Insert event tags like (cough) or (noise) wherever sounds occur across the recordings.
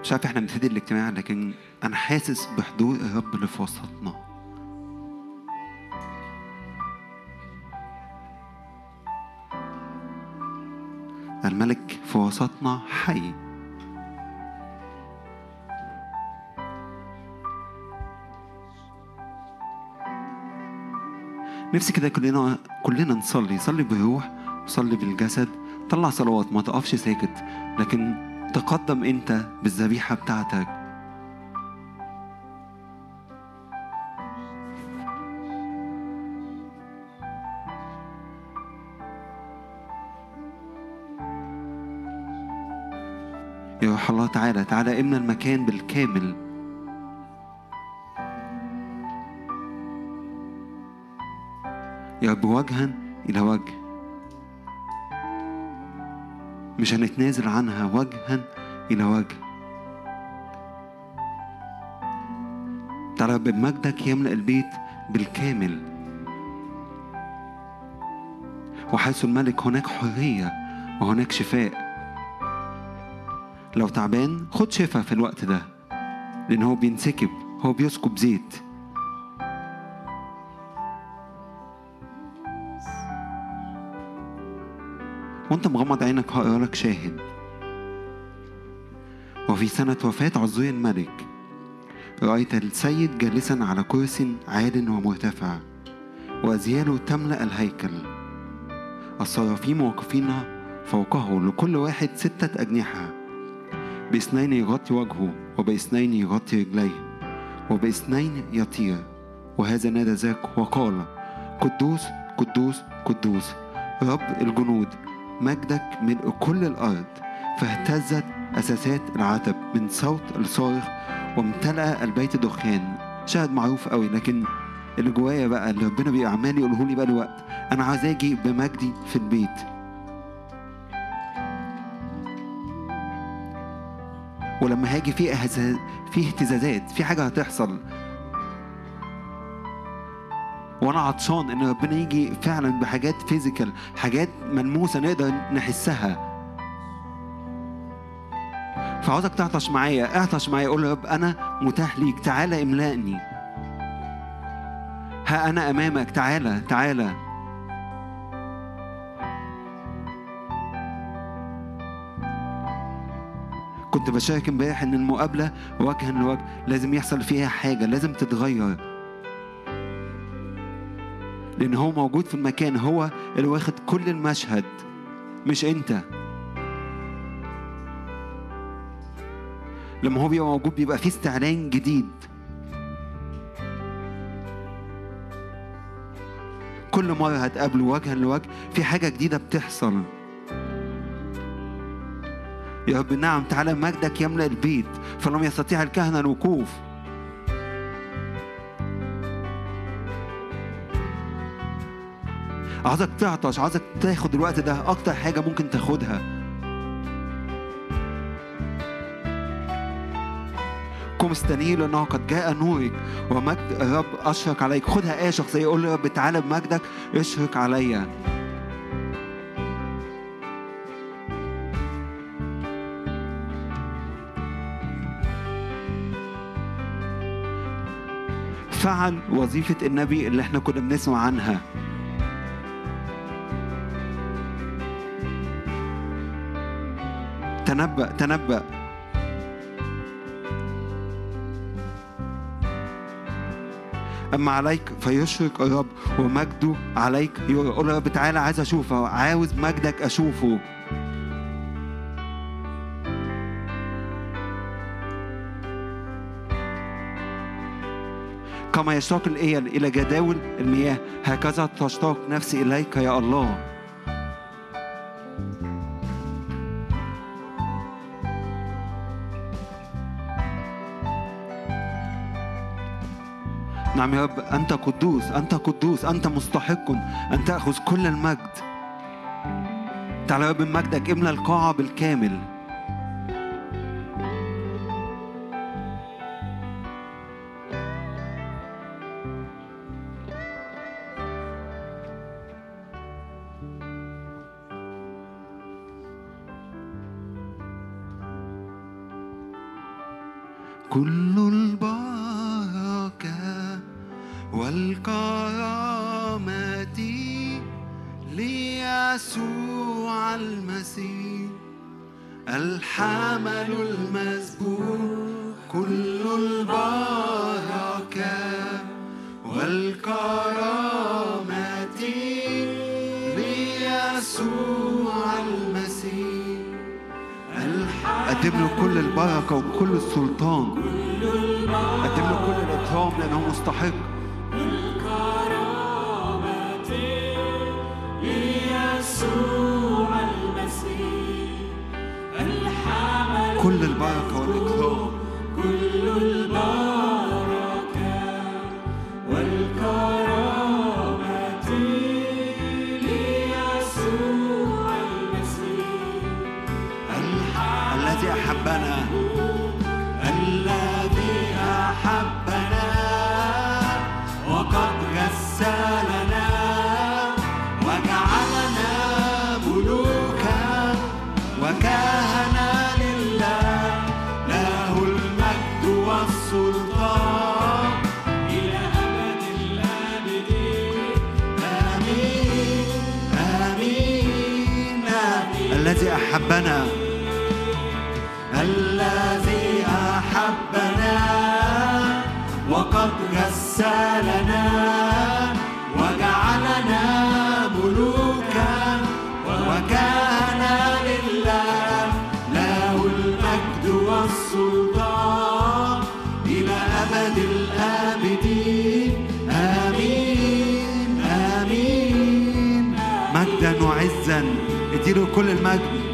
مش عارف إحنا بنبتدي الاجتماع لكن أنا حاسس بحضور الرب اللي في وسطنا الملك في وسطنا حي. نفسي كده كلنا كلنا نصلي صلي بالروح وصلي بالجسد طلع صلوات ما تقفش ساكت. لكن تقدم انت بالذبيحة بتاعتك. يا روح الله تعالى تعالى املى المكان بالكامل. يا رب إلى وجه. مش هنتنازل عنها وجها إلى وجه. رب بمجدك يملأ البيت بالكامل. وحيث الملك هناك حرية وهناك شفاء. لو تعبان خد شفاء في الوقت ده لأن هو بينسكب هو بيسكب زيت. مغمض عينك هقرا لك شاهد. وفي سنة وفاة عزوي الملك رأيت السيد جالسا على كرسي عال ومرتفع وأزياله تملأ الهيكل. الصرافيم واقفين فوقه لكل واحد ستة أجنحة. باثنين يغطي وجهه وباثنين يغطي رجليه وباثنين يطير. وهذا نادى ذاك وقال قدوس قدوس قدوس رب الجنود. مجدك ملء كل الأرض فاهتزت أساسات العتب من صوت الصارخ وامتلأ البيت دخان. شاهد معروف قوي لكن اللي جوايا بقى اللي ربنا بيبقى عمال يقوله لي بقى وقت أنا عايز أجي بمجدي في البيت. ولما هاجي في في اهتزازات في حاجة هتحصل. وأنا عطشان ان ربنا يجي فعلا بحاجات فيزيكال حاجات ملموسة نقدر نحسها. فعاوزك تعطش معايا اعطش معايا قول يا رب أنا متاح ليك تعالى املأني. ها أنا أمامك تعالى تعالى. كنت بشارك امبارح إن المقابلة وجها لوجه لازم يحصل فيها حاجة لازم تتغير. لأن هو موجود في المكان هو اللي واخد كل المشهد مش أنت. لما هو بيبقى موجود بيبقى فيه استعلان جديد. كل مرة هتقابله وجها لوجه في حاجة جديدة بتحصل. يا رب نعم تعالى مجدك يملأ البيت فلم يستطيع الكهنة الوقوف. عاوزك تعطش عاوزك تاخد الوقت ده. أكتر حاجة ممكن تاخدها. قم استنير لأنه قد جاء نورك. ومجد الرب أشرق عليك. خدها آية شخصية؟ قول له يا رب تعالى بمجدك. اشرق عليا. فعل وظيفة النبي اللي إحنا كنا بنسمع عنها. تنبأ تنبأ. أما عليك فيشرق الرب ومجده عليك. يرى قول يا رب تعالى عايز أشوفه. عاوز مجدك أشوفه. كما يشتاق الإيل إلى جداول المياه هكذا تشتاق نفسي إليك يا الله. نعم يا رب. أنت قدوس أنت قدوس أنت مستحق أن تأخذ كل المجد. تعالى يا رب بمجدك املى القاعة بالكامل. حملوا المذبوح كل البركة والكرامة ليسوع المسيح. قدم له كل البركة وكل السلطان. قدم له كل الإكرام لأنه مستحق. كل البركة والإكرام. كل البركة والكرامة ليسوع المسيح. الذي أحبنا له كل المجد.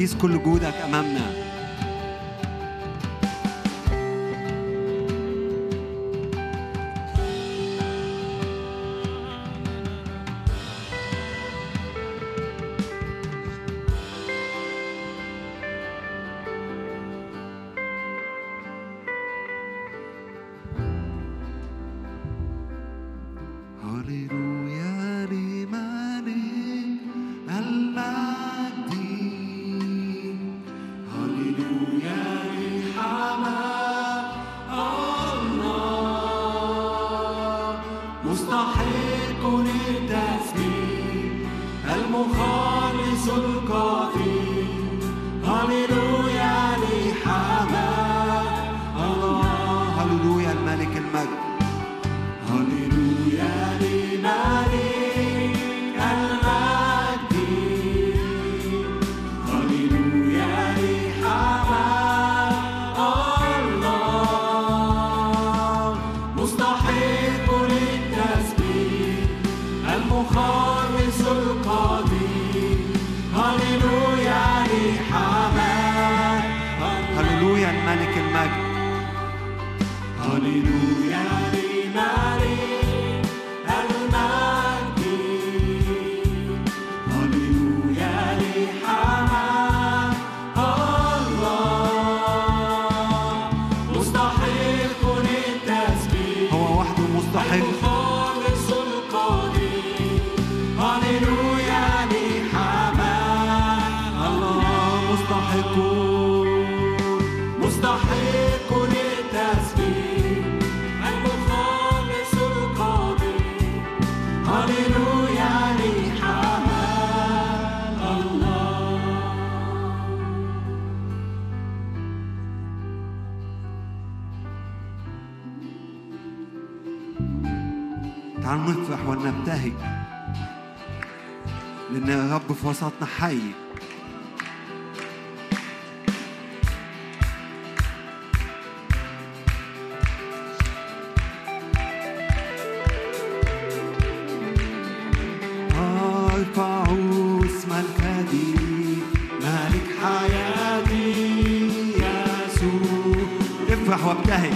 جيز كل جودك أمامنا. الكبير ملك حياتي يسوع وابتهج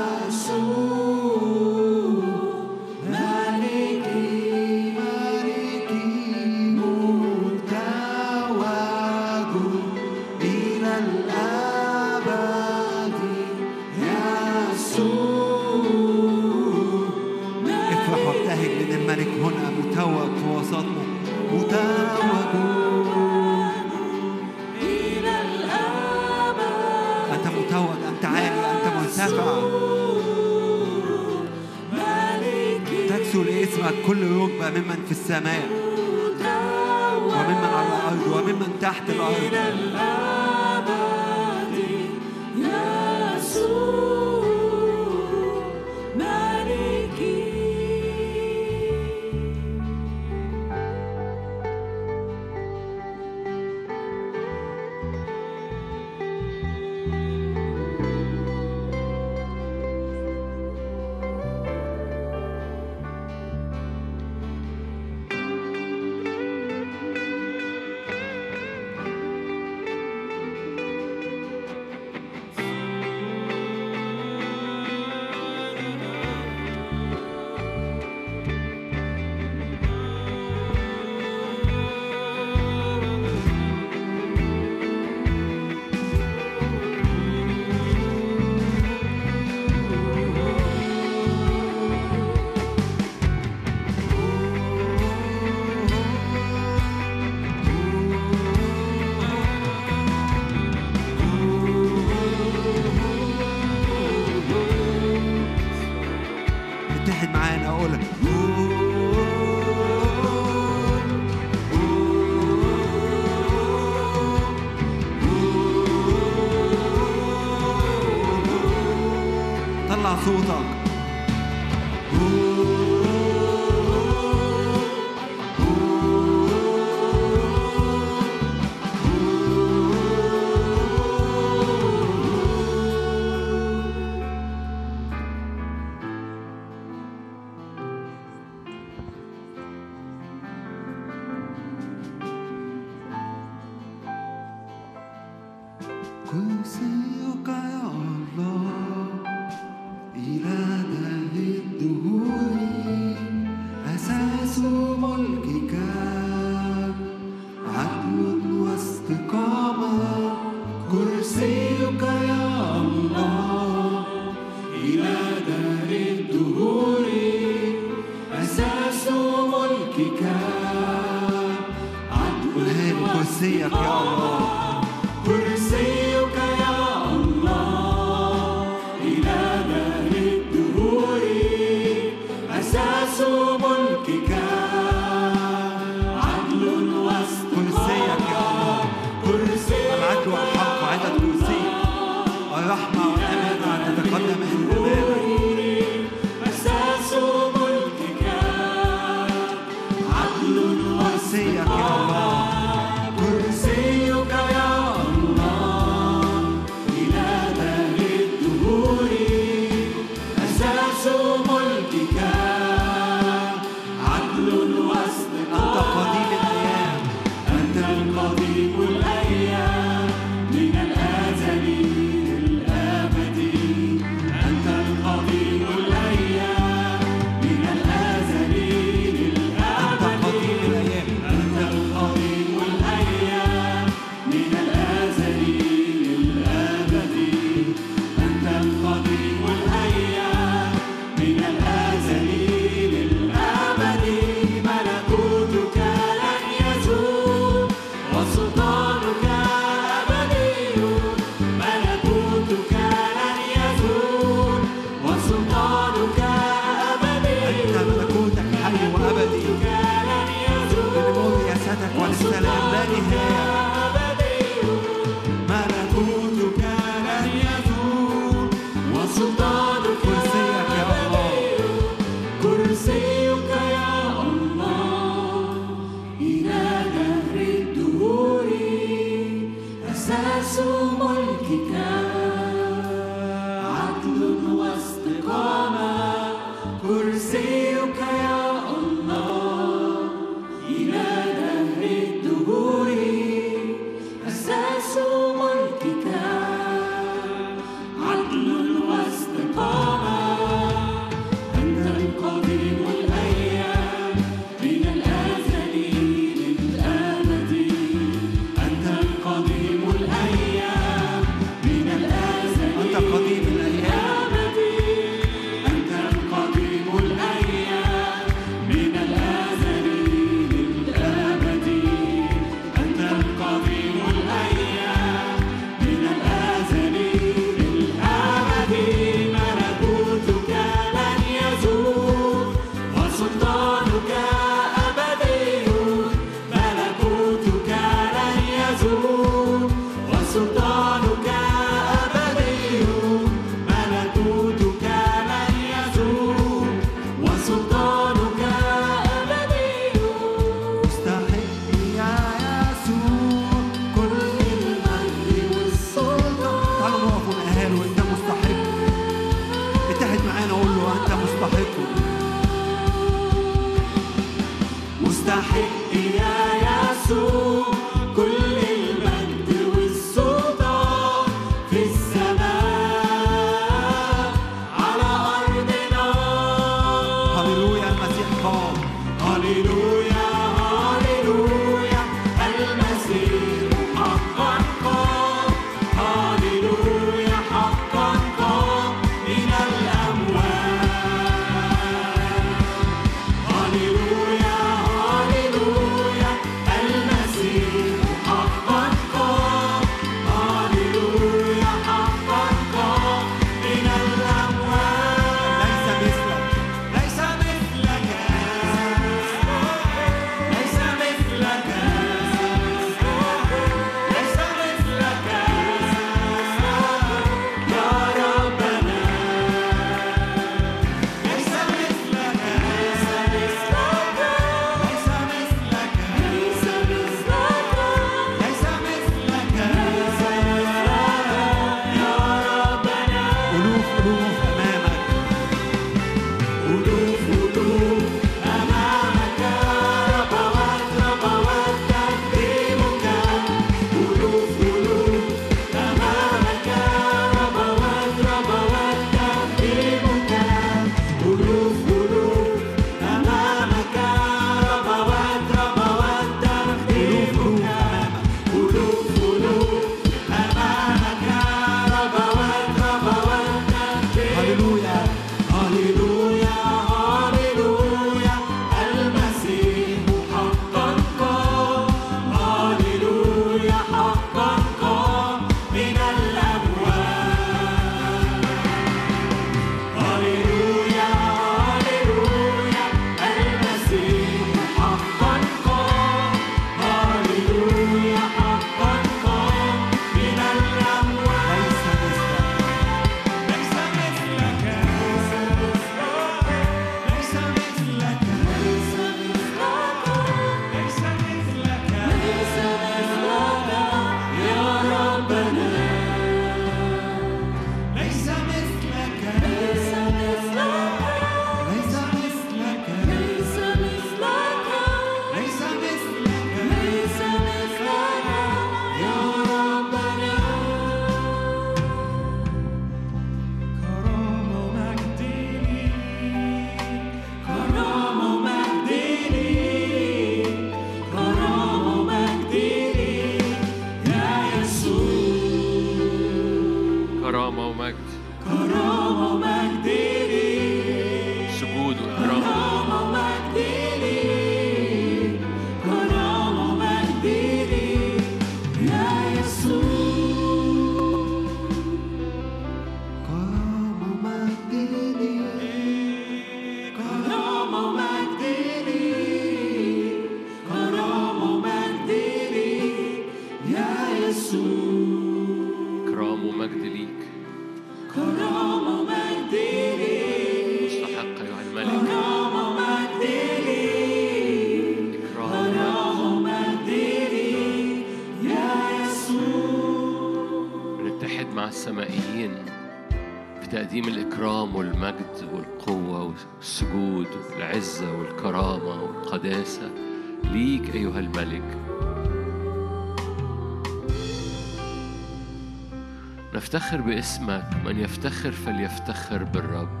نفتخر باسمك من يفتخر فليفتخر بالرب.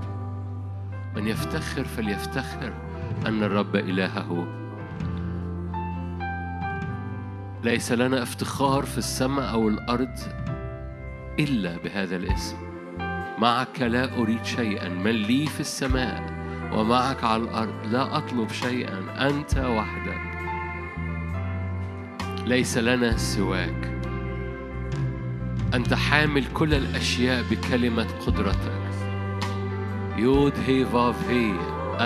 من يفتخر فليفتخر أن الرب إلهه. ليس لنا افتخار في السماء أو الأرض إلا بهذا الاسم. معك لا أريد شيئا من لي في السماء ومعك على الأرض لا أطلب شيئا أنت وحدك. ليس لنا سواك. أنت حامل كل الأشياء بكلمة قدرتك. يود هي فاف هي.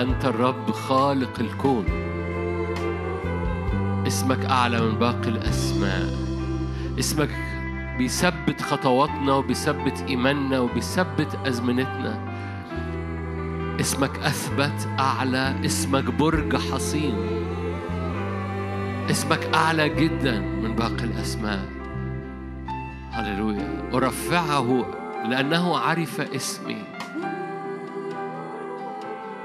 أنت الرب خالق الكون. اسمك أعلى من باقي الأسماء. اسمك بيثبت خطواتنا وبيثبت إيماننا وبيثبت أزمنتنا. اسمك أثبت أعلى. اسمك برج حصين. اسمك أعلى جدا من باقي الأسماء. أرفعه لأنه عرف اسمي.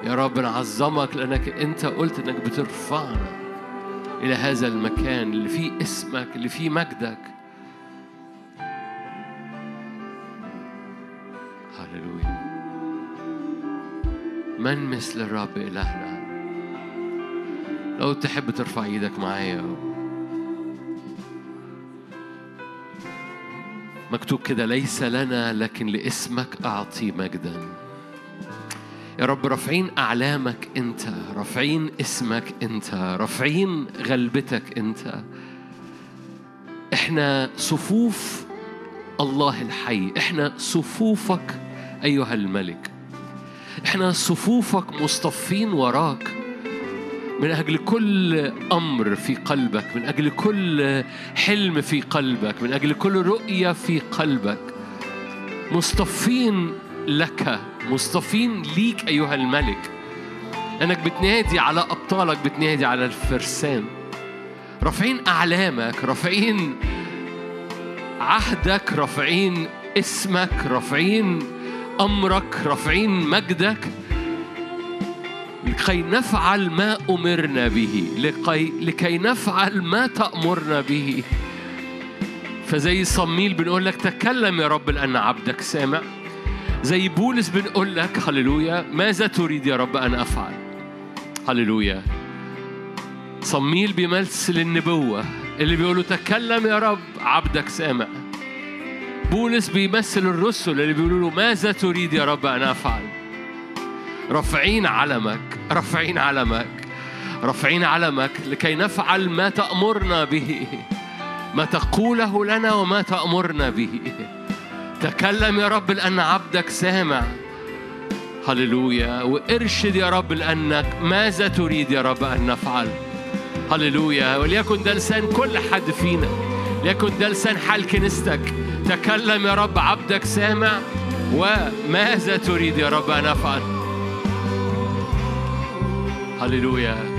يا رب نعظمك لأنك أنت قلت أنك بترفعنا إلى هذا المكان اللي فيه اسمك اللي فيه مجدك. هللويا. من مثل الرب إلهنا؟ لو تحب ترفع إيدك معايا. مكتوب كده ليس لنا لكن لاسمك أعطي مجدا. يا رب رافعين أعلامك أنت رافعين اسمك أنت رافعين غلبتك أنت. إحنا صفوف الله الحي إحنا صفوفك أيها الملك. إحنا صفوفك مصطفين وراك. من أجل كل أمر في قلبك من أجل كل حلم في قلبك من أجل كل رؤية في قلبك. مصطفين لك مصطفين ليك أيها الملك. لأنك بتنادي على أبطالك بتنادي على الفرسان. رافعين أعلامك رافعين عهدك رافعين اسمك رافعين أمرك رافعين مجدك. لكي نفعل ما أمرنا به لكي, لكي نفعل ما تأمرنا به. فزي صميل بنقول لك تكلم يا رب لأن عبدك سامع. زي بولس بنقول لك هللويا ماذا تريد يا رب أن أفعل؟ هللويا. صميل بيمثل النبوة اللي بيقولوا تكلم يا رب عبدك سامع. بولس بيمثل الرسل اللي بيقولوا له ماذا تريد يا رب أن أفعل؟ رافعين علمك رافعين علمك رافعين علمك لكي نفعل ما تأمرنا به. ما تقوله لنا وما تأمرنا به. تكلم يا رب لأن عبدك سامع. هللويا. وارشد يا رب لأنك ماذا تريد يا رب أن نفعل. هللويا. وليكن ده لسان كل حد فينا. ليكن ده لسان حال كنيستك. تكلم يا رب عبدك سامع. وماذا تريد يا رب أن أفعل هللويا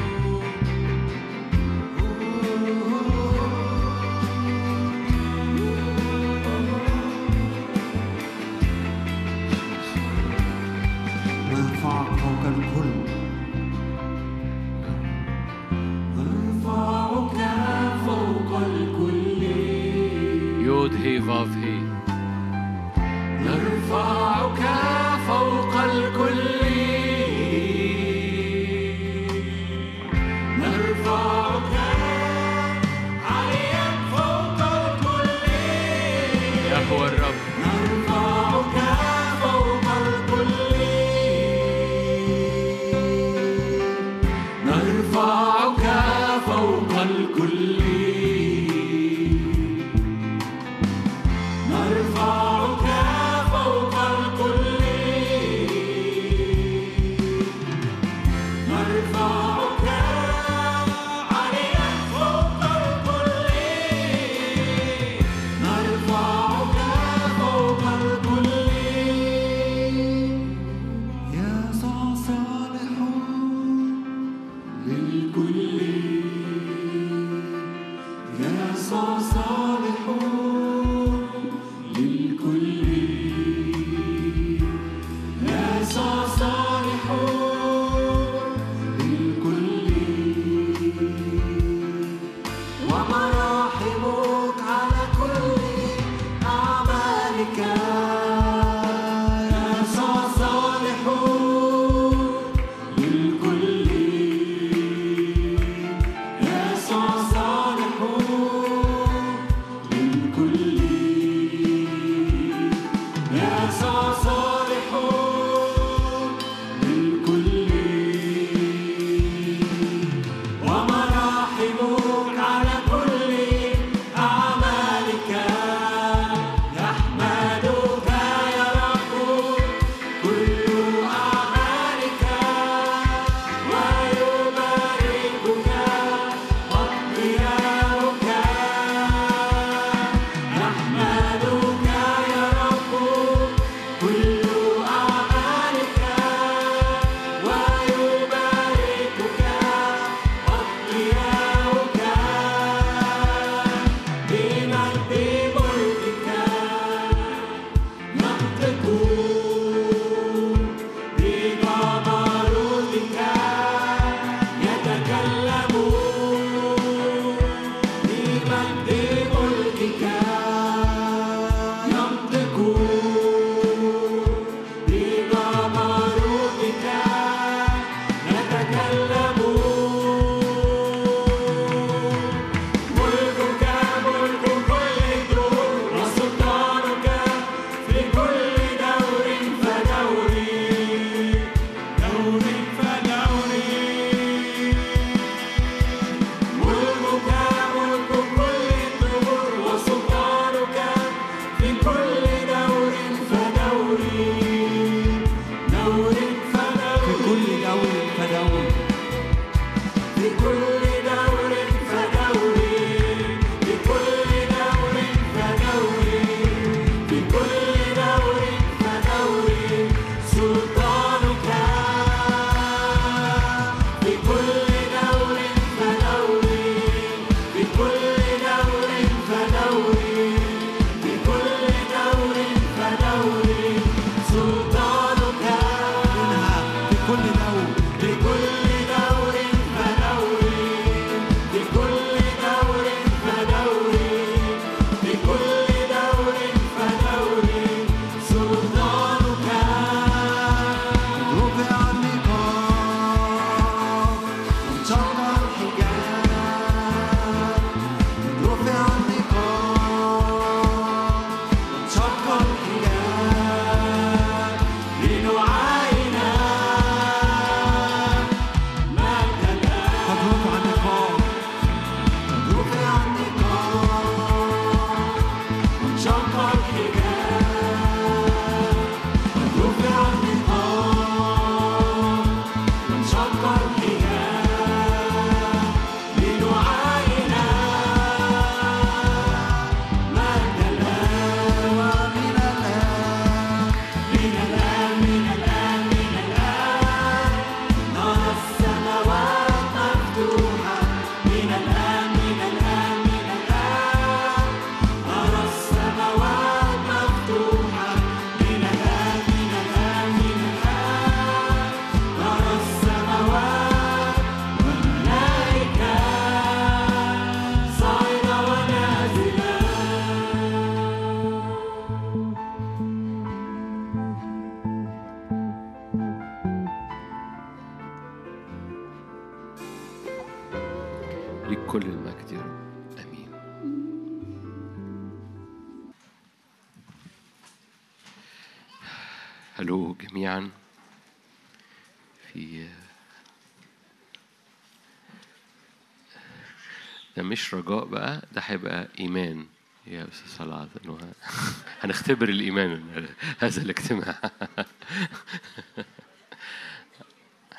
هيبقى إيمان. يا أستاذ صلاح إنه (laughs) هنختبر الإيمان من هذا الاجتماع. (laughs)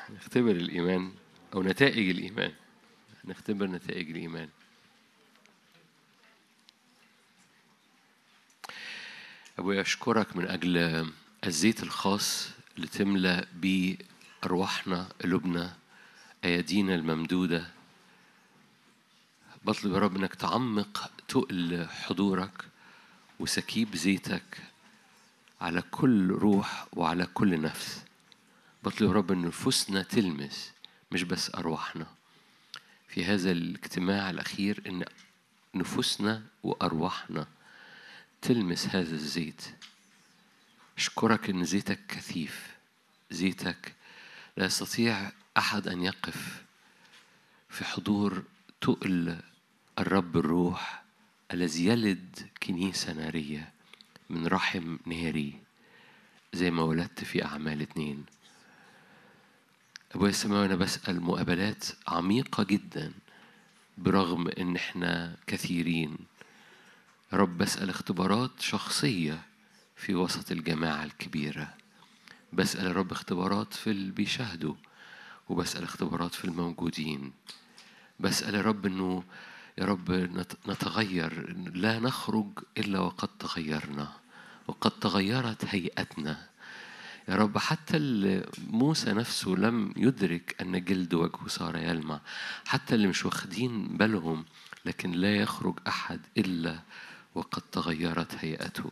هنختبر الإيمان أو نتائج الإيمان. نختبر نتائج الإيمان. أبويا أشكرك من أجل الزيت الخاص اللي تملأ بيه أرواحنا قلوبنا أيادينا الممدودة. بطلب يا رب إنك تعمق تقل حضورك وسكيب زيتك على كل روح وعلى كل نفس. بطلب يا رب إن نفوسنا تلمس مش بس أرواحنا. في هذا الاجتماع الأخير إن نفوسنا وأرواحنا تلمس هذا الزيت. أشكرك إن زيتك كثيف زيتك لا يستطيع أحد أن يقف في حضور تقل الرب الروح الذي يلد كنيسة نارية من رحم ناري زي ما ولدت في أعمال اتنين. أبويا السماوي أنا بسأل مقابلات عميقة جدا برغم إن إحنا كثيرين. رب بسأل اختبارات شخصية في وسط الجماعة الكبيرة. بسأل رب اختبارات في اللي بيشاهدوا وبسأل اختبارات في الموجودين. بسأل رب إنه يا رب نت- نتغير لا نخرج إلا وقد تغيرنا وقد تغيرت هيئتنا. يا رب حتى موسى نفسه لم يدرك أن جلد وجهه صار يلمع حتى اللي مش واخدين بالهم لكن لا يخرج أحد إلا وقد تغيرت هيئته.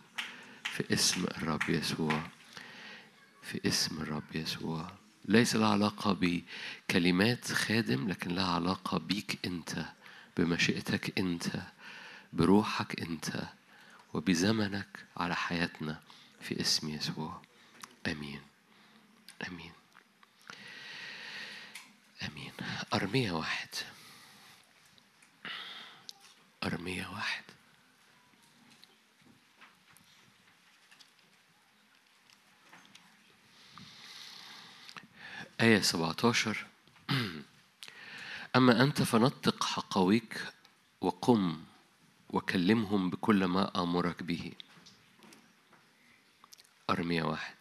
في اسم الرب يسوع في اسم الرب يسوع. ليس لها علاقة بكلمات خادم لكن لها علاقة بيك أنت. بمشيئتك أنت بروحك أنت وبزمنك على حياتنا في اسم يسوع. آمين. آمين. آمين. أرمية واحد. أرمية واحد. آية 17 (clears throat) أما أنت فنطق حقويك وقم وكلمهم بكل ما آمرك به. أرمية واحد.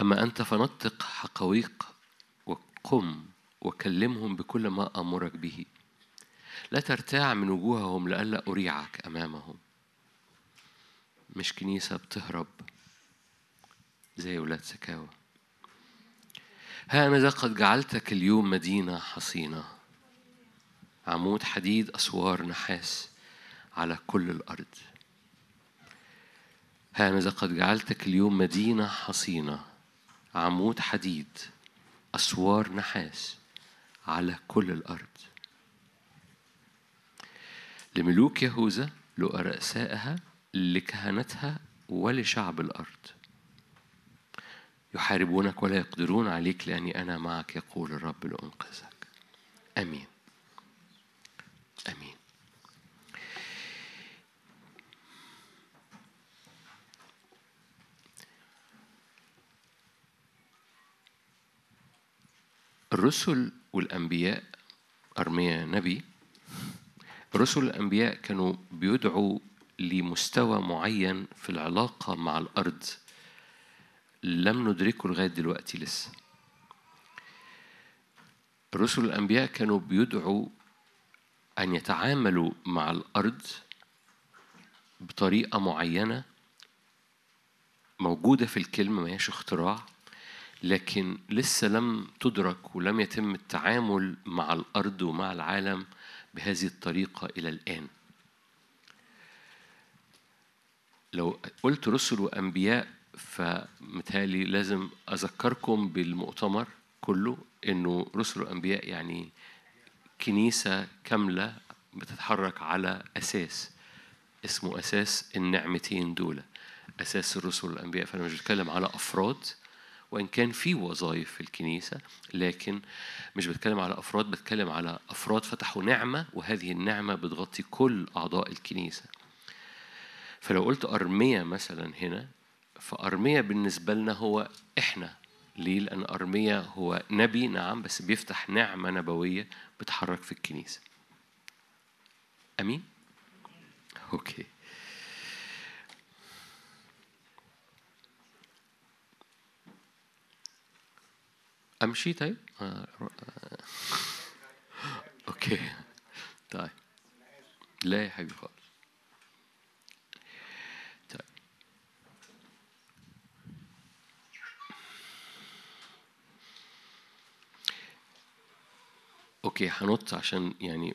أما أنت فنطق حقويق قم وكلمهم بكل ما أمرك به. لا ترتاع من وجوههم لئلا أريعك أمامهم. مش كنيسة بتهرب زي ولاد سكاوى ها أنا ذا قد جعلتك اليوم مدينة حصينة. عمود حديد أسوار نحاس على كل الأرض. ها أنا ذا قد جعلتك اليوم مدينة حصينة عمود حديد أسوار نحاس على كل الأرض. لملوك يهوذا لرؤسائها لكهنتها ولشعب الأرض. يحاربونك ولا يقدرون عليك لأني أنا معك يقول الرب لأنقذك. آمين. آمين. الرسل والأنبياء أرميا نبي الرسل والأنبياء كانوا بيدعوا لمستوى معين في العلاقة مع الأرض. لم ندركه لغاية دلوقتي لسه. الرسل والأنبياء كانوا بيدعوا أن يتعاملوا مع الأرض بطريقة معينة موجودة في الكلمة ما هيش اختراع لكن لسه لم تدرك ولم يتم التعامل مع الأرض ومع العالم بهذه الطريقة إلى الآن. لو قلت رسل وأنبياء فمتهيألي لازم أذكركم بالمؤتمر كله إنه رسل وأنبياء يعني كنيسة كاملة بتتحرك على أساس اسمه أساس النعمتين دول أساس الرسل والأنبياء. فأنا مش بتكلم على أفراد وإن كان في وظائف في الكنيسة لكن مش بتكلم على أفراد بتكلم على أفراد فتحوا نعمة وهذه النعمة بتغطي كل أعضاء الكنيسة. فلو قلت أرمية مثلا هنا فأرمية بالنسبة لنا هو إحنا. ليه؟ لأن أرمية هو نبي نعم بس بيفتح نعمة نبوية بتحرك في الكنيسة أمين؟ أوكي أمشي طيب؟ آه، آه. أوكي طيب لا يا حبيبي خالص أوكي هنط عشان يعني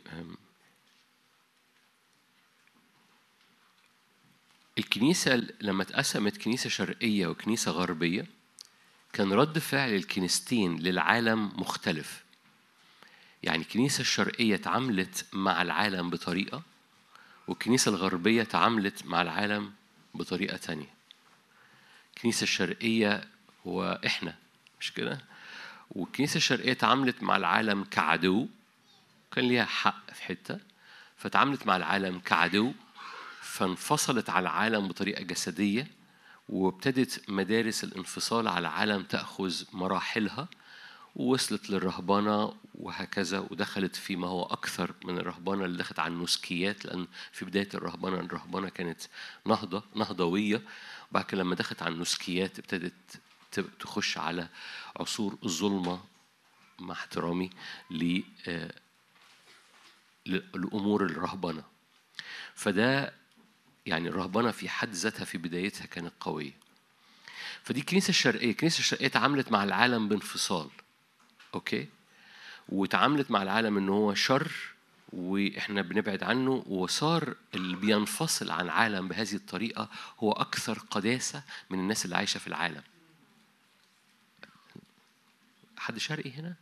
الكنيسة لما اتقسمت كنيسة شرقية وكنيسة غربية كان رد فعل الكنيستين للعالم مختلف. يعني الكنيسة الشرقية تعاملت مع العالم بطريقة والكنيسة الغربية تعاملت مع العالم بطريقة تانية. الكنيسة الشرقية هو إحنا مش كده؟ والكنيسة الشرقية تعاملت مع العالم كعدو. كان ليها حق في حتة. فتعاملت مع العالم كعدو. فانفصلت على العالم بطريقة جسدية. وابتدت مدارس الانفصال على العالم تأخذ مراحلها. ووصلت للرهبنة وهكذا. ودخلت في ما هو أكثر من الرهبنة اللي دخلت على النسكيات لأن في بداية الرهبنة الرهبنة كانت نهضة نهضوية. وبعد كده لما دخلت على النسكيات ابتدت تخش على عصور الظلمة مع احترامي آه، لأمور الرهبنة. فده يعني الرهبنة في حد ذاتها في بدايتها كانت قوية. فدي الكنيسة الشرقية. الكنيسة الشرقية تعاملت مع العالم بانفصال أوكي؟ وتعاملت مع العالم إن هو شر وإحنا بنبعد عنه وصار اللي بينفصل عن العالم بهذه الطريقة هو أكثر قداسة من الناس اللي عايشة في العالم. حد شرقي هنا؟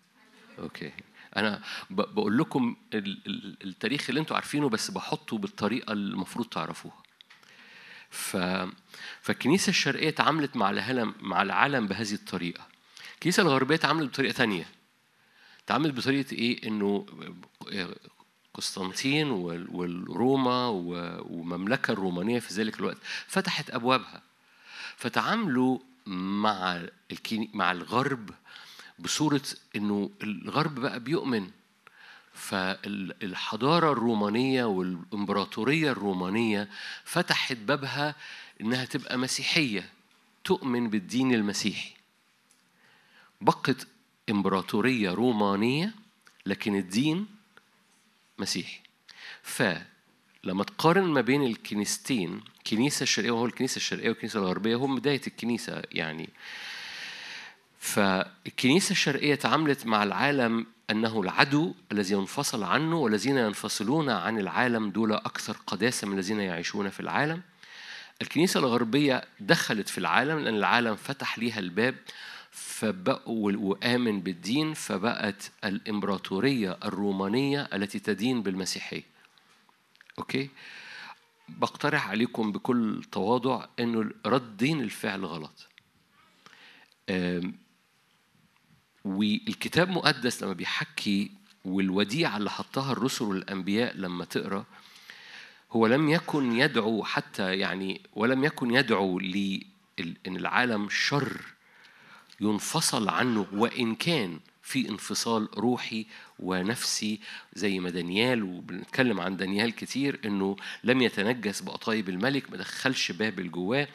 أوكي. أنا بقول لكم ال- ال- التاريخ اللي أنتوا عارفينه بس بحطه بالطريقة اللي المفروض تعرفوها. ف فالكنيسة الشرقية تعاملت مع العالم مع العالم بهذه الطريقة. الكنيسة الغربية تعاملت بطريقة تانية. تعاملت بطريقة إيه؟ إنه قسطنطين وال- والروما و- والمملكه الرومانية في ذلك الوقت فتحت أبوابها. فتعاملوا مع الكني... مع الغرب بصورة إنه الغرب بقى بيؤمن. فالحضارة الرومانية والإمبراطورية الرومانية فتحت بابها إنها تبقى مسيحية تؤمن بالدين المسيحي. بقت إمبراطورية رومانية لكن الدين مسيحي. فلما تقارن ما بين الكنيستين الكنيسة الشرقية وهو الكنيسة الشرقية والكنيسة الغربية هم بداية الكنيسة يعني. فالكنيسة الشرقية تعاملت مع العالم أنه العدو الذي ينفصل عنه والذين ينفصلون عن العالم دول أكثر قداسة من الذين يعيشون في العالم. الكنيسة الغربية دخلت في العالم لأن العالم فتح ليها الباب فبقوا وآمن بالدين فبقت الإمبراطورية الرومانية التي تدين بالمسيحية. أوكي؟ بقترح عليكم بكل تواضع أنه ردين الفعل غلط. والكتاب مقدس لما بيحكي والوديعة اللي حطها الرسل والأنبياء لما تقرأ هو لم يكن يدعو حتى يعني ولم يكن يدعو لأن العالم شر ينفصل عنه وإن كان في انفصال روحي ونفسي زي ما دانيال وبنتكلم عن دانيال كتير إنه لم يتنجس بقطايب الملك ما دخلش بابل جواه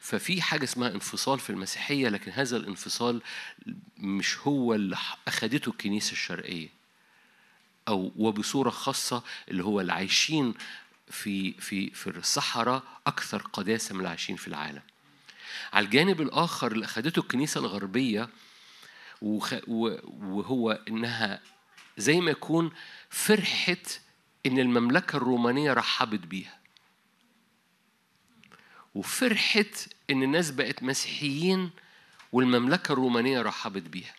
ففي حاجة اسمها انفصال في المسيحية لكن هذا الانفصال مش هو اللي أخدته الكنيسة الشرقية أو وبصورة خاصة اللي هو اللي عايشين في في في الصحراء أكثر قداسة من اللي عايشين في العالم. على الجانب الآخر اللي الغربية وخ... و... وهو إنها زي ما يكون فرحت إن المملكة الرومانية رحبت بيها. وفرحت إن الناس بقت مسيحيين والمملكة الرومانية رحبت بيها.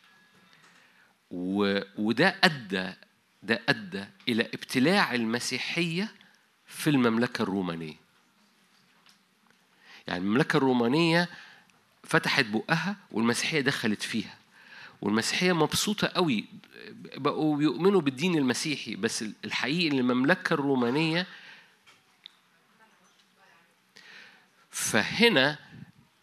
و... وده أدى ده أدى إلى ابتلاع المسيحية في المملكة الرومانية. يعني المملكة الرومانية فتحت بقها والمسيحية دخلت فيها. والمسيحية مبسوطة قوي. بقوا بيؤمنوا بالدين المسيحي بس الحقيقي إن المملكة الرومانية فهنا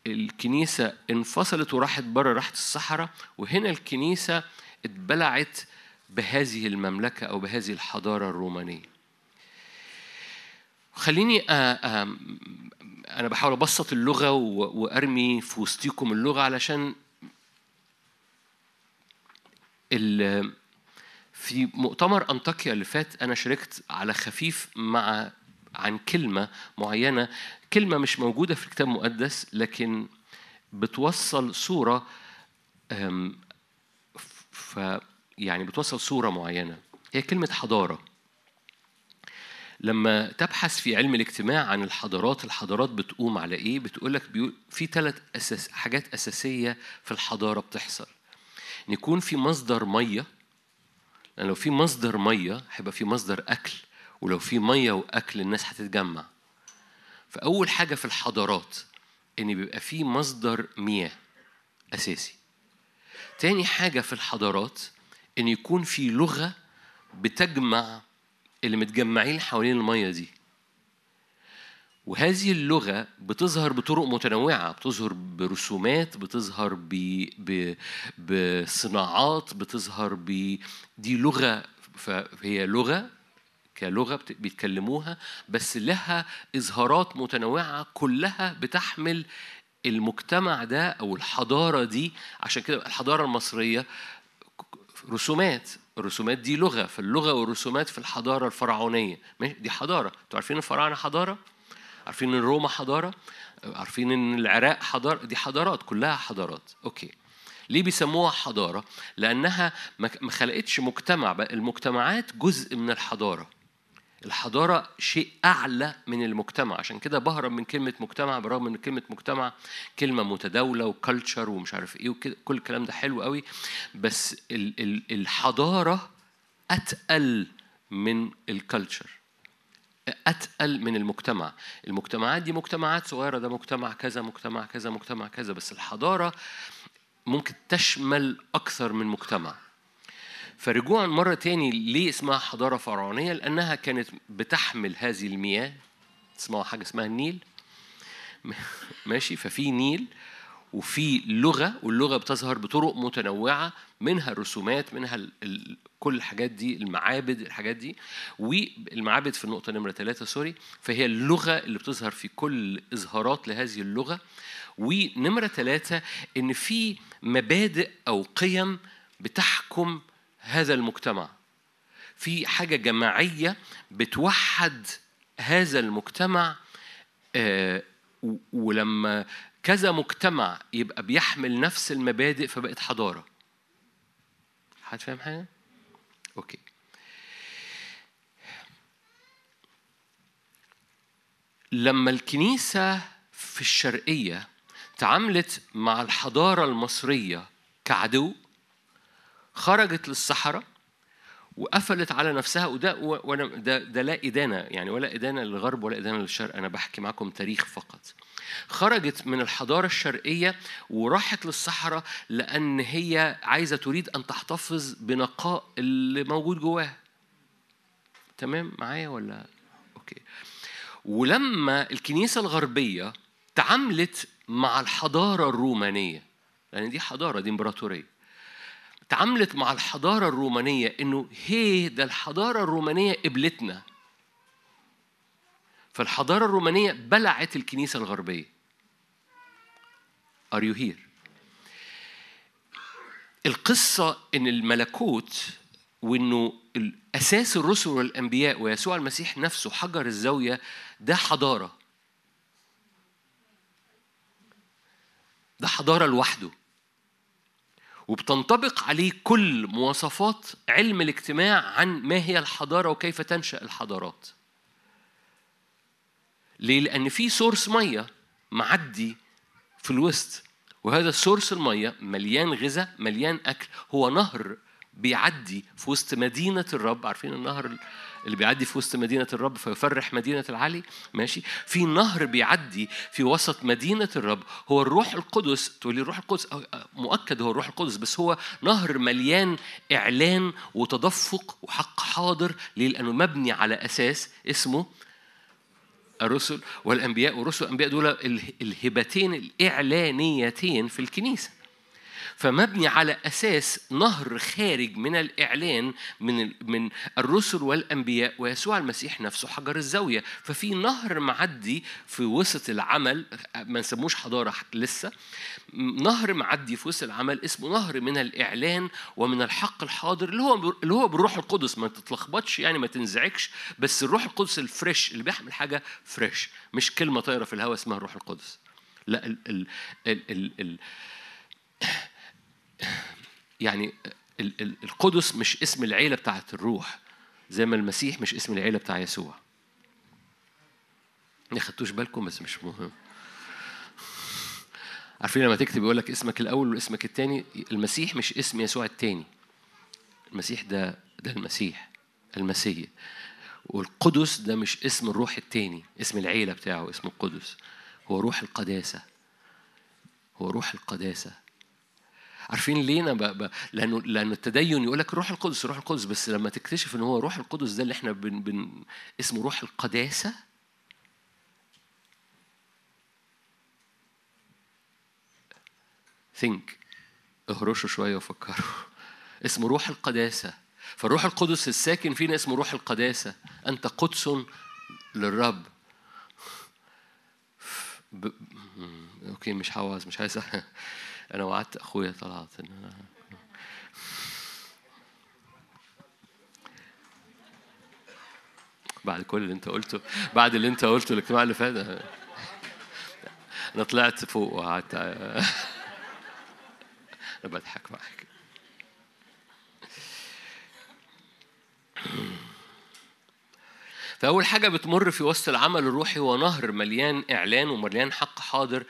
الكنيسة انفصلت وراحت بره راحت الصحراء وهنا الكنيسة اتبلعت بهذه المملكة أو بهذه الحضارة الرومانية. خليني أنا بحاول أبسط اللغة وأرمي في وسطيكم اللغة علشان في مؤتمر أنطاكيا اللي فات أنا شاركت على خفيف مع عن كلمة معينة. كلمة مش موجودة في الكتاب المقدس لكن بتوصل صورة ف يعني بتوصل صورة معينة. هي كلمة حضارة. لما تبحث في علم الاجتماع عن الحضارات الحضارات بتقوم على إيه؟ بتقول لك بيقول في ثلاث أساس حاجات أساسية في الحضارة بتحصل. ان يكون في مصدر مية. لأن لو في مصدر مية هيبقى في مصدر أكل ولو في مية وأكل الناس هتتجمع. فأول حاجة في الحضارات إن بيبقى في مصدر مياه أساسي. تاني حاجة في الحضارات إن يكون في لغة بتجمع اللي متجمعين حوالين المية دي. وهذه اللغة بتظهر بطرق متنوعة بتظهر برسومات بتظهر ب... ب... بصناعات بتظهر ب دي لغة فهي لغة كلغة بيتكلموها بس لها إظهارات متنوعة كلها بتحمل المجتمع ده أو الحضارة دي. عشان كده الحضارة المصرية رسومات الرسومات دي لغة فاللغة والرسومات في الحضارة الفرعونية. دي حضارة. أنتوا عارفين الفراعنة حضارة؟ عارفين إن روما حضارة؟ عارفين إن العراق حضارة؟ دي حضارات كلها حضارات. أوكي. ليه بيسموها حضارة؟ لأنها ما خلقتش مجتمع المجتمعات جزء من الحضارة. الحضارة شيء أعلى من المجتمع. عشان كده بهرب من كلمة مجتمع برغم إن كلمة مجتمع كلمة متداولة وكالتشر ومش عارف إيه وكل الكلام ده حلو قوي. بس الحضارة أتقل من الكالتشر أتقل من المجتمع. المجتمعات دي مجتمعات صغيرة ده مجتمع كذا مجتمع كذا مجتمع كذا بس الحضارة ممكن تشمل أكثر من مجتمع. فرجوعا مرة تاني ليه اسمها حضارة فرعونية؟ لأنها كانت بتحمل هذه المياه. تسمعوا حاجة اسمها النيل. (laughs) ماشي ففي نيل وفي لغة واللغة بتظهر بطرق متنوعة منها الرسومات منها كل الحاجات دي المعابد الحاجات دي. والمعابد في النقطة نمرة ثلاثة sorry فهي اللغة اللي بتظهر في كل إظهارات لهذه اللغة. ونمرة ثلاثة إن في مبادئ أو قيم بتحكم هذا المجتمع. في حاجة جماعية بتوحد هذا المجتمع آه، ولما كذا مجتمع يبقى بيحمل نفس المبادئ فبقت حضارة حد فاهم حاجة؟ أوكي لما الكنيسة في الشرقية تعاملت مع الحضارة المصرية كعدو خرجت للصحراء وقفلت على نفسها وده وأنا ده, ده لا إدانة يعني ولا إدانة للغرب ولا إدانة للشرق. أنا بحكي معاكم تاريخ فقط. خرجت من الحضارة الشرقية وراحت للصحراء لأن هي عايزة تريد أن تحتفظ بنقاء اللي موجود جواها. تمام معايا ولا؟ أوكي. ولما الكنيسة الغربية تعاملت مع الحضارة الرومانية لأن دي حضارة دي إمبراطورية تعاملت مع الحضارة الرومانية إنه هي ده الحضارة الرومانية قبلتنا. فالحضارة الرومانية بلعت الكنيسة الغربية. Are you here؟ القصة إن الملكوت وإنه أساس الرسل والأنبياء ويسوع المسيح نفسه حجر الزاوية ده حضارة. ده حضارة لوحده. وبتنطبق عليه كل مواصفات علم الاجتماع عن ما هي الحضارة وكيف تنشأ الحضارات ليه؟ لأن في سورس مية معدي في الوسط وهذا السورس المية مليان غذاء مليان أكل هو نهر بيعدي في وسط مدينة الرب عارفين النهر اللي بيعدي في وسط مدينة الرب فيفرح مدينة العلي ماشي في نهر بيعدي في وسط مدينة الرب هو الروح القدس تقول لي الروح القدس أه، مؤكد هو الروح القدس بس هو نهر مليان إعلان وتدفق وحق حاضر؟ لأنه مبني على أساس اسمه الرسل والأنبياء والرسل والانبياء دول ال- الهبتين الإعلانيتين في الكنيسة فمبني على أساس نهر خارج من الإعلان من من الرسل والأنبياء ويسوع المسيح نفسه حجر الزاوية. ففي نهر معدي في وسط العمل ما نسموش حضارة لسه نهر معدي في وسط العمل اسمه نهر من الإعلان ومن الحق الحاضر اللي هو اللي هو بالروح القدس. ما تتلخبطش يعني ما تنزعجش بس الروح القدس الفريش اللي بيحمل حاجة فريش مش كلمة طايرة في الهواء اسمها الروح القدس. لا ال ال ال ال ال يعني ال ال القدس مش اسم العيلة بتاعت الروح زي ما المسيح مش اسم العيلة بتاع يسوع. ما خدتوش بالكم بس مش مهم. عارفين لما تكتب يقول لك اسمك الأول واسمك الثاني المسيح مش اسم يسوع الثاني المسيح ده ده المسيح المسيح. والقدس ده مش اسم الروح الثاني اسم العيلة بتاعه اسمه القدس. هو روح القداسة. هو روح القداسة. عارفين ليه أنا ب... لأنه لأنه التدين يقول لك روح القدس روح القدس بس لما تكتشف إن هو روح القدس ده اللي إحنا بن... بن... اسمه روح القداسة؟ ثينك اهرشوا شوية وفكروا. (laughs) اسمه روح القداسة. فالروح القدس الساكن فينا اسمه روح القداسة. أنت قدس للرب. (laughs) ب... أوكي مش هوعظ مش عايز أنا وعدت أخويا طلعت. ان أنا بعد كل اللي أنت قلته بعد اللي أنت قلته الاجتماع اللي فات أنا طلعت فوق وقعدت أنا بضحك معاك. فأول حاجة بتمر في وسط العمل الروحي هو نهر مليان إعلان ومليان حق حاضر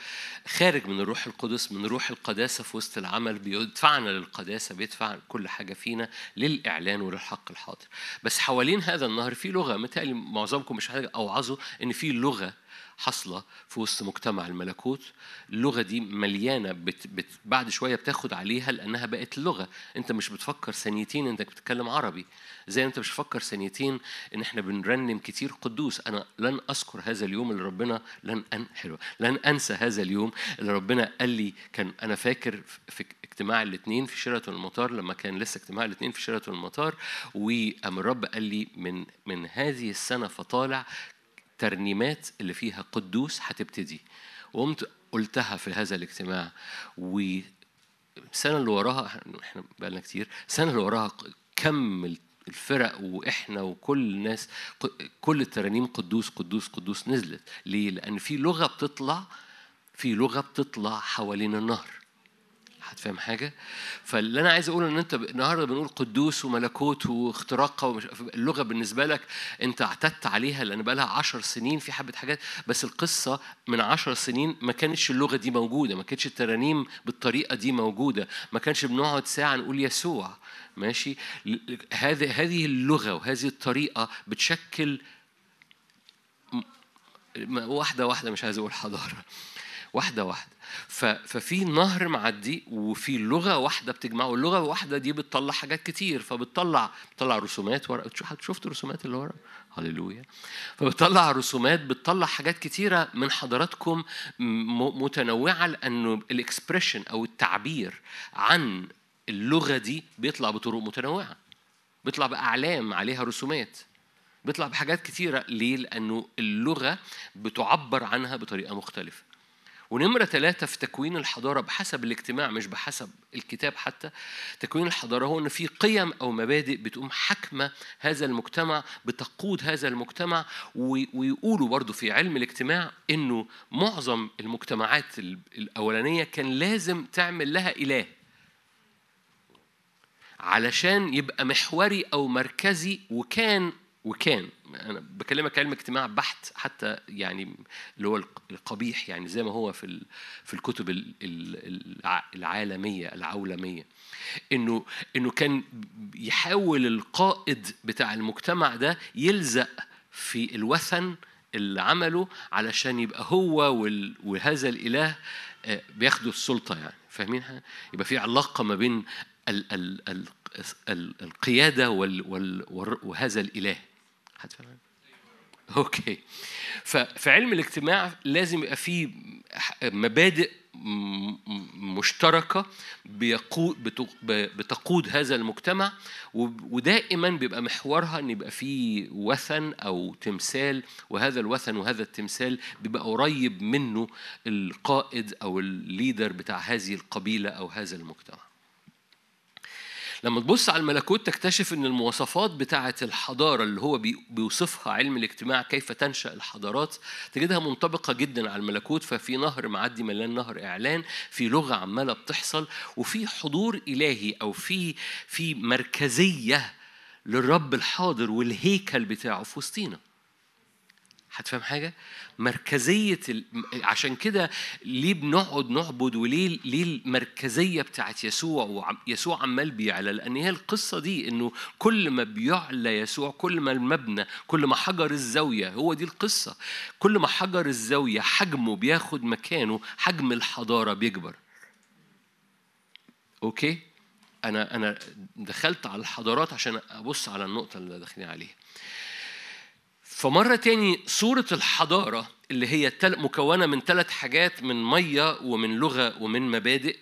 خارج من الروح القدس من روح القداسة في وسط العمل بيدفعنا للقداسة بيدفع كل حاجة فينا للإعلان وللحق الحاضر. بس حوالين هذا النهر في لغة متهيألي معظمكم مش محتاج أوعظه إن في لغة حاصلة في وسط مجتمع الملكوت. اللغة دي مليانة بت بت بعد شوية بتاخد عليها لأنها بقت لغة. أنت مش بتفكر ثانيتين إنك بتتكلم عربي. زي ما أنت مش بتفكر ثانيتين إن إحنا بنرنم كتير قدوس. أنا لن أذكر هذا اليوم اللي ربنا لن أن حلوة لن أنسى هذا اليوم اللي ربنا قال لي كان أنا فاكر في اجتماع الاثنين في شيراتون المطار لما كان لسه اجتماع الاثنين في شيراتون المطار. وقام الرب قال لي من من هذه السنة فطالع ترنيمات اللي فيها قدوس هتبتدي. وقمت قلتها في هذا الاجتماع و السنة اللي وراها إحنا بقالنا كتير السنة اللي وراها كم الفرق وإحنا وكل الناس كل الترانيم قدوس قدوس قدوس نزلت. ليه؟ لأن في لغة بتطلع في لغة بتطلع حوالين النهر. هتفهم حاجة؟ فاللي أنا عايز أقوله إن أنت النهارده بنقول قدوس وملكوت واختراقه ومش اللغة بالنسبة لك أنت اعتدت عليها لأن بقى لها 10 سنين في حبة حاجات بس القصة من 10 سنين ما كانتش اللغة دي موجودة ما كانتش الترانيم بالطريقة دي موجودة ما كانش بنقعد ساعة نقول يسوع ماشي؟ هذه هذه اللغة وهذه الطريقة بتشكل واحدة واحدة مش عايز أقول حضارة واحدة واحدة. ففي نهر معدي وفي لغة واحدة بتجمعه واللغة الواحدة دي بتطلع حاجات كتير فبتطلع بتطلع رسومات حد شفت الرسومات اللي ورا؟ هللويا. فبتطلع رسومات بتطلع حاجات كتيرة من حضراتكم متنوعة لأنه الإكسبريشن أو التعبير عن اللغة دي بيطلع بطرق متنوعة. بيطلع بأعلام عليها رسومات. بيطلع بحاجات كتيرة. ليه؟ لأنه اللغة بتعبر عنها بطريقة مختلفة. ونمرة ثلاثة في تكوين الحضارة بحسب الاجتماع مش بحسب الكتاب حتى تكوين الحضارة هو أن في قيم أو مبادئ بتقوم حكمة هذا المجتمع بتقود هذا المجتمع وي- ويقولوا برضو في علم الاجتماع أنه معظم المجتمعات ال- الأولانية كان لازم تعمل لها إله علشان يبقى محوري أو مركزي وكان وكان أنا بكلمك علم اجتماع بحت حتى يعني اللي هو الق- القبيح يعني زي ما هو في في الكتب ال- ال- الع- العالمية العولمية. إنه إنه كان يحاول القائد بتاع المجتمع ده يلزق في الوثن اللي عمله علشان يبقى هو وهذا الإله آه، بياخدوا السلطة يعني. فاهمين؟ يبقى في علاقة ما بين ال ال ال ال القيادة وهذا الإله. هتفهم Okay. ففي علم الاجتماع لازم يبقى في مبادئ مشتركة بيقود بتقود هذا المجتمع ودائما بيبقى محورها إن يبقى في وثن أو تمثال وهذا الوثن وهذا التمثال بيبقى قريب منه القائد أو ال leader بتاع هذه القبيلة أو هذا المجتمع. لما تبص على الملكوت تكتشف إن المواصفات بتاعة الحضارة اللي هو بي- بيوصفها علم الاجتماع كيف تنشأ الحضارات تجدها منطبقة جدا على الملكوت. ففي نهر معدي مليان نهر إعلان في لغة عمالة بتحصل وفي حضور إلهي أو في في مركزية للرب الحاضر والهيكل بتاعه في وسطينا. هتفهم حاجة؟ مركزية ال... عشان كده ليه بنقعد نعبد وليه ليه المركزية بتاعت يسوع ويسوع عمال بيعلى لأن هي القصة دي إنه كل ما بيعلى يسوع كل ما المبنى كل ما حجر الزاوية هو دي القصة كل ما حجر الزاوية حجمه بياخد مكانه حجم الحضارة بيكبر أوكي؟ أنا أنا دخلت على الحضارات عشان أبص على النقطة اللي داخلين عليها فمرة تاني صورة الحضارة اللي هي مكونة من ثلاث حاجات من مية ومن لغة ومن مبادئ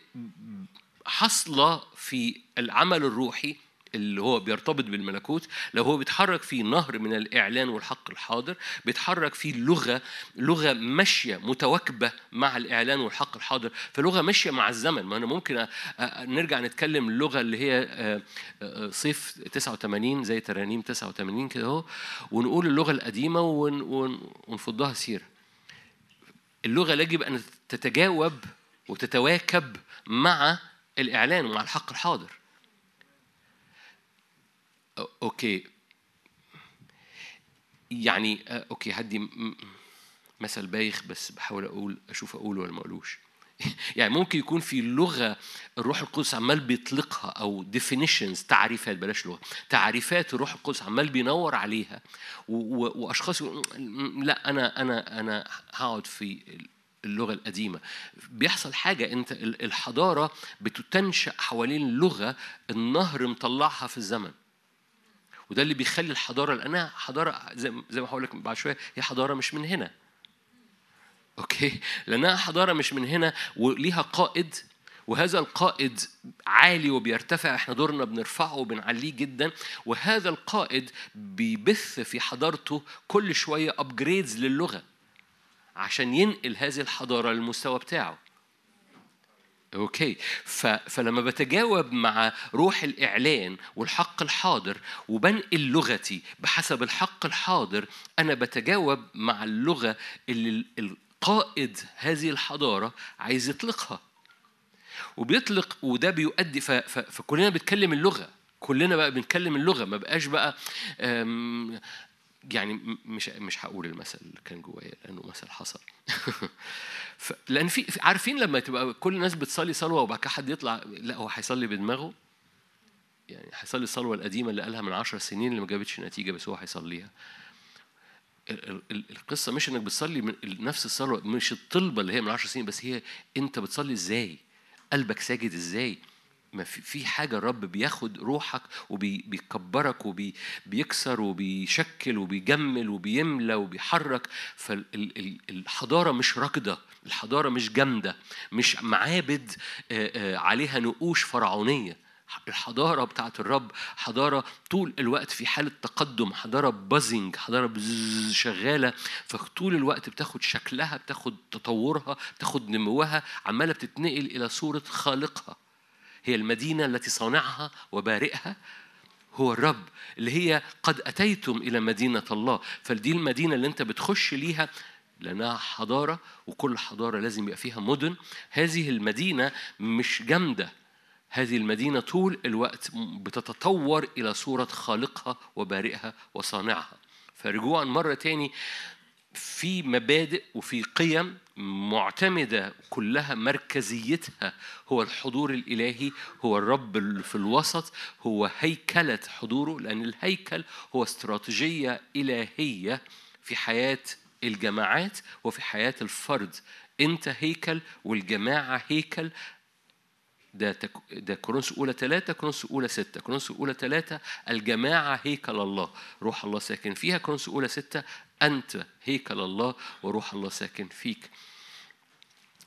حاصلة في العمل الروحي اللي هو بيرتبط بالملكوت لو هو بيتحرك في نهر من الإعلان والحق الحاضر بيتحرك في لغة لغة ماشية متواكبة مع الإعلان والحق الحاضر. فلغة ماشية مع الزمن. ما أنا ممكن نرجع نتكلم اللغة اللي هي صيف 89 زي ترانيم 89 كده أهو ونقول اللغة القديمة ون- ون- ونفضها سيرة اللغة يجب أن تتجاوب وتتواكب مع الإعلان ومع الحق الحاضر. Okay. يعني آه، okay هدي مثل بايخ بس بحاول أقول أشوف أقوله ولا ما أقولوش. (laughs) يعني ممكن يكون في لغة الروح القدس عمال بيطلقها أو definitions تعريفات بلاش لغة تعريفات الروح القدس عمال بينور عليها و- و- وأشخاص يقولوا "م- لا أنا أنا أنا هقعد في اللغة القديمة. بيحصل حاجة أنت ال- الحضارة بتتنشأ حوالين لغة النهر مطلعها في الزمن. وده اللي بيخلي الحضارة لأنها حضارة زي ما هقول لك بعد شوية هي حضارة مش من هنا. أوكي؟ لأنها حضارة مش من هنا وليها قائد وهذا القائد عالي وبيرتفع إحنا دورنا بنرفعه وبنعليه جدا. وهذا القائد بيبث في حضارته كل شوية upgrades للغة عشان ينقل هذه الحضارة للمستوى بتاعه. Okay. فلما بتجاوب مع روح الإعلان والحق الحاضر وبنقل لغتي بحسب الحق الحاضر أنا بتجاوب مع اللغة اللي القائد هذه الحضارة عايز يطلقها وبيطلق وده بيؤدي. فكلنا بنتكلم اللغة كلنا بقى بنتكلم اللغة ما بقاش بقى. يعني مش مش هقول المثل اللي كان جوايا لأنه مثل حصل. (laughs) لأن في في- عارفين لما تبقى كل الناس بتصلي صلوة وبعد كده حد يطلع لا هو هيصلي بدماغه؟ يعني هيصلي الصلوة القديمة اللي قالها من عشر سنين اللي ما جابتش نتيجة بس هو هيصليها. ال- ال- ال- القصة مش إنك بتصلي من نفس الصلوة مش الطلبة اللي هي من عشر سنين بس هي أنت بتصلي إزاي؟ قلبك ساجد إزاي؟ ما في في حاجة الرب بياخد روحك وبيكبرك وبيكسر وبيشكل وبيجمل وبيملى وبيحرك فالحضاره مش راكدة الحضارة مش جامدة مش معابد عليها نقوش فرعونية. الحضارة بتاعت الرب حضارة طول الوقت في حالة تقدم حضارة بازنج حضارة بزز شغالة فطول الوقت بتاخد شكلها بتاخد تطورها بتاخد نموها عمالة بتتنقل إلى صورة خالقها. هي المدينة التي صانعها وبارئها هو الرب اللي هي قد أتيتم إلى مدينة الله. فدي المدينة اللي أنت بتخش ليها لأنها حضارة وكل حضارة لازم يبقى فيها مدن. هذه المدينة مش جامدة. هذه المدينة طول الوقت بتتطور إلى صورة خالقها وبارئها وصانعها. فرجوعا مرة تاني في مبادئ وفي قيم معتمدة كلها مركزيتها هو الحضور الإلهي هو الرب في الوسط هو هيكلة حضوره لأن الهيكل هو استراتيجية إلهية في حياة الجماعات وفي حياة الفرد. أنت هيكل والجماعة هيكل. ده تك... ده كورنثوس اولى ثلاثة كورنثوس اولى ستة. كورنثوس اولى ثلاثة الجماعة هيكل الله روح الله ساكن فيها. كورنثوس اولى ستة أنت هيكل الله وروح الله ساكن فيك.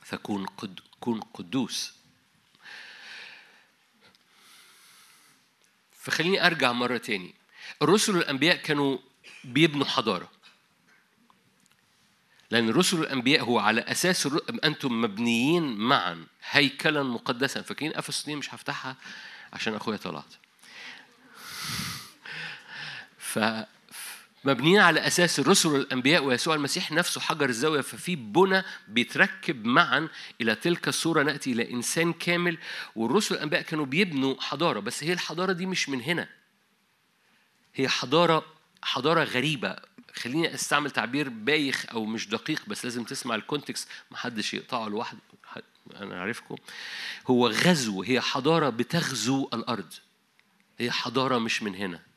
فكون قد... كن قدوس. فخليني أرجع مرة تاني. الرسل والانبياء كانوا بيبنوا حضارة. لأن الرسل والأنبياء هو على أساس. أنتم مبنيين معا هيكلا مقدسا. فاكرين أفسس 2 مش هفتحها عشان أخويا طلعت. ف مبنيين على أساس الرسل والأنبياء ويسوع المسيح نفسه حجر الزاوية ففي بنى بيتركب معا إلى تلك الصورة نأتي إلى إنسان كامل. والرسل والأنبياء كانوا بيبنوا حضارة بس هي الحضارة دي مش من هنا. هي حضارة حضارة غريبة. خليني أستعمل تعبير بايخ أو مش دقيق بس لازم تسمع الكونتكست محدش يقطعه لوحده. أنا عارفكم. هو غزو هي حضارة بتغزو الأرض. هي حضارة مش من هنا.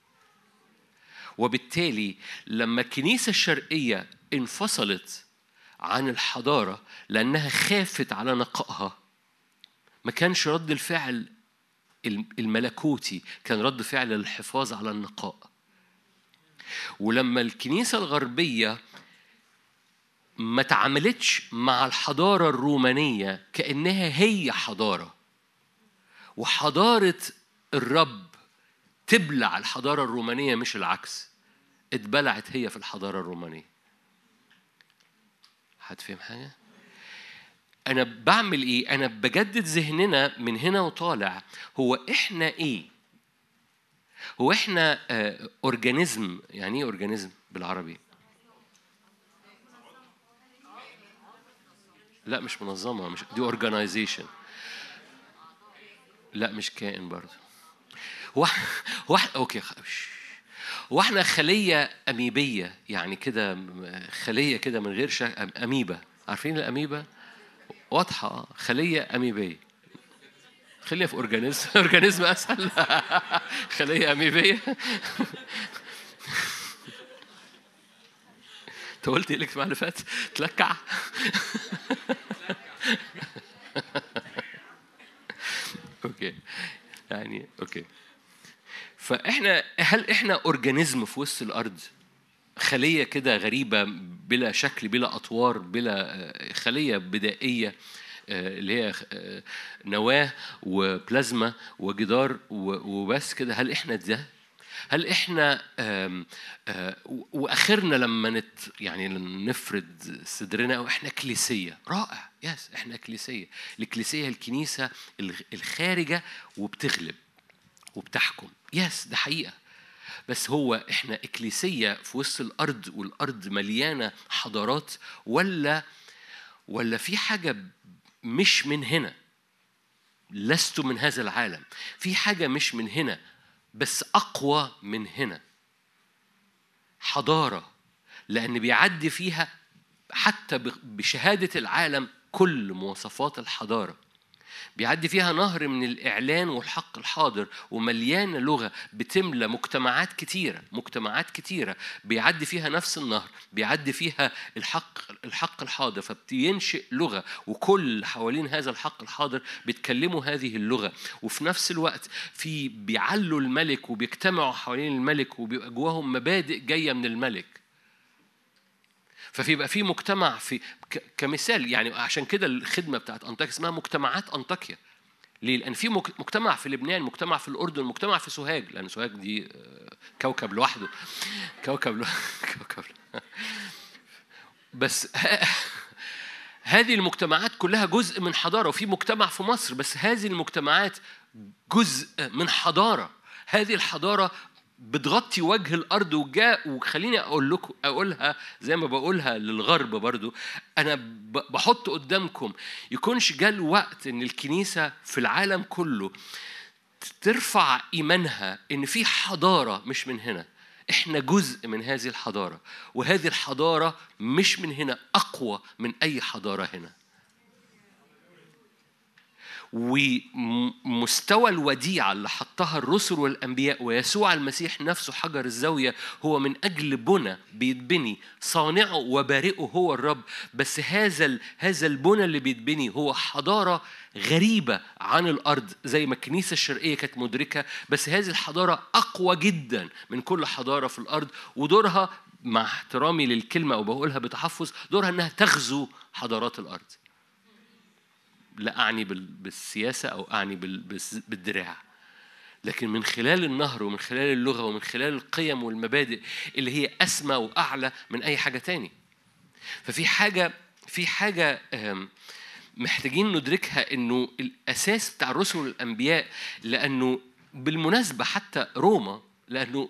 وبالتالي لما الكنيسة الشرقية انفصلت عن الحضارة لأنها خافت على نقائها ما كانش رد الفعل الملكوتي كان رد فعل الحفاظ على النقاء. ولما الكنيسة الغربية ما تعاملتش مع الحضارة الرومانية كأنها هي حضارة وحضارة الرب تبلع الحضارة الرومانية مش العكس. اتبلعت هي في الحضارة الرومانية. هتفهم حاجة؟ أنا بعمل إيه؟ أنا بجدد ذهننا من هنا وطالع. هو إحنا إيه؟ هو إحنا organism. يعني إيه organism بالعربي؟ لا مش منظمة مش دي organization. لا مش كائن برضه. هو okay هو إحنا خلية أميبية يعني كده خلية كده من غير شك اميبا عارفين الاميبا واضحة خلية أميبية. خليها في organism (laughs) organism أسهل. (laughs) خلية أميبية. (laughs) أنت قلت إيه الاجتماع اللي فات؟ تلكع. Okay. يعني okay. فإحنا هل إحنا organism في وسط الأرض؟ خلية كده غريبة بلا شكل بلا أطوار بلا خلية بدائية اللي هي نواة وبلازما وجدار وبس كده هل إحنا ده؟ هل إحنا آه، وأخرنا لما نت يعني نفرد صدرنا أو إحنا كنيسيه رائع يس إحنا كنيسيه الكنيسيه هي الكنيسة الخارجة وبتغلب وبتحكم. يس ده حقيقة. بس هو إحنا إكليسية في وسط الأرض والأرض مليانة حضارات ولا ولا في حاجة مش من هنا؟ لست من هذا العالم. في حاجة مش من هنا بس أقوى من هنا. حضارة. لأن بيعدي فيها حتى ب- بشهادة العالم كل مواصفات الحضارة. بيعدي فيها نهر من الإعلان والحق الحاضر ومليانة لغة بتملى مجتمعات كتيرة مجتمعات كتيرة. بيعدي فيها نفس النهر بيعدي فيها الحق الحق الحاضر فبينشئ لغة. وكل حوالين هذا الحق الحاضر بيتكلموا هذه اللغة. وفي نفس الوقت في بيعلوا الملك وبيجتمعوا حوالين الملك وبيبقى جواهم مبادئ جاية من الملك. ففي بقى في مجتمع في كمثال يعني عشان كده الخدمة بتاعت أنطاكيا اسمها مجتمعات أنطاكيا ليه؟ لأن في مجتمع في لبنان مجتمع في الأردن مجتمع في سوهاج لأن سوهاج دي آه، كوكب لوحده كوكب لوحده (laughs) كوكب لوحده. بس (laughs) هذه المجتمعات كلها جزء من حضارة وفي مجتمع في مصر بس هذه المجتمعات جزء من حضارة هذه الحضارة بتغطي وجه الأرض وجاء وخليني أقول لكم أقولها زي ما بقولها للغرب برضو. أنا بحط قدامكم يكونش جاء الوقت إن الكنيسة في العالم كله ترفع إيمانها إن في حضارة مش من هنا. إحنا جزء من هذه الحضارة وهذه الحضارة مش من هنا أقوى من أي حضارة هنا. ومستوى الوديعة اللي حطها الرسل والأنبياء ويسوع المسيح نفسه حجر الزاوية هو من أجل بنى بيتبني صانعه وبارئه هو الرب. بس هذا هذا البنى اللي بيتبني هو حضارة غريبة عن الأرض زي ما الكنيسة الشرقية كانت مدركة. بس هذه الحضارة أقوى جدا من كل حضارة في الأرض ودورها مع احترامي للكلمة أو بقولها بتحفظ دورها إنها تغزو حضارات الأرض. لا أعني بال- بالسياسة أو أعني بالدراع. لكن من خلال النهر ومن خلال اللغة ومن خلال القيم والمبادئ اللي هي أسمى وأعلى من أي حاجة تاني. ففي حاجة في حاجة محتاجين ندركها إنه الأساس بتاع الرسل والأنبياء لأنه بالمناسبة حتى روما لأنه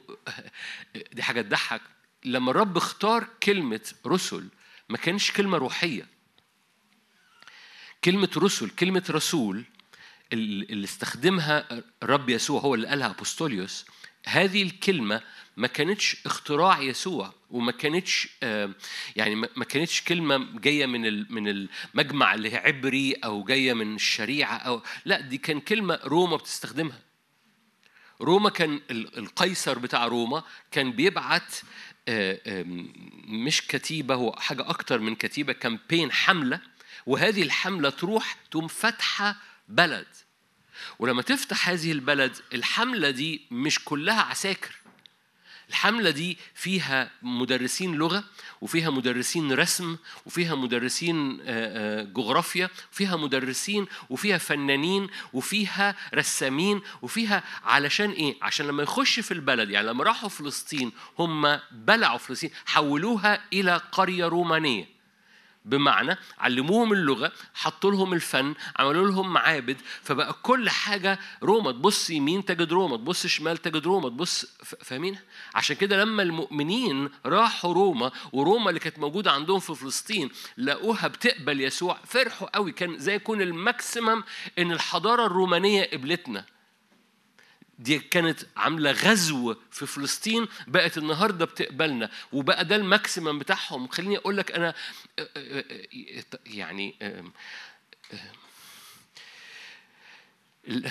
(laughs) دي حاجة تضحك لما الرب اختار كلمة رسل ما كانش كلمة روحية. كلمة رسل كلمة رسول ال- اللي استخدمها الرب يسوع هو اللي قالها أبوستوليوس هذه الكلمة ما كانتش اختراع يسوع وما كانتش آه، يعني ما كانتش كلمة جاية من من المجمع اللي عبري أو جاية من الشريعة أو لا دي كان كلمة روما بتستخدمها. روما كان ال- القيصر بتاع روما كان بيبعت آه، مش كتيبة هو حاجة أكتر من كتيبة كامبين حملة وهذه الحملة تروح تقوم فاتحة بلد. ولما تفتح هذه البلد الحملة دي مش كلها عساكر. الحملة دي فيها مدرسين لغة وفيها مدرسين رسم وفيها مدرسين آه، آه، جغرافيا وفيها مدرسين وفيها فنانين وفيها رسامين وفيها علشان إيه؟ عشان لما يخش في البلد يعني لما راحوا فلسطين هم بلعوا فلسطين حولوها إلى قرية رومانية. بمعنى علموهم اللغة حطوا لهم الفن عملوا لهم معابد فبقى كل حاجة روما تبص يمين تجد روما تبص شمال تجد روما تبص فاهمين؟ عشان كده لما المؤمنين راحوا روما وروما اللي كانت موجودة عندهم في فلسطين لقوها بتقبل يسوع فرحوا قوي كان زي يكون ال maximum إن الحضارة الرومانية قبلتنا. دي كانت عاملة غزو في فلسطين بقت النهارده بتقبلنا وبقى ده ال maximum بتاعهم. خليني أقول لك أنا يعني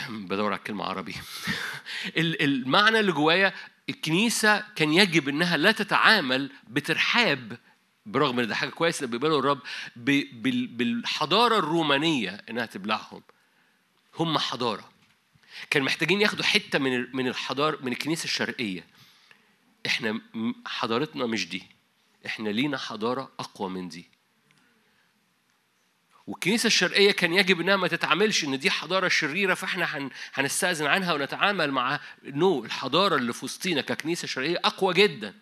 بدور على كلمه عربي. ال- المعنى اللي جوايا الكنيسة كان يجب إنها لا تتعامل بترحاب برغم إن ده حاجة كويسة اللي بيقبلوا الرب بالحضارة الرومانية إنها تبلعهم. هم حضارة. كان محتاجين ياخدوا حتة من من الحضاره من الكنيسة الشرقية إحنا حضارتنا مش دي إحنا لينا حضارة أقوى من دي والكنيسة الشرقية كان يجب إنها ما تتعاملش إن دي حضارة شريرة فإحنا هن هنستأذن عنها ونتعامل مع نو الحضارة اللي في وسطينا ككنيسة شرقية أقوى جدا.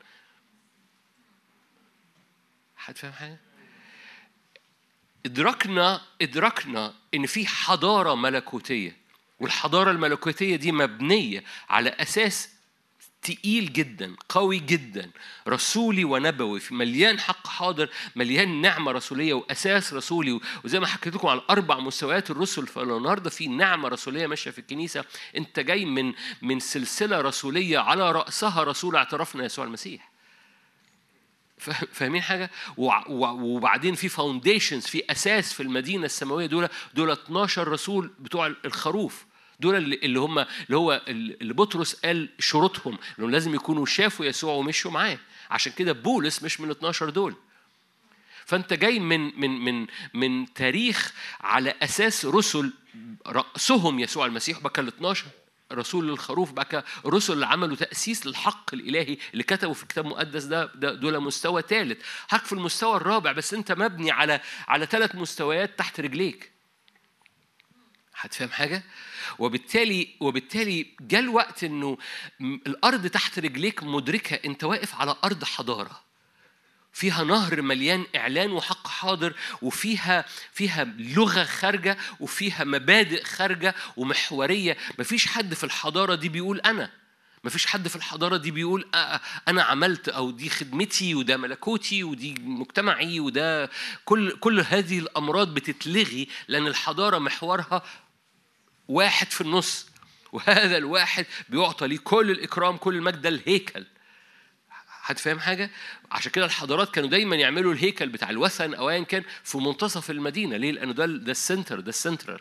حد فاهم حاجة؟ إدراكنا إدراكنا إن في حضارة ملكوتية والحضارة الملكوتية دي مبنية على أساس تقيل جدا قوي جدا رسولي ونبوي مليان حق حاضر مليان نعمة رسولية وأساس رسولي وزي ما حكيت لكم على الأربع مستويات الرسل فالنهاردة في نعمة رسولية ماشية في الكنيسة. أنت جاي من من سلسلة رسولية على رأسها رسول اعترافنا يسوع المسيح. فا- فاهمين حاجة؟ وبعدين في foundations في أساس في المدينة السماوية دول دول 12 رسول بتوع الخروف. دول اللي هم اللي هو اللي بطرس قال شروطهم إنهم لازم يكونوا شافوا يسوع ومشوا معاه. عشان كده بولس مش من ال 12 دول. فانت جاي من من من من تاريخ على أساس رسل رأسهم يسوع المسيح بقى ال 12 رسول للخروف بقى رسل اللي عملوا تأسيس للحق الإلهي اللي كتبوا في الكتاب المقدس ده, ده دول مستوى ثالث حق في المستوى الرابع بس انت مبني على على ثلاث مستويات تحت رجليك. هتفهم حاجة؟ وبالتالي وبالتالي جاء الوقت إنه الأرض تحت رجليك مدركة أنت واقف على أرض حضارة. فيها نهر مليان إعلان وحق حاضر وفيها فيها لغة خارجة وفيها مبادئ خارجة ومحورية. مفيش حد في الحضارة دي بيقول أنا. مفيش حد في الحضارة دي بيقول أنا عملت أو دي خدمتي وده ملكوتي ودي مجتمعي وده كل كل هذه الأمراض بتتلغي لأن الحضارة محورها واحد في النص. وهذا الواحد بيعطى ليه كل الإكرام كل المجد ده الهيكل. حد فاهم حاجة؟ عشان كده الحضارات كانوا دايما يعملوا الهيكل بتاع الوثن أو ايا كان في منتصف المدينة. ليه؟ لأنه ده ده ال center ده السنترال.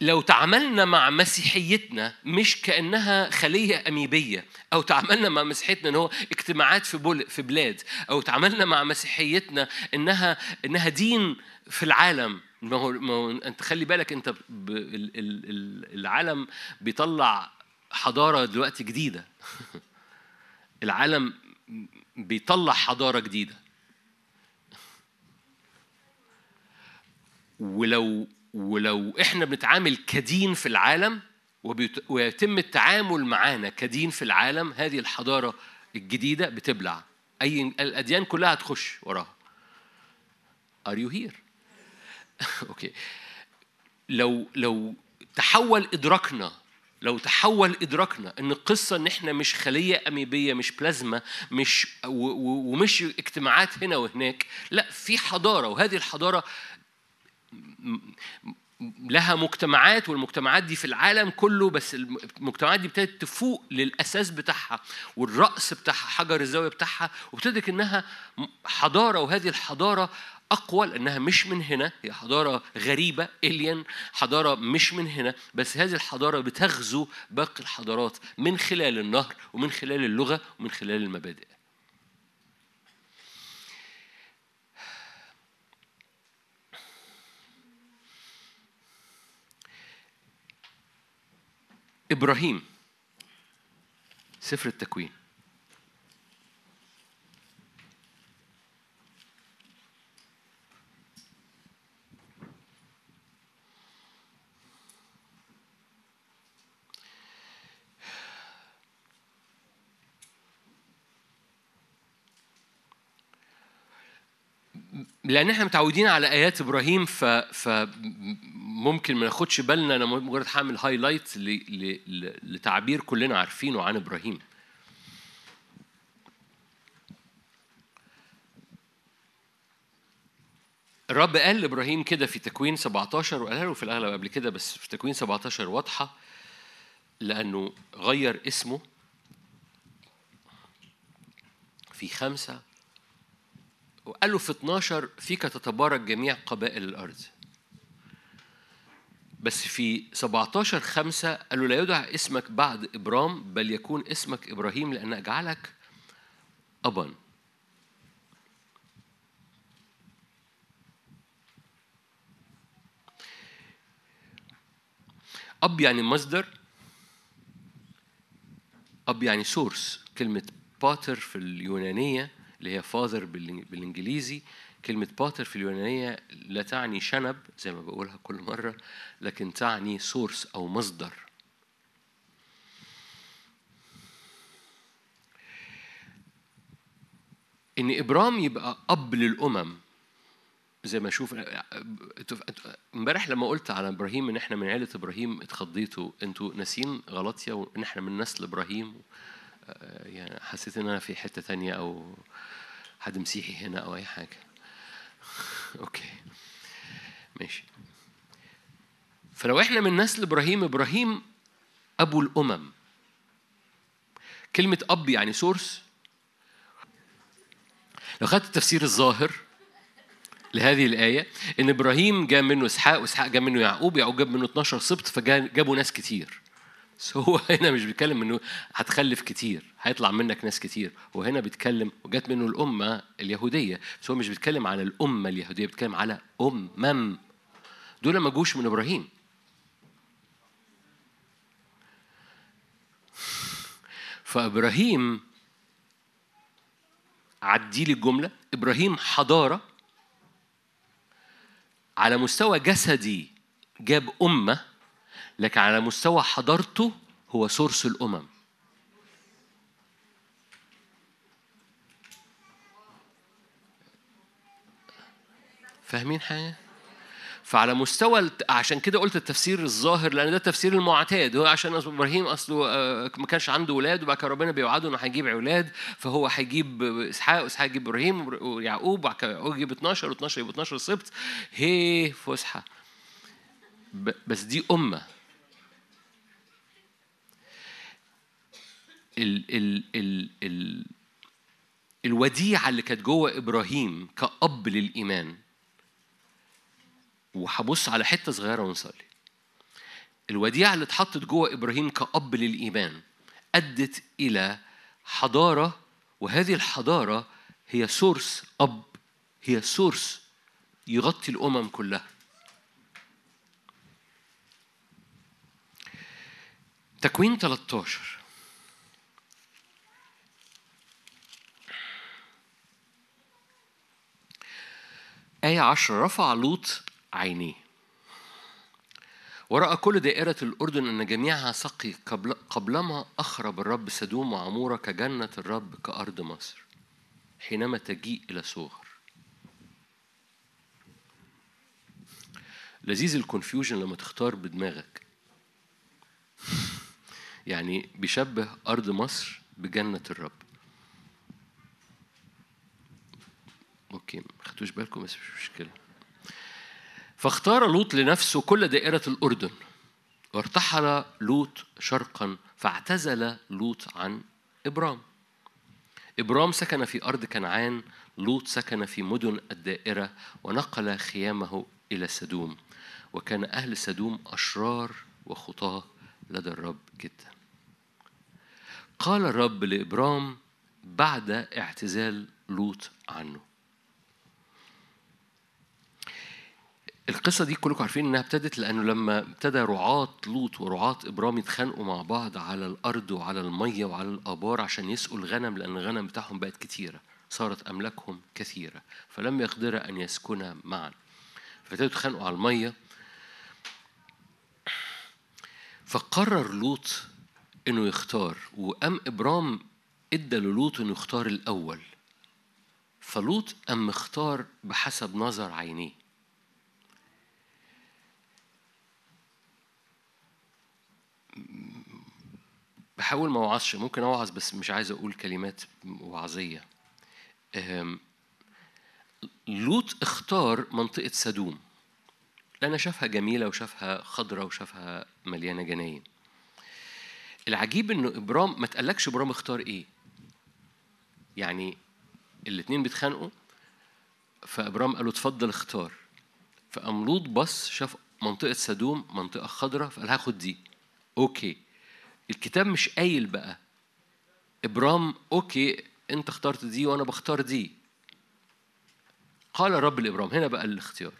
لو تعاملنا مع مسيحيتنا مش كأنها خلية أميبية أو تعاملنا مع مسيحيتنا إن هو اجتماعات في بول في بلاد أو تعاملنا مع مسيحيتنا انها إنها دين في العالم ما هو, ما هو أنت خلي بالك أنت ب... ال... ال... ال- العالم بيطلع حضارة دلوقتي جديدة. (laughs) العالم بيطلع حضارة جديدة. ولو ولو إحنا بنتعامل كدين في العالم وبيت- ويتم التعامل معانا كدين في العالم هذه الحضارة الجديدة بتبلع. اي الأديان كلها هتخش وراها. Are you here؟ (laughs) Okay. لو لو تحول إدراكنا لو تحول إدراكنا إن القصة إن إحنا مش خلية أميبية مش بلازما مش ومش اجتماعات هنا وهناك لا في حضارة وهذه الحضارة لها مجتمعات والمجتمعات دي في العالم كله بس المجتمعات دي ابتدت تفوق للأساس بتاعها والرأس بتاعها حجر الزاوية بتاعها وابتدت إنها حضارة وهذه الحضارة أقوى لأنها مش من هنا. هي حضارة غريبة الين حضارة مش من هنا. بس هذه الحضارة بتغزو باقي الحضارات من خلال النهر ومن خلال اللغة ومن خلال المبادئ. إبراهيم سفر التكوين. لأن إحنا متعودين على آيات إبراهيم ف فممكن ما ناخدش بالنا أنا مجرد هعمل هايلايت ل... ل... لتعبير كلنا عارفينه عن إبراهيم. الرب قال لإبراهيم كده في تكوين 17 وقالها له في الأغلب قبل كده بس في تكوين 17 واضحة لأنه غير اسمه في خمسة وقال له في 12 فيك تتبارك جميع قبائل الأرض. بس في 17 خمسة قال له لا يدعى اسمك بعد إبرام بل يكون اسمك إبراهيم لأن أجعلك أبا. أب يعني مصدر أب يعني source كلمة pater في اليونانية. اللي هي father بالإنجليزي كلمة pater في اليونانية لا تعني شنب زي ما بقولها كل مرة لكن تعني source أو مصدر. إن إبرام يبقى أب للأمم زي ما أشوف امبارح لما قلت على إبراهيم إن إحنا من عيلة إبراهيم اتخضيتوا أنتوا ناسيين غلطيا وإن إحنا من نسل إبراهيم آه، يعني حسيت إن أنا في حتة تانية أو حد مسيحي هنا أو أي حاجة. (laughs) okay. ماشي. فلو إحنا من نسل إبراهيم إبراهيم أبو الأمم. كلمة أب يعني source لو خدت التفسير الظاهر لهذه الآية إن إبراهيم جاء منه إسحاق وإسحاق جاء منه يعقوب يعقوب جاب منه 12 سبط فجابوا ناس كتير. (laughs) بس هو هنا مش بيتكلم إنه هتخلف كتير هيطلع منك ناس كتير. هو هنا بيتكلم وجات منه الأمة اليهودية. بس هو مش بيتكلم على الأمة اليهودية بيتكلم على أمم. دول ما جوش من إبراهيم. فإبراهيم عدي لي الجملة. إبراهيم حضارة. على مستوى جسدي جاب أمة. لكن على مستوى حضارته هو سورس الأمم. فاهمين حاجة؟ فعلى مستوى عشان كده قلت التفسير الظاهر لأن ده التفسير المعتاد. هو عشان إبراهيم أصله آه، ما كانش عنده أولاد وبعد كده ربنا بيوعده إنه هيجيب أولاد فهو هيجيب إسحاق وإسحاق يجيب إبراهيم ويعقوب وبعد كده يعقوب يجيب 12 و12 يجيب 12 سبط هي فسحة. بس دي أمة. ال ال ال ال الوديعة اللي كانت جوه إبراهيم كأب للإيمان. وهبص على حتة صغيرة ونصلي. الوديعة اللي اتحطت جوه إبراهيم كأب للإيمان أدت إلى حضارة وهذه الحضارة هي source أب هي source يغطي الأمم كلها. تكوين 13 آية عشرة رفع لوط عينيه ورأى كل دائرة الأردن أن جميعها سقي قبل قبلما أخرب الرب سدوم وعمورة كجنة الرب كأرض مصر حينما تجيء إلى صغر. لذيذ ال confusion لما تختار بدماغك. يعني بيشبه أرض مصر بجنة الرب. okay ما خدتوش بالكم بس مش مشكلة. فاختار لوط لنفسه كل دائرة الأردن. وارتحل لوط شرقا فاعتزل لوط عن إبرام. إبرام سكن في أرض كنعان لوط سكن في مدن الدائرة ونقل خيامه إلى سدوم. وكان أهل سدوم أشرار وخطاة لدى الرب جدا. قال الرب لإبرام بعد اعتزال لوط عنه. القصة دي كلكم عارفين إنها ابتدت لأنه لما ابتدى رعاة لوط ورعاة إبرام يتخانقوا مع بعض على الأرض وعلى المية وعلى الآبار عشان يسقوا الغنم لأن الغنم بتاعهم بقت كتيرة صارت أملاكهم كثيرة فلم يقدر أن يسكنا معا. فابتدوا يتخانقوا على المية. فقرر لوط إنه يختار وقام إبرام إدى للوط إنه يختار الأول. فلوط قام اختار بحسب نظر عينيه. بحاول ما اوعظش ممكن اوعظ بس مش عايز أقول كلمات وعظية. لوط اختار منطقة سدوم. لأن شافها جميلة وشافها خضرة وشافها مليانة جناين. العجيب إنه إبرام ما تقلكش إبرام اختار إيه يعني الاتنين بيتخانقوا فإبرام قال له اتفضل اختار. فقام لوط بص شاف منطقة سدوم منطقة خضرة فقال هاخد دي. okay. الكتاب مش قايل بقى. إبرام okay أنت اخترت دي وأنا بختار دي. قال الرب لإبرام هنا بقى الاختيار.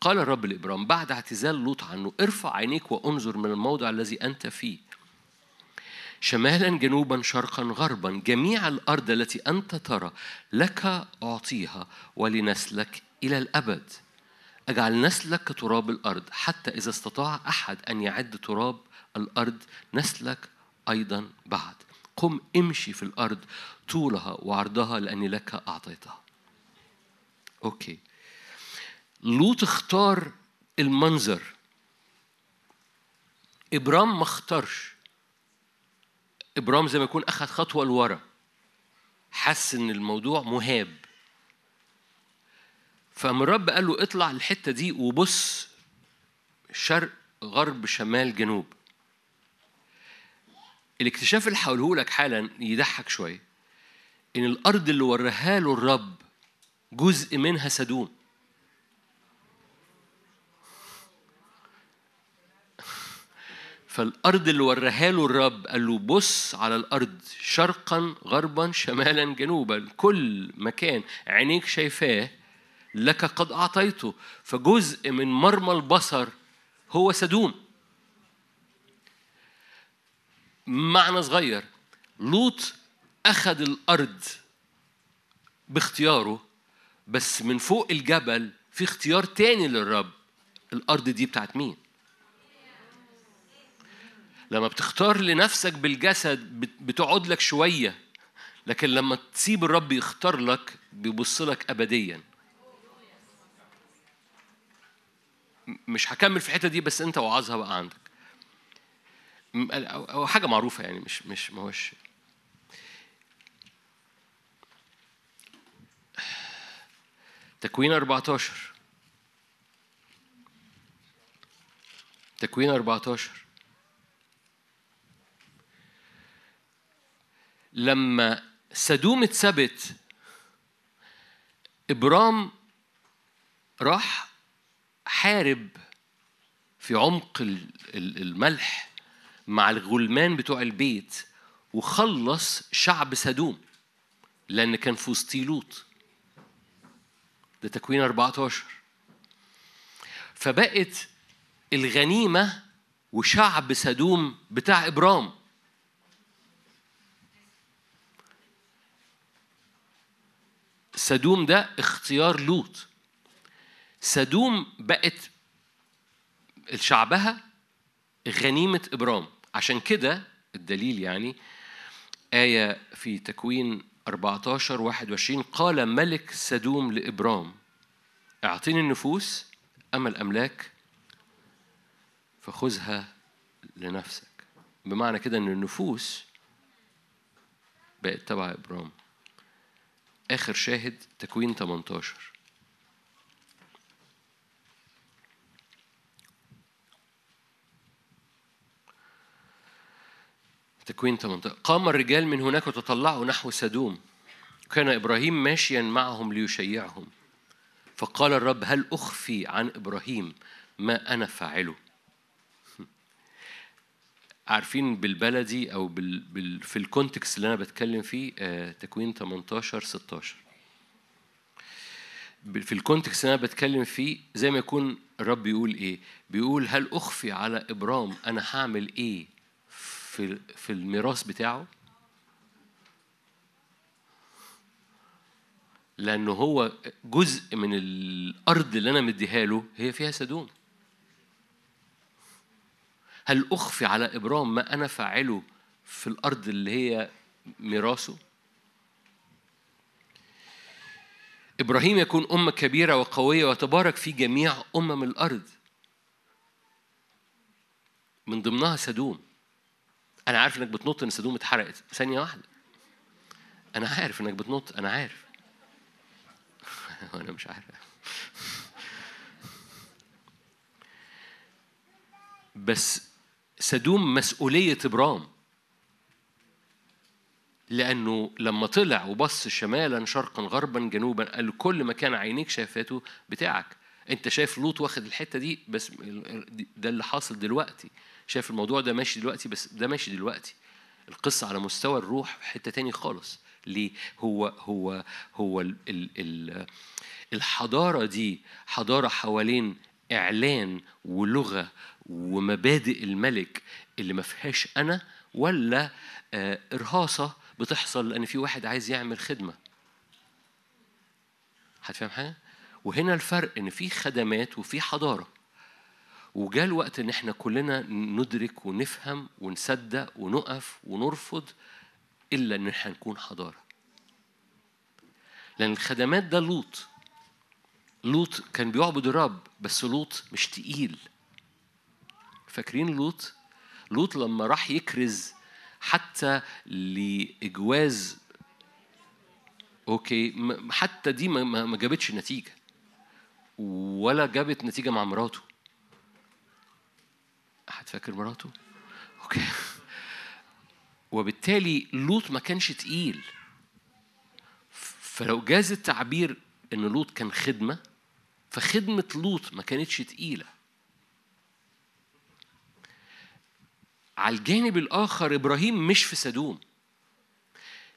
قال الرب لإبرام بعد اعتزال لوط عنه ارفع عينيك وانظر من الموضع الذي أنت فيه. شمالا جنوبا شرقا غربا جميع الأرض التي أنت ترى لك أعطيها ولنسلك إلى الأبد. أجعل نسلك كتراب الأرض حتى إذا استطاع أحد أن يعد تراب الأرض نسلك أيضا بعد. قم امشي في الأرض طولها وعرضها لأني لك أعطيتها. أوكي. لوط اختار المنظر. إبرام ما اختارش. إبرام زي ما يكون أخذ خطوة لورا. حس إن الموضوع مهاب. فقام الرب قال له اطلع الحتة دي وبص شرق غرب شمال جنوب. الاكتشاف اللي هقوله لك حالا يضحك شوية. إن الأرض اللي وراها له الرب جزء منها سدوم. فالأرض اللي وراها له الرب قال له بص على الأرض شرقا غربا شمالا جنوبا. كل مكان عينيك شايفاه لك قد أعطيته. فجزء من مرمى البصر هو سدوم. معنى صغير. لوط أخذ الأرض باختياره بس من فوق الجبل في اختيار تاني للرب. الأرض دي بتاعت مين؟ لما بتختار لنفسك بالجسد بت- بتقعد لك شوية لكن لما تسيب الرب يختار لك بيبص لك أبديا م- مش هكمل في الحتة دي بس أنت وعظها بقى عندك. م- أو أو حاجة معروفة يعني مش مش ما هوش. تكوين 14 تكوين 14 لما سدوم اتثبت إبرام راح حارب في عمق ال- ال- الملح مع الغلمان بتوع البيت وخلص شعب سدوم لأن كان في وسطيه لوط ده تكوين 14 فبقت الغنيمة وشعب سدوم بتاع إبرام. سدوم ده اختيار لوط. سدوم بقت شعبها غنيمة إبرام. عشان كده الدليل يعني آية في تكوين 14 21 قال ملك سدوم لإبرام اعطيني النفوس أما الأملاك فخذها لنفسك. بمعنى كده إن النفوس بقت تبع إبرام. آخر شاهد تكوين 18 تكوين 18 قام الرجال من هناك وتطلعوا نحو سدوم. كان إبراهيم ماشيا معهم ليشيعهم. فقال الرب هل أخفي عن إبراهيم ما أنا فاعله؟ (laughs) عارفين بالبلدي أو بال... بال... في ال context اللي أنا بتكلم فيه آه، تكوين 18 16 في ال context اللي أنا بتكلم فيه زي ما يكون الرب بيقول إيه؟ بيقول هل أخفي على ابرام أنا هعمل إيه؟ في في الميراث بتاعه؟ لأنه هو جزء من الأرض اللي أنا مديها له هي فيها سدوم. هل أخفي على إبرام ما أنا فاعله في الأرض اللي هي ميراثه؟ إبراهيم يكون أمة كبيرة وقوية وتبارك في جميع أمم الأرض. من ضمنها سدوم. أنا عارف إنك بتنط إن سدوم اتحرقت. ثانية واحدة. أنا عارف إنك بتنط. أنا عارف. (laughs) أنا مش عارف. بس سدوم مسؤولية إبرام. لأنه لما طلع وبص شمالا شرقا غربا جنوبا قال كل مكان عينيك شافته بتاعك. أنت شايف لوط واخد الحتة دي بس ده اللي حاصل دلوقتي. شايف الموضوع ده ماشي دلوقتي بس ده ماشي دلوقتي. القصة على مستوى الروح حتة تاني خالص. ليه؟ هو هو هو ال ال ال الحضارة دي حضارة حوالين إعلان ولغة ومبادئ الملك اللي ما فيهاش أنا ولا آه، إرهاصة بتحصل لأن في واحد عايز يعمل خدمة. هتفهم حاجة؟ وهنا الفرق إن في خدمات وفي حضارة. وجاء الوقت إن إحنا كلنا ندرك ونفهم ونصدق ونقف ونرفض إلا إن إحنا نكون حضارة. لأن الخدمات ده لوط. لوط كان بيعبد الرب بس لوط مش تقيل. فاكرين لوط؟ لوط لما راح يكرز حتى لإجواز okay حتى دي ما جابتش نتيجة. ولا جابت نتيجة مع مراته. حد فاكر مراته okay. وبالتالي لوط ما كانش تقيل. فلو جاز التعبير إن لوط كان خدمة فخدمة لوط ما كانتش تقيلة. على الجانب الآخر إبراهيم مش في سدوم.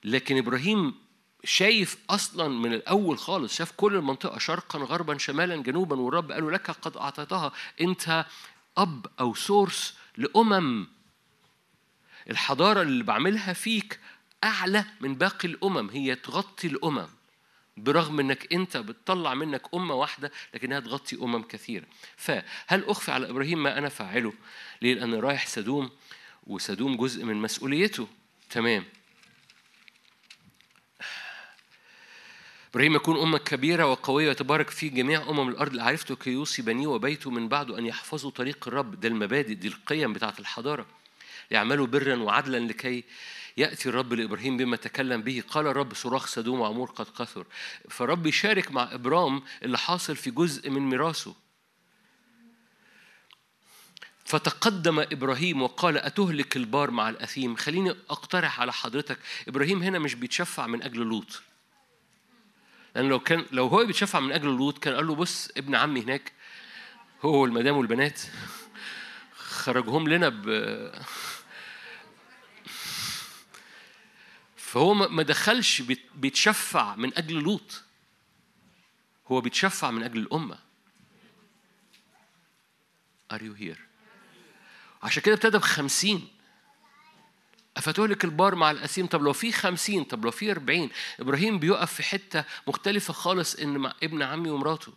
لكن إبراهيم شايف أصلا من الأول خالص شاف كل المنطقة شرقا غربا شمالا جنوبا والرب قال له لك قد أعطيتها أنت أب أو سورس لأمم. الحضارة اللي بعملها فيك أعلى من باقي الأمم هي تغطي الأمم. برغم إنك أنت بتطلع منك أمة واحدة لكنها تغطي أمم كثيرة. فهل أخفي على إبراهيم ما أنا فاعله؟ ليه؟ لأن رايح سدوم وسدوم جزء من مسؤوليته. تمام. إبراهيم يكون أمة كبيرة وقوية ويتبارك في جميع الأرض. اللي عرفته كي يوصي بنيه وبيته من بعده أن يحفظوا طريق الرب. ده المبادئ دي القيم بتاعة الحضارة. يعملوا برا وعدلا لكي يأتي الرب لإبراهيم بما تكلم به. قال الرب صراخ سدوم وعمور قد كثر فالرب يشارك مع إبرام اللي حاصل في جزء من ميراثه. فتقدم إبراهيم وقال أتهلك البار مع الأثيم. خليني أقترح على حضرتك إبراهيم هنا مش بيتشفع من أجل لوط. لأن لو كان لو هو بيتشفع من أجل لوط كان قال له بص ابن عمي هناك هو والمدام والبنات خرجهم لنا ب. فهو ما دخلش بيت- بيتشفع من أجل لوط. هو بيتشفع من أجل الأمة. Are you here؟ عشان كده ابتدى بخمسين. أفتهلك البار مع الأثيم؟ طب لو في خمسين طب لو في أربعين؟ إبراهيم بيقف في حتة مختلفة خالص إن مع ابن عمي ومراته.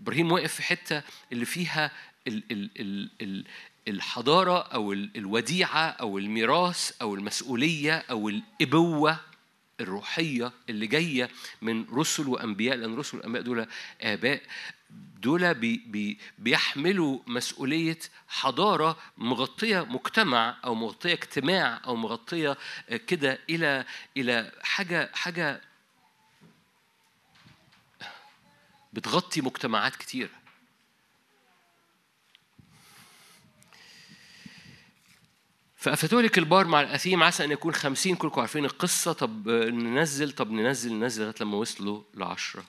إبراهيم واقف في حتة اللي فيها ال ال ال ال الحضارة أو ال- الوديعة أو الميراث أو المسؤولية أو الإبوة الروحية اللي جاية من رسل وأنبياء لأن رسل وأنبياء دول آباء. دول بي بي بيحملوا مسؤولية حضارة مغطية مجتمع أو مغطية اجتماع أو مغطية آه، كده إلى إلى حاجة حاجة بتغطي مجتمعات كتيرة فأفتهلك البار مع الأثيم عسى أن يكون خمسين كلكم عارفين القصة. طب آه، ننزل طب ننزل ننزل لغاية لما وصلوا لعشرة.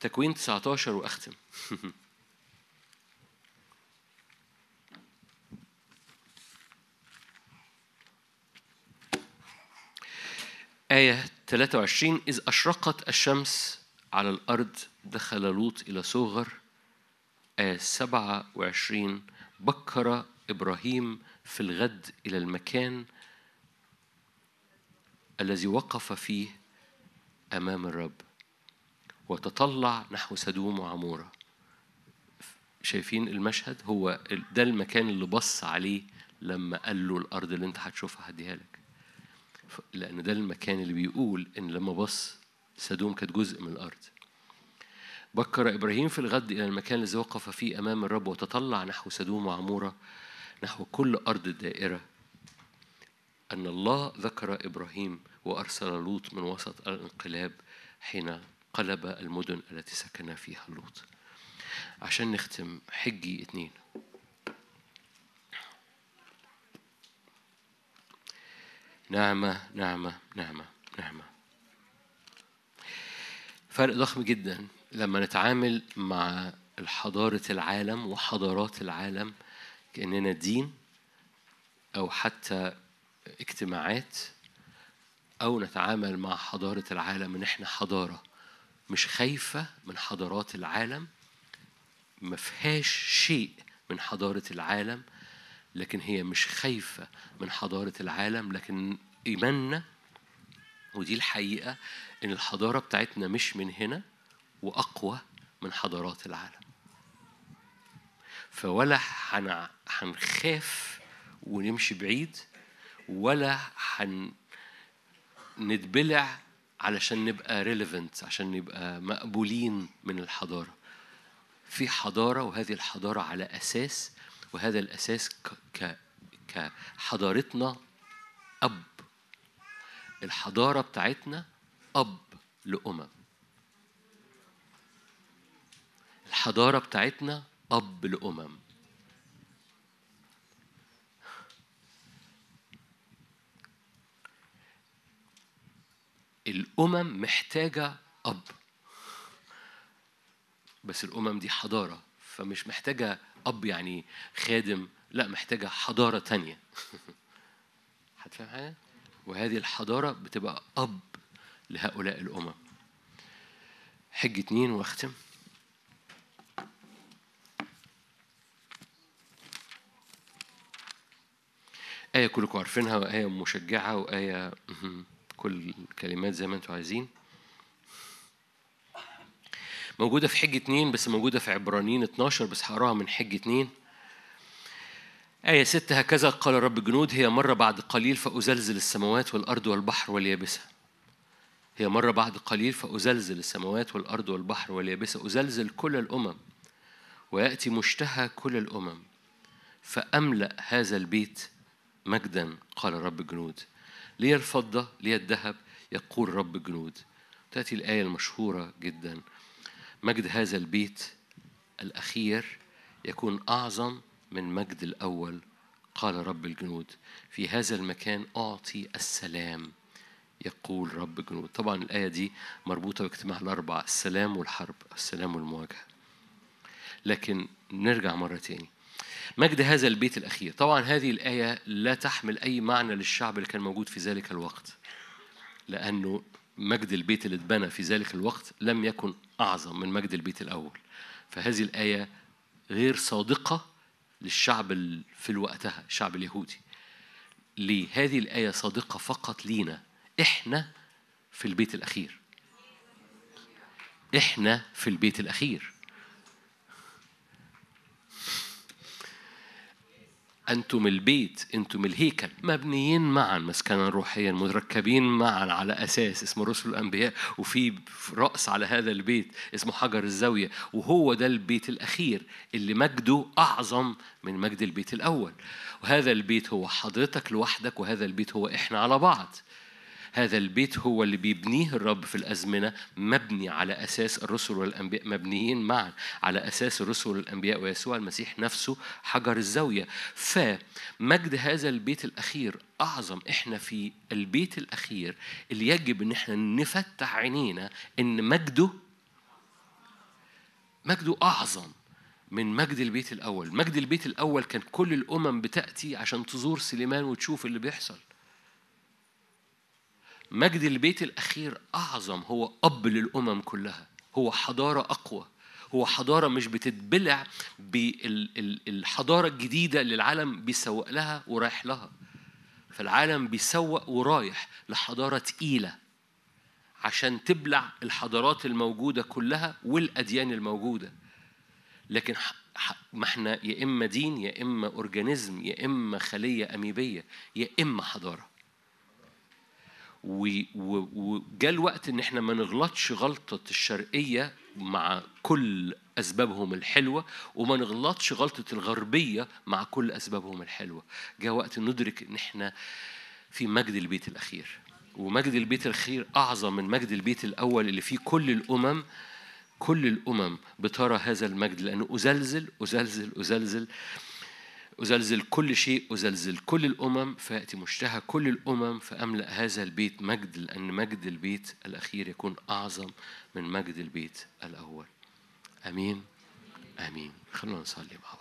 تكوين 19 وأختم. (laughs) آية 23 إذ أشرقت الشمس على الأرض دخل لوط إلى صغر. آية 27 بكر إبراهيم في الغد إلى المكان الذي وقف فيه أمام الرب. وتطلع نحو سدوم وعمورة. شايفين المشهد؟ هو ده المكان اللي بص عليه لما قال له الأرض اللي أنت هتشوفها هديها لك. لأن ده المكان اللي بيقول إن لما بص سدوم كانت جزء من الأرض. بكر إبراهيم في الغد إلى المكان الذي وقف فيه أمام الرب وتطلع نحو سدوم وعمورة نحو كل أرض الدائرة أن الله ذكر إبراهيم وأرسل لوط من وسط الانقلاب حين قلب المدن التي سكن فيها لوط عشان نختم حجي اتنين. نعمة نعمة نعمة نعمة. فرق ضخم جدا لما نتعامل مع حضارة العالم وحضارات العالم كأننا دين أو حتى اجتماعات أو نتعامل مع حضارة العالم إن إحنا حضارة. مش خايفة من حضارات العالم ما فيهاش شيء من حضارة العالم لكن هي مش خايفة من حضارة العالم لكن إيماننا ودي الحقيقة إن الحضارة بتاعتنا مش من هنا وأقوى من حضارات العالم. فولا هنخاف ونمشي بعيد ولا هن نتبلع علشان نبقى ريليفنت عشان نبقى مقبولين من الحضارة. في حضارة وهذه الحضارة على أساس وهذا الأساس كحضارتنا أب. الحضارة بتاعتنا أب لأمم. الحضارة بتاعتنا أب لأمم. الأمم محتاجة أب بس الأمم دي حضارة فمش محتاجة أب يعني خادم لا محتاجة حضارة تانية (laughs) هتفهم حاجة؟ وهذه الحضارة بتبقى أب لهؤلاء الأمم حج اتنين واختم آية كلكم عارفينها وآية مشجعة وآية. كل الكلمات زي ما أنتم عايزين. موجودة في حج اتنين بس موجودة في عبرانيين 12 بس هقراها من حج اتنين. آية ستة هكذا قال رب الجنود هي مرة بعد قليل فأزلزل السماوات والأرض والبحر واليابسة. هي مرة بعد قليل فأزلزل السماوات والأرض والبحر واليابسة. أزلزل كل الأمم ويأتي مشتهى كل الأمم. فأملأ هذا البيت مجدا قال رب الجنود. لي الفضة لي الذهب يقول رب الجنود تأتي الآية المشهورة جدا. مجد هذا البيت الأخير يكون أعظم من مجد الأول قال رب الجنود. في هذا المكان أعطي السلام يقول رب الجنود طبعا الآية دي مربوطة باجتماع الأربع السلام والحرب السلام والمواجهة. لكن نرجع مرة تاني. مجد هذا البيت الأخير. طبعا هذه الآية لا تحمل أي معنى للشعب اللي كان موجود في ذلك الوقت لأنه مجد البيت اللي اتبنى في ذلك الوقت لم يكن أعظم من مجد البيت الأول. فهذه الآية غير صادقة للشعب في وقتها الشعب اليهودي. ليه هذه الآية صادقة فقط لينا. إحنا في البيت الأخير. إحنا في البيت الأخير. أنتم البيت أنتم الهيكل. مبنيين معا مسكنا روحيا مركبين معا على أساس اسمه رسل الأنبياء وفي رأس على هذا البيت اسمه حجر الزاوية. وهو ده البيت الأخير اللي مجده أعظم من مجد البيت الأول. وهذا البيت هو حضرتك لوحدك وهذا البيت هو إحنا على بعض. هذا البيت هو اللي بيبنيه الرب في الأزمنة مبني على أساس الرسل والأنبياء مبنيين معا على أساس الرسل والأنبياء ويسوع المسيح نفسه حجر الزاوية. فمجد هذا البيت الأخير أعظم. إحنا في البيت الأخير اللي يجب إن إحنا نفتح عينينا إن مجده مجده أعظم من مجد البيت الأول. مجد البيت الأول كان كل الأمم بتأتي عشان تزور سليمان وتشوف اللي بيحصل. مجد البيت الأخير أعظم هو أب للأمم كلها هو حضارة أقوى هو حضارة مش بتتبلع بالحضارة الجديدة اللي العالم بيسوق لها ورايح لها. فالعالم بيسوق ورايح لحضارة تقيلة عشان تبلع الحضارات الموجودة كلها والأديان الموجودة. لكن ما إحنا يا إما دين يا إما أورجانيزم يا إما خلية أميبية يا إما حضارة. وجاء الوقت إن إحنا ما نغلطش غلطة الشرقية مع كل أسبابهم الحلوة وما نغلطش غلطة الغربية مع كل أسبابهم الحلوة. جاء وقت ندرك إن إحنا في مجد البيت الأخير. ومجد البيت الأخير أعظم من مجد البيت الأول اللي فيه كل الأمم كل الأمم بترى هذا المجد لأنه أزلزل أزلزل أزلزل. أزلزل كل شيء أزلزل كل الأمم فيأتي مشتهى كل الأمم فأملأ هذا البيت مجد لأن مجد البيت الأخير يكون أعظم من مجد البيت الأول. أمين. آمين. خلونا نصلي مع بعض.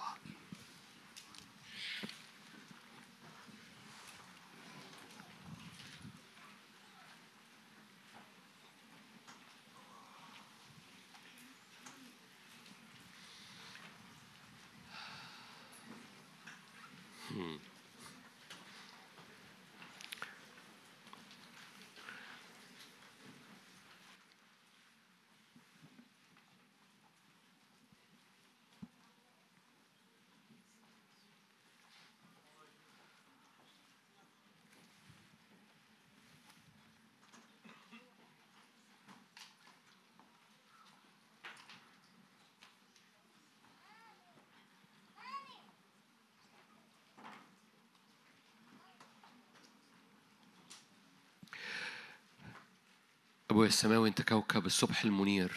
أبويا السماوي أنت كوكب الصبح المنير.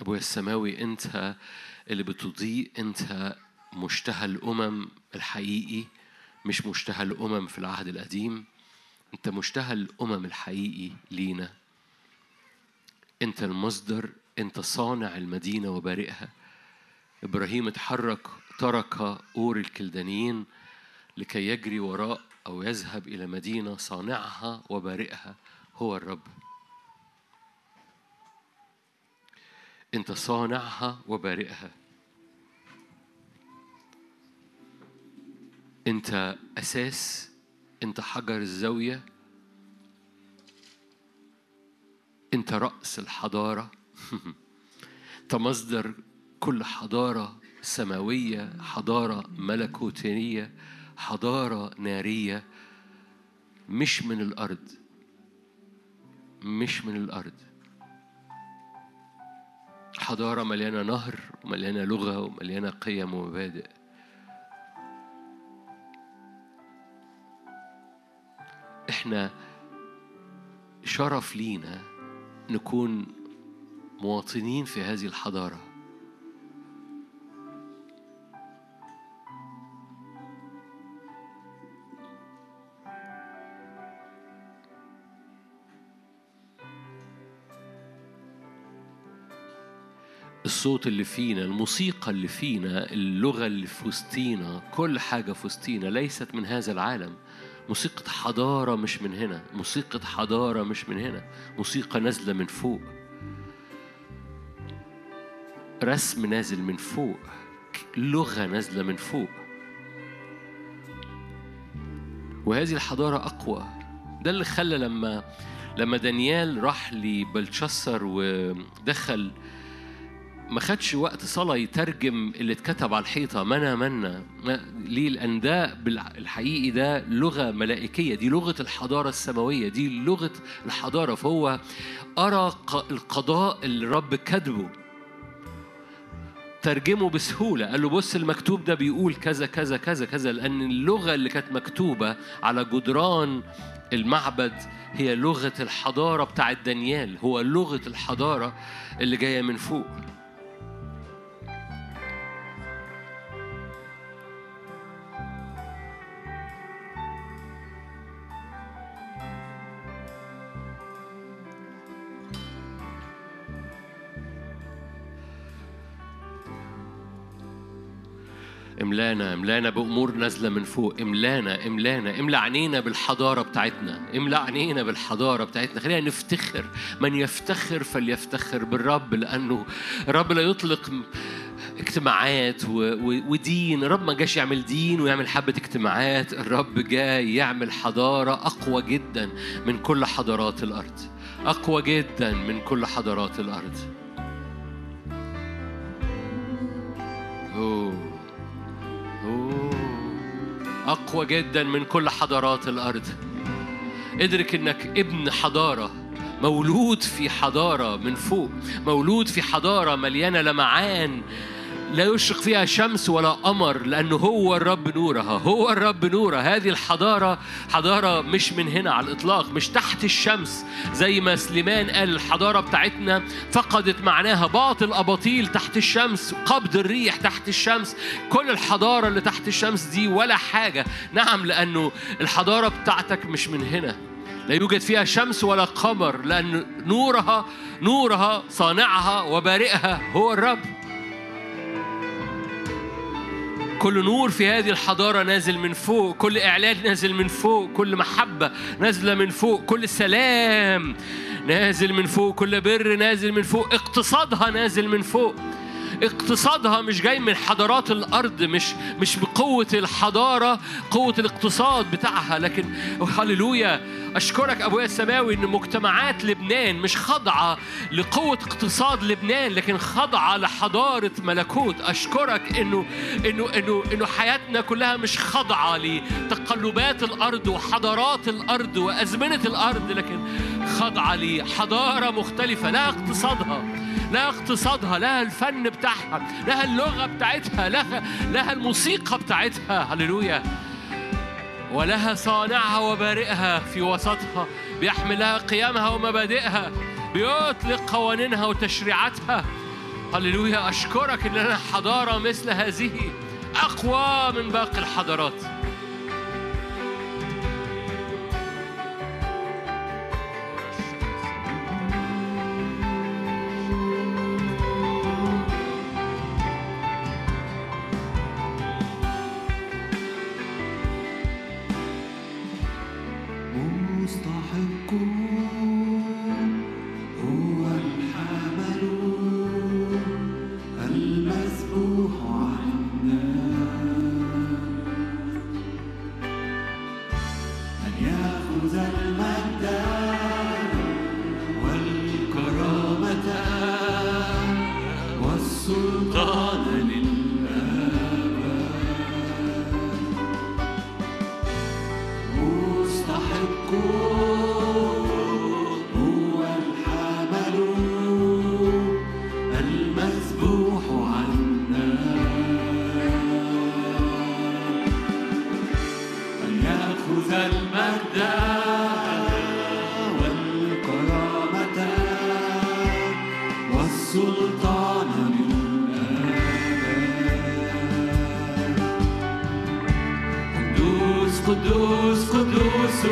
أبويا السماوي أنت اللي بتضيء أنت مشتهى الأمم الحقيقي مش مشتهى الأمم في العهد القديم. أنت مشتهى الأمم الحقيقي لينا. أنت المصدر أنت صانع المدينة وبارئها. إبراهيم اتحرك ترك أور الكلدانيين لكي يجري وراء أو يذهب إلى مدينة صانعها وبارئها. هو الرب. انت صانعها وبارئها. انت أساس انت حجر الزاوية انت رأس الحضارة. (laughs) انت مصدر كل حضارة سماوية حضارة ملكوتيه حضارة نارية. مش من الأرض. مش من الأرض. حضارة مليانة نهر ومليانة لغة ومليانة قيم ومبادئ. إحنا شرف لينا نكون مواطنين في هذه الحضارة. الصوت اللي فينا الموسيقى اللي فينا اللغة اللي في وسطينا كل حاجة في وسطينا ليست من هذا العالم. موسيقى حضارة مش من هنا. موسيقى حضارة مش من هنا. موسيقى نازلة من فوق. رسم نازل من فوق. لغة نازلة من فوق. وهذه الحضارة أقوى. ده اللي خلى لما لما دانيال راح لبلشسر ودخل ما خدش وقت صلاة يترجم اللي اتكتب على الحيطة. منا منا. ليه؟ لأن ده الحقيقي ده لغة ملائكية. دي لغة الحضارة السماوية. دي لغة الحضارة. فهو أرى القضاء اللي الرب كاتبه. ترجمه بسهولة. قال له بص المكتوب ده بيقول كذا كذا كذا كذا. لأن اللغة اللي كانت مكتوبة على جدران المعبد هي لغة الحضارة بتاعت دانيال. هو لغة الحضارة اللي جاية من فوق. املانا املانا بأمور نازلة من فوق املانا املانا املأ عينينا بالحضارة بتاعتنا املأ عينينا بالحضارة بتاعتنا خلينا نفتخر من يفتخر فليفتخر بالرب لأنه الرب لا يطلق اجتماعات. ودين الرب ما جاش يعمل دين ويعمل حبة اجتماعات الرب جاي يعمل حضارة أقوى جدا من كل حضارات الأرض أقوى جدا من كل حضارات الأرض أوه. أقوى جدا من كل حضارات الأرض. ادرك إنك ابن حضارة مولود في حضارة من فوق مولود في حضارة مليانة لمعان. لا يشرق فيها شمس ولا قمر لأنه هو الرب نورها هو الرب نورها. هذه الحضارة حضارة مش من هنا على الإطلاق مش تحت الشمس زي ما سليمان قال الحضارة بتاعتنا فقدت معناها. باطل أباطيل تحت الشمس قبض الريح تحت الشمس كل الحضارة اللي تحت الشمس دي ولا حاجة. نعم لأنه الحضارة بتاعتك مش من هنا. لا يوجد فيها شمس ولا قمر لأن نورها نورها صانعها وبارئها هو الرب. كل نور في هذه الحضارة نازل من فوق كل إعلان نازل من فوق كل محبة نازلة من فوق كل سلام نازل من فوق كل بر نازل من فوق اقتصادها نازل من فوق. اقتصادها مش جاي من حضارات الأرض مش مش بقوة الحضارة قوة الاقتصاد بتاعها. لكن هللويا أشكرك أبويا السماوي إن مجتمعات لبنان مش خاضعه لقوة اقتصاد لبنان لكن خاضعه لحضارة ملكوت. أشكرك إنه إنه إنه إنه حياتنا كلها مش خاضعه لتقلبات الأرض وحضارات الأرض وأزمنة الأرض لكن خاضعه لحضارة مختلفة. لها اقتصادها لها اقتصادها لها الفن بتاعها لها اللغة بتاعتها لها لها الموسيقى بتاعتها. هللويا. ولها صانعها وبارئها في وسطها بيحمل لها قيامها ومبادئها بيطلق قوانينها وتشريعاتها. هللويا. أشكرك إن لنا حضارة مثل هذه أقوى من باقي الحضارات. قدوس قدوس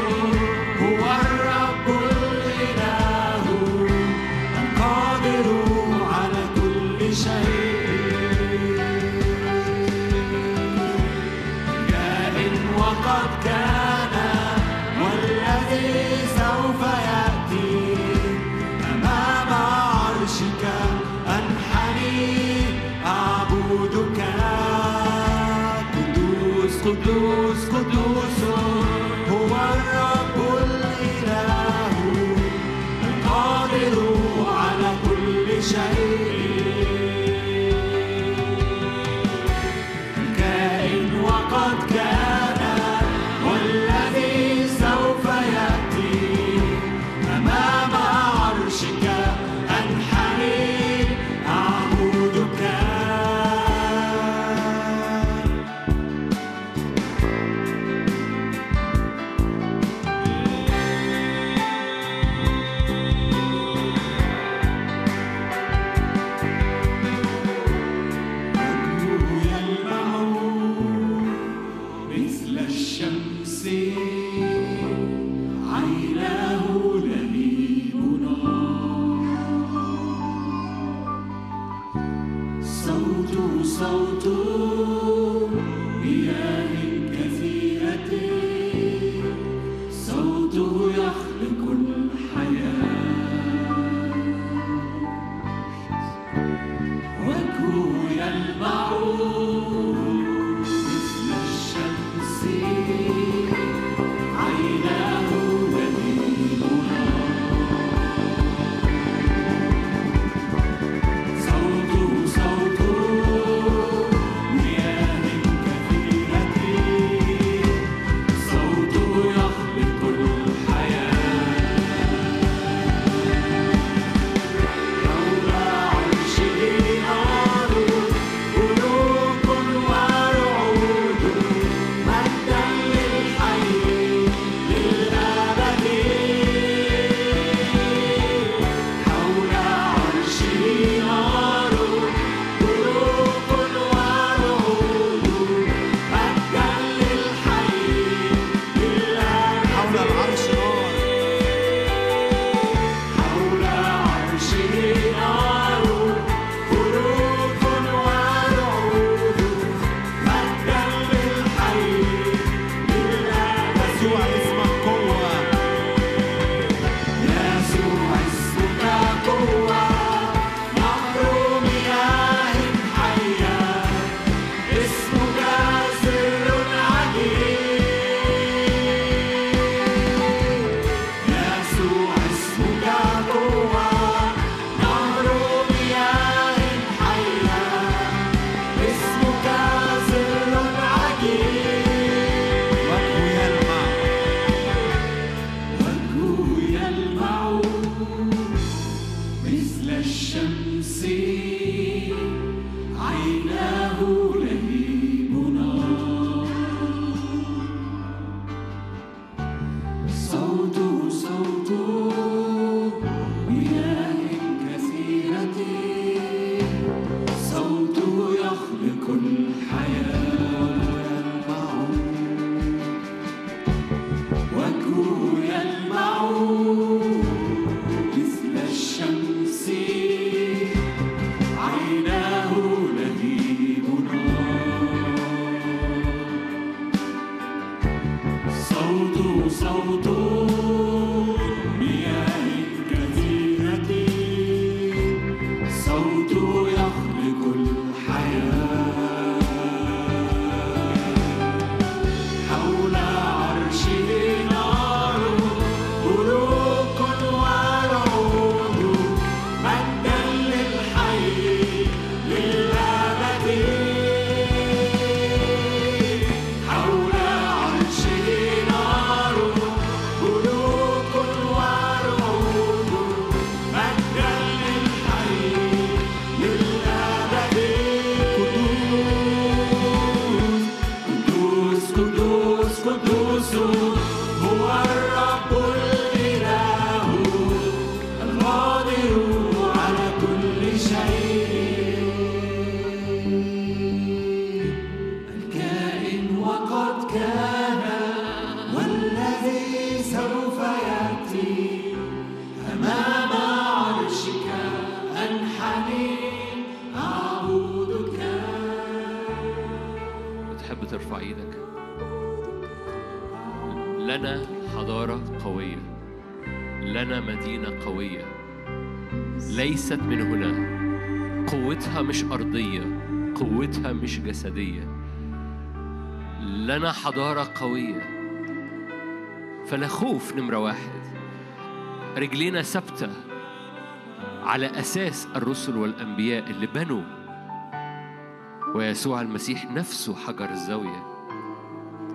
جسدية. لنا حضارة قوية. فلا خوف نمرة واحد. رجلينا ثابتة على أساس الرسل والأنبياء اللي بنوا. ويسوع المسيح نفسه حجر الزاوية.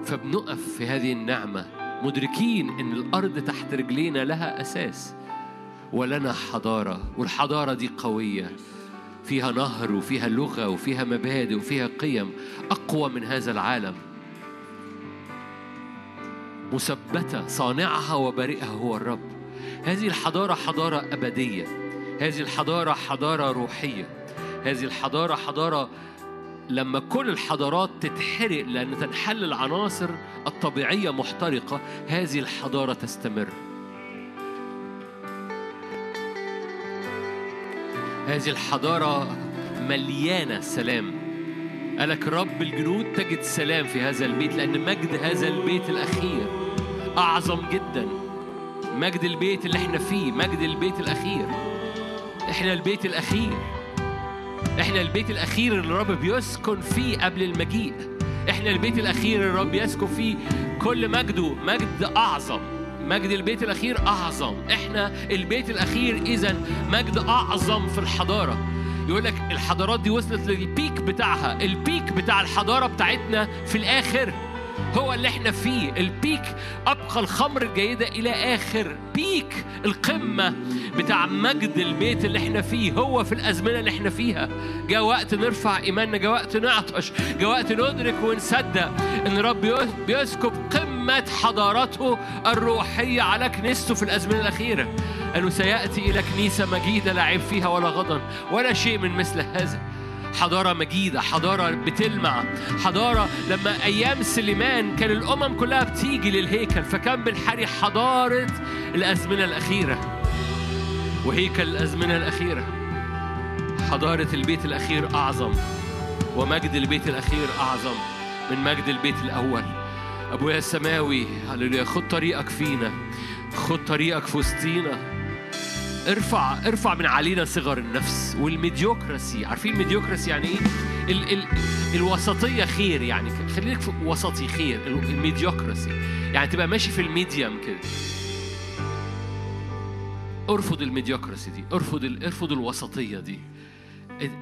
فبنقف في هذه النعمة مدركين إن الأرض تحت رجلينا لها أساس. ولنا حضارة والحضارة دي قوية. فيها نهر وفيها لغة وفيها مبادئ وفيها قيم أقوى من هذا العالم. مثبتة صانعها وبارئها هو الرب. هذه الحضارة حضارة أبدية. هذه الحضارة حضارة روحية. هذه الحضارة حضارة لما كل الحضارات تتحرق لأن تنحل العناصر الطبيعية محترقة هذه الحضارة تستمر. هذه الحضارة مليانة سلام. قالك رب الجنود تجد سلام في هذا البيت لأن مجد هذا البيت الأخير أعظم جدا. مجد البيت اللي إحنا فيه مجد البيت الأخير. إحنا البيت الأخير. إحنا البيت الأخير اللي الرب بيسكن فيه قبل المجيء. إحنا البيت الأخير اللي الرب يسكن فيه كل مجده مجد أعظم. مجد البيت الأخير أعظم. إحنا البيت الأخير إذا مجد أعظم في الحضارة. يقول لك الحضارات دي وصلت للبيك بتاعها. البيك بتاع الحضارة بتاعتنا في الآخر. هو اللي إحنا فيه. البيك أبقى الخمر الجيدة إلى آخر. بيك القمة بتاع مجد البيت اللي إحنا فيه. هو في الأزمنة اللي إحنا فيها. جاء وقت نرفع إيماننا جاء وقت نعطش جاء وقت ندرك ونصدق إن رب بيسكب قمة حضارته الروحية على كنيسته في الأزمنة الأخيرة. أنه سيأتي إلى كنيسة مجيدة لا عيب فيها ولا غضن ولا شيء من مثل هذا. حضارة مجيدة حضارة بتلمع. حضارة لما أيام سليمان كان الأمم كلها بتيجي للهيكل فكان بنحري حضارة الأزمنة الأخيرة. وهيكل الأزمنة الأخيرة. حضارة البيت الأخير أعظم. ومجد البيت الأخير أعظم من مجد البيت الأول. أبويا السماوي هللويا خد طريقك فينا. خد طريقك في وسطينا. ارفع ارفع من علينا صغر النفس وال mediocracy. عارفين ال mediocracy يعني إيه؟ ال ال الوسطية خير يعني. خليك وسطي خير ال mediocracy. يعني تبقى ماشي في ال medium كده. ارفض ال mediocracy دي ارفض ال... ارفض الوسطية دي.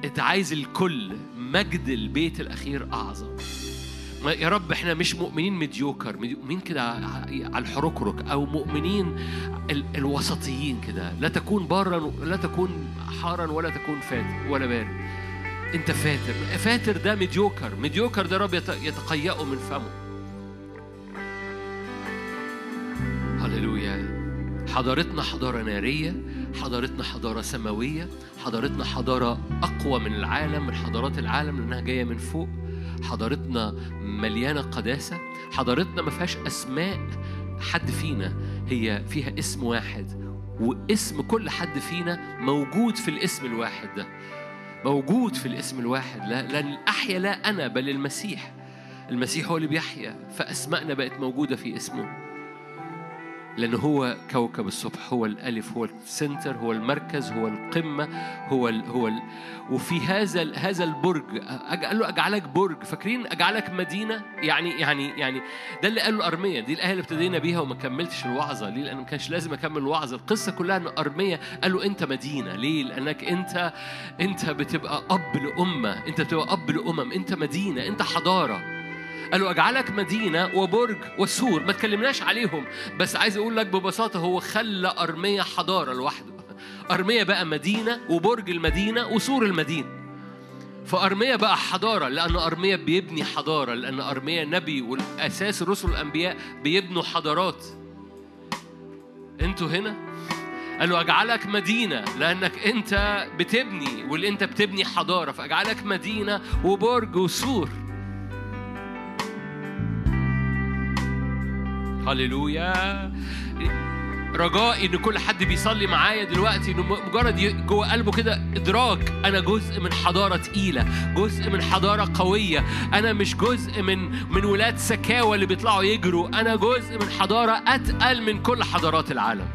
انت عايز الكل مجد البيت الأخير أعظم. ما- يا رب إحنا مش مؤمنين مديوكر مؤمنين كده على الحركرك أو مؤمنين ال- الوسطيين كده. لا تكون بارا لا تكون حارا ولا تكون فاتر ولا بارد. أنت فاتر. فاتر ده مديوكر. مديوكر ده رب يت- يتقيأه من فمه. هللويا. حضارتنا حضارة نارية حضارتنا حضارة سماوية حضارتنا حضارة أقوى من العالم من حضارات العالم لأنها جاية من فوق. حضارتنا مليانة قداسة حضارتنا ما فيهاش أسماء حد فينا هي فيها اسم واحد واسم كل حد فينا موجود في الاسم الواحد ده. موجود في الاسم الواحد لا لأن أحيا لا أنا بل المسيح. المسيح هو اللي بيحيا فأسمائنا بقت موجودة في اسمه. لأن هو كوكب الصبح هو الألف هو ال center هو المركز هو القمة هو ال هو ال. وفي هذا هذا البرج قال له أجعلك برج. فاكرين أجعلك مدينة؟ يعني يعني يعني ده اللي قاله أرمية دي الآية اللي ابتدينا بيها وما كملتش الوعظة ليه؟ لأن ما كانش لازم أكمل الوعظة القصة كلها إن أرمية قال له أنت مدينة. ليه؟ لأنك أنت أنت بتبقى أب لأمة. أنت بتبقى أب لأمم. أنت مدينة. أنت حضارة. قالوا أجعلك مدينة وبرج وسور. ما تكلمناش عليهم. بس عايز أقول لك ببساطة هو خلى أرمية حضارة لوحده. أرمية بقى مدينة وبرج المدينة وسور المدينة. فأرمية بقى حضارة لأن أرمية بيبني حضارة لأن أرمية نبي والأساس الرسل الأنبياء بيبنوا حضارات. أنتوا هنا؟ قالوا أجعلك مدينة لأنك أنت بتبني واللي أنت بتبني حضارة. فأجعلك مدينة وبرج وسور. هللويا رجائي إن كل حد بيصلي معايا دلوقتي إنه مجرد جوه قلبه كده إدراك. أنا جزء من حضارة تقيلة جزء من حضارة قوية. أنا مش جزء من من ولاد سكاوى اللي بيطلعوا يجروا. أنا جزء من حضارة أتقل من كل حضارات العالم.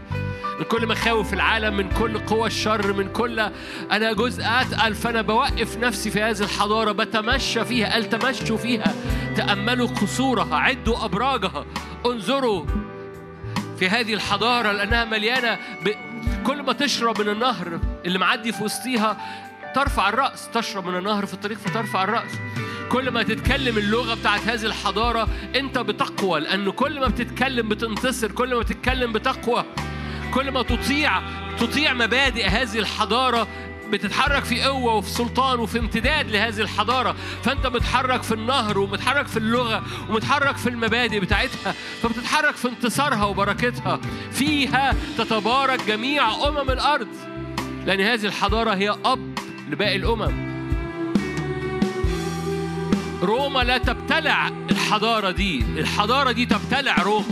من كل مخاوف العالم من كل قوى الشر من كل أنا جزء أتقل. فأنا بوقف نفسي في هذه الحضارة بتمشى فيها قال تمشوا فيها. تأملوا قصورها عدوا أبراجها. انظروا في هذه الحضارة لأنها مليانة ب... كل ما تشرب من النهر اللي معدي في وسطيها ترفع الرأس تشرب من النهر في الطريق فترفع الرأس. كل ما تتكلم اللغة بتاعت هذه الحضارة أنت بتقوى لأن كل ما بتتكلم بتنتصر كل ما بتتكلم بتقوى. كل ما تطيع تطيع مبادئ هذه الحضارة بتتحرك في قوة وفي سلطان وفي امتداد لهذه الحضارة. فأنت متحرك في النهر ومتحرك في اللغة ومتحرك في المبادئ بتاعتها فبتتحرك في انتصارها وبركتها. فيها تتبارك جميع أمم الأرض لأن هذه الحضارة هي أب لباقي الأمم. روما لا تبتلع الحضارة دي الحضارة دي تبتلع روما.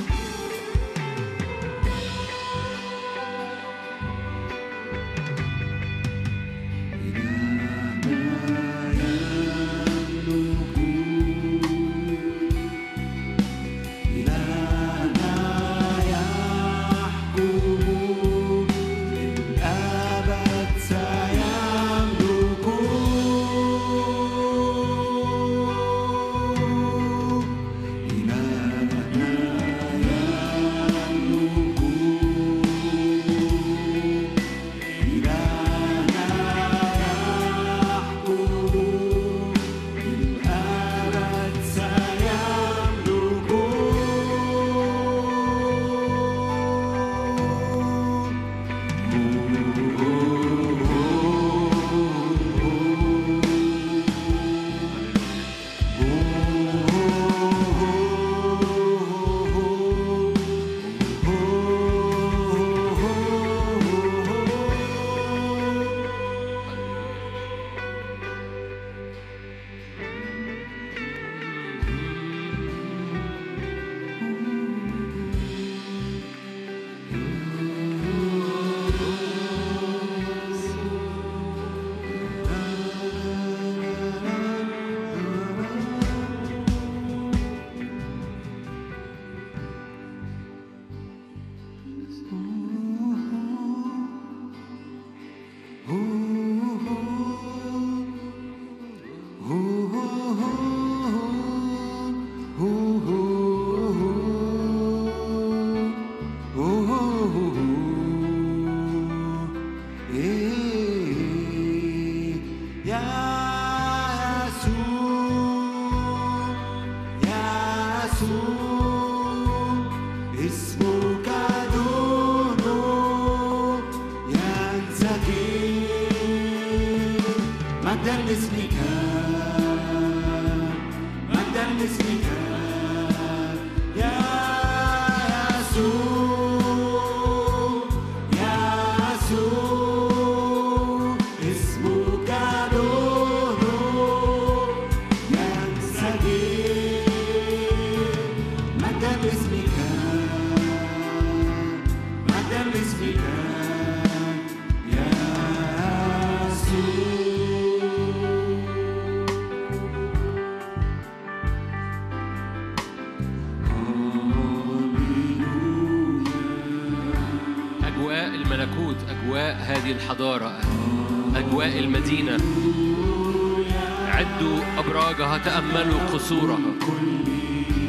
قصورها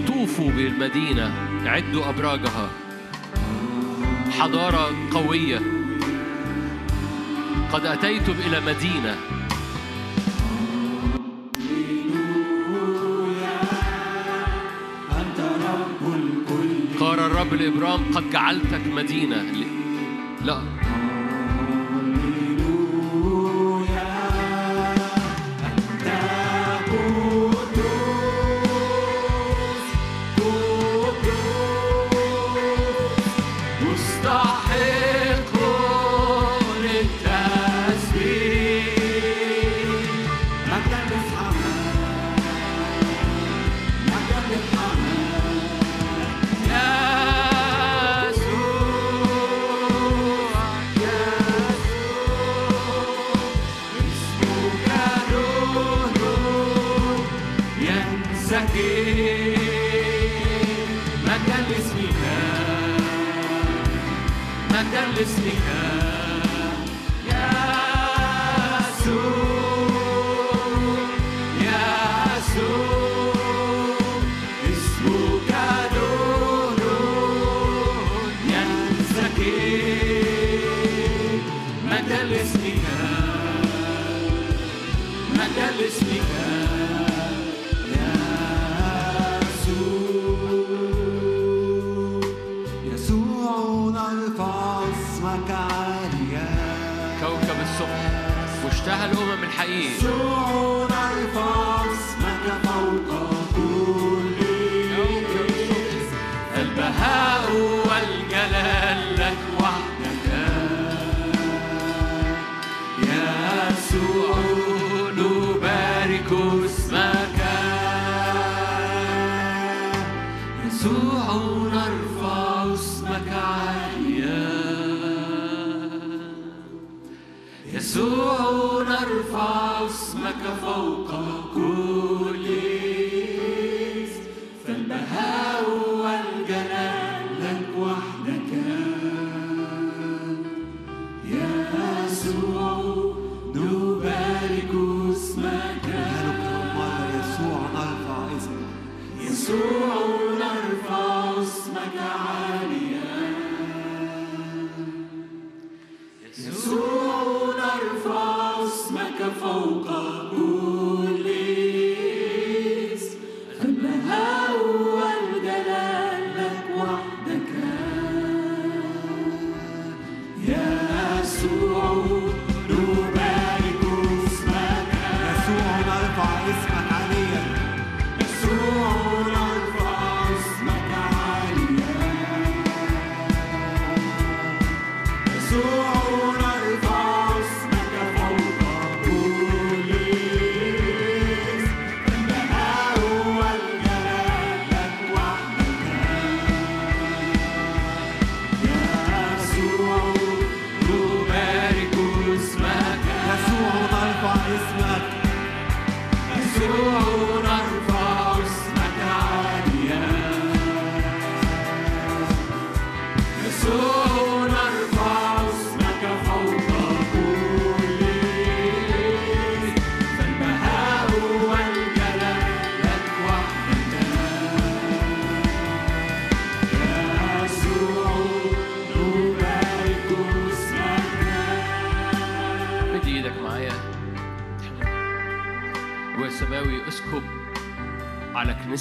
طوفوا بالمدينة عدوا أبراجها. حضارة قوية. قد أتيتم إلى مدينة. قال الرب لإبرام قد جعلتك مدينة. لا.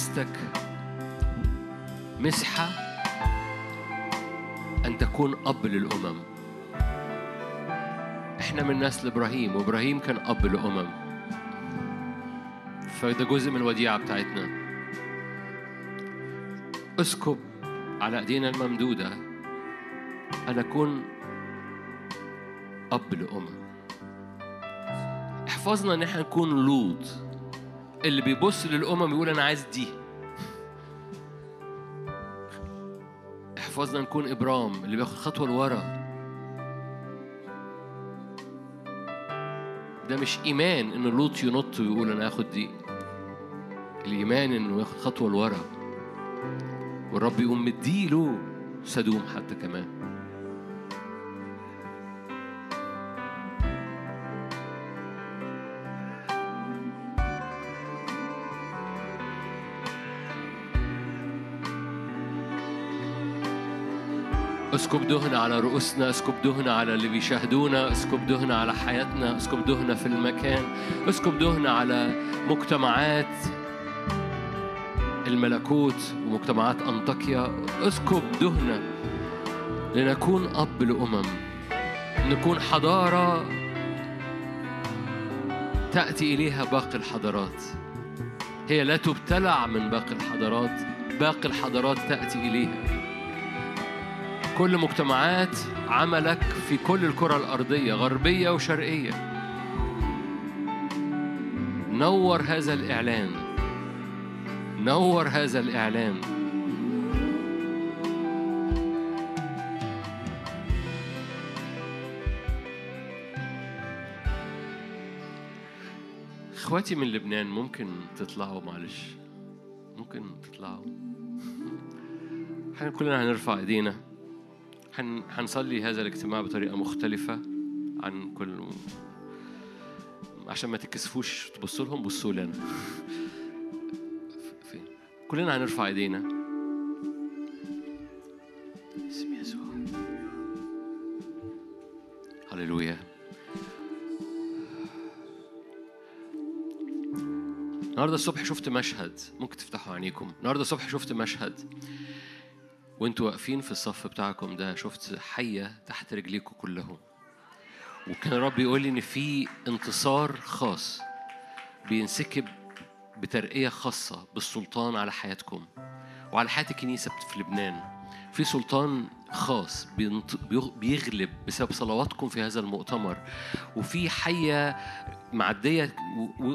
كنيستك مسحة أن تكون أب للأمم. إحنا من نسل إبراهيم وإبراهيم كان أب للأمم. فده جزء من الوديعة بتاعتنا. اسكب على أيدينا الممدودة أن أكون أب لأمم احفظنا إن إحنا نكون لوط. اللي بيبص للأمم يقول أنا عايز دي. احفظنا نكون إبرام اللي بياخد خطوة لورا. ده مش إيمان إن لوط ينط ويقول أنا هاخد دي. الإيمان إنه ياخد خطوة لورا. والرب يقوم مديله سدوم حتى كمان. اسكب دهن على رؤوسنا اسكب دهن على اللي بيشاهدونا اسكب دهن على حياتنا اسكب دهن في المكان اسكب دهن على مجتمعات الملكوت ومجتمعات أنطاكيا. اسكب دهنة لنكون أب لأمم نكون حضارة تأتي إليها باقي الحضارات. هي لا تبتلع من باقي الحضارات باقي الحضارات تأتي إليها. كل مجتمعات عملك في كل الكرة الأرضية غربية وشرقية. نور هذا الإعلان نور هذا الإعلان إخواتي من لبنان ممكن تطلعوا معلش. ممكن تطلعوا. (laughs) إحنا كلنا هنرفع إيدينا. هنصلي هذا الاجتماع بطريقة مختلفة عن كل عشان ما تكسفوش تبصوا لهم بصوا لي (laughs) فين؟ كلنا هنرفع ايدينا. اسم يسوع. هللويا. النهارده الصبح شفت مشهد ممكن تفتحوا عينيكم. النهارده الصبح شفت مشهد. وانتوا واقفين في الصف بتاعكم ده شفت حية تحت رجليكم كلهم. وكان الرب يقول لي إن في انتصار خاص بينسكب بترقية خاصة بالسلطان على حياتكم وعلى حياة الكنيسة في لبنان. في سلطان خاص بيغلب بسبب صلواتكم في هذا المؤتمر. وفي حية معدية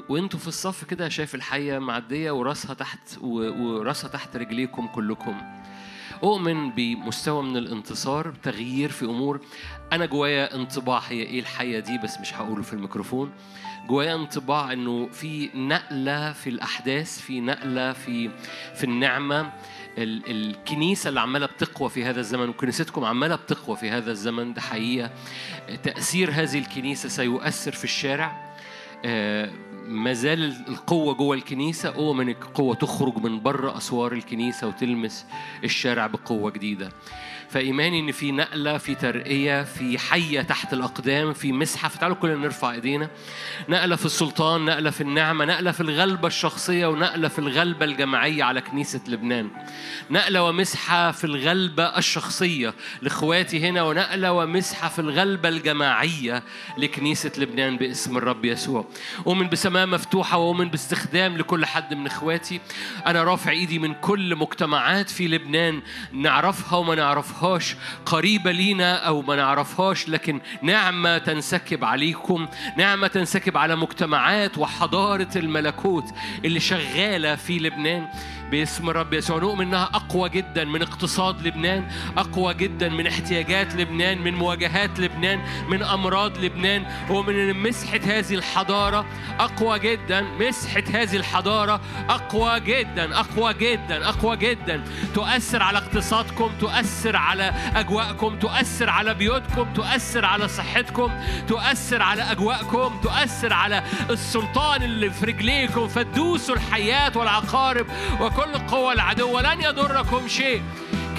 وانتوا في الصف كده شايف الحية معدية وراسها تحت وراسها تحت رجليكم كلكم. أؤمن بمستوى من الانتصار تغيير في أمور. أنا جوايا انطباع هي إيه الحية دي بس مش هقوله في الميكروفون. جوايا انطباع إنه في نقلة في الأحداث في نقلة في في النعمة. ال- الكنيسة اللي عمالة بتقوى في هذا الزمن وكنيستكم عمالة بتقوى في هذا الزمن ده حقيقة. تأثير هذه الكنيسة سيؤثر في الشارع. آه، ما زال القوة جوه الكنيسة أؤمن القوة تخرج من بره أسوار الكنيسة وتلمس الشارع بقوة جديدة. فإيماني إن في نقلة في ترقية في حية تحت الأقدام في مسحة. فتعالوا كلنا نرفع إيدينا. نقلة في السلطان نقلة في النعمة نقلة في الغلبة الشخصية ونقلة في الغلبة الجماعية على كنيسة لبنان. نقلة ومسحة في الغلبة الشخصية لإخواتي هنا ونقلة ومسحة في الغلبة الجماعية لكنيسة لبنان باسم الرب يسوع. أؤمن بسماء مفتوحة وأؤمن باستخدام لكل حد من إخواتي. أنا رافع إيدي من كل مجتمعات في لبنان نعرفها وما نعرفهاش قريبة لينا أو ما نعرفهاش لكن نعمة تنسكب عليكم نعمة تنسكب على مجتمعات وحضارة الملكوت اللي شغالة في لبنان. باسم الرب يسوع. نؤمن إنها أقوى جدا من اقتصاد لبنان أقوى جدا من احتياجات لبنان من مواجهات لبنان من أمراض لبنان ومن مسحة هذه الحضارة. أقوى جدا مسحة هذه الحضارة أقوى جدا أقوى جدا أقوى جدا. تؤثر على اقتصادكم تؤثر على أجواءكم تؤثر على بيوتكم تؤثر على صحتكم تؤثر على أجواءكم تؤثر على السلطان اللي في رجليكم. فتدوسوا الحياة والعقارب وكل قوى العدو ولن يضركم شيء.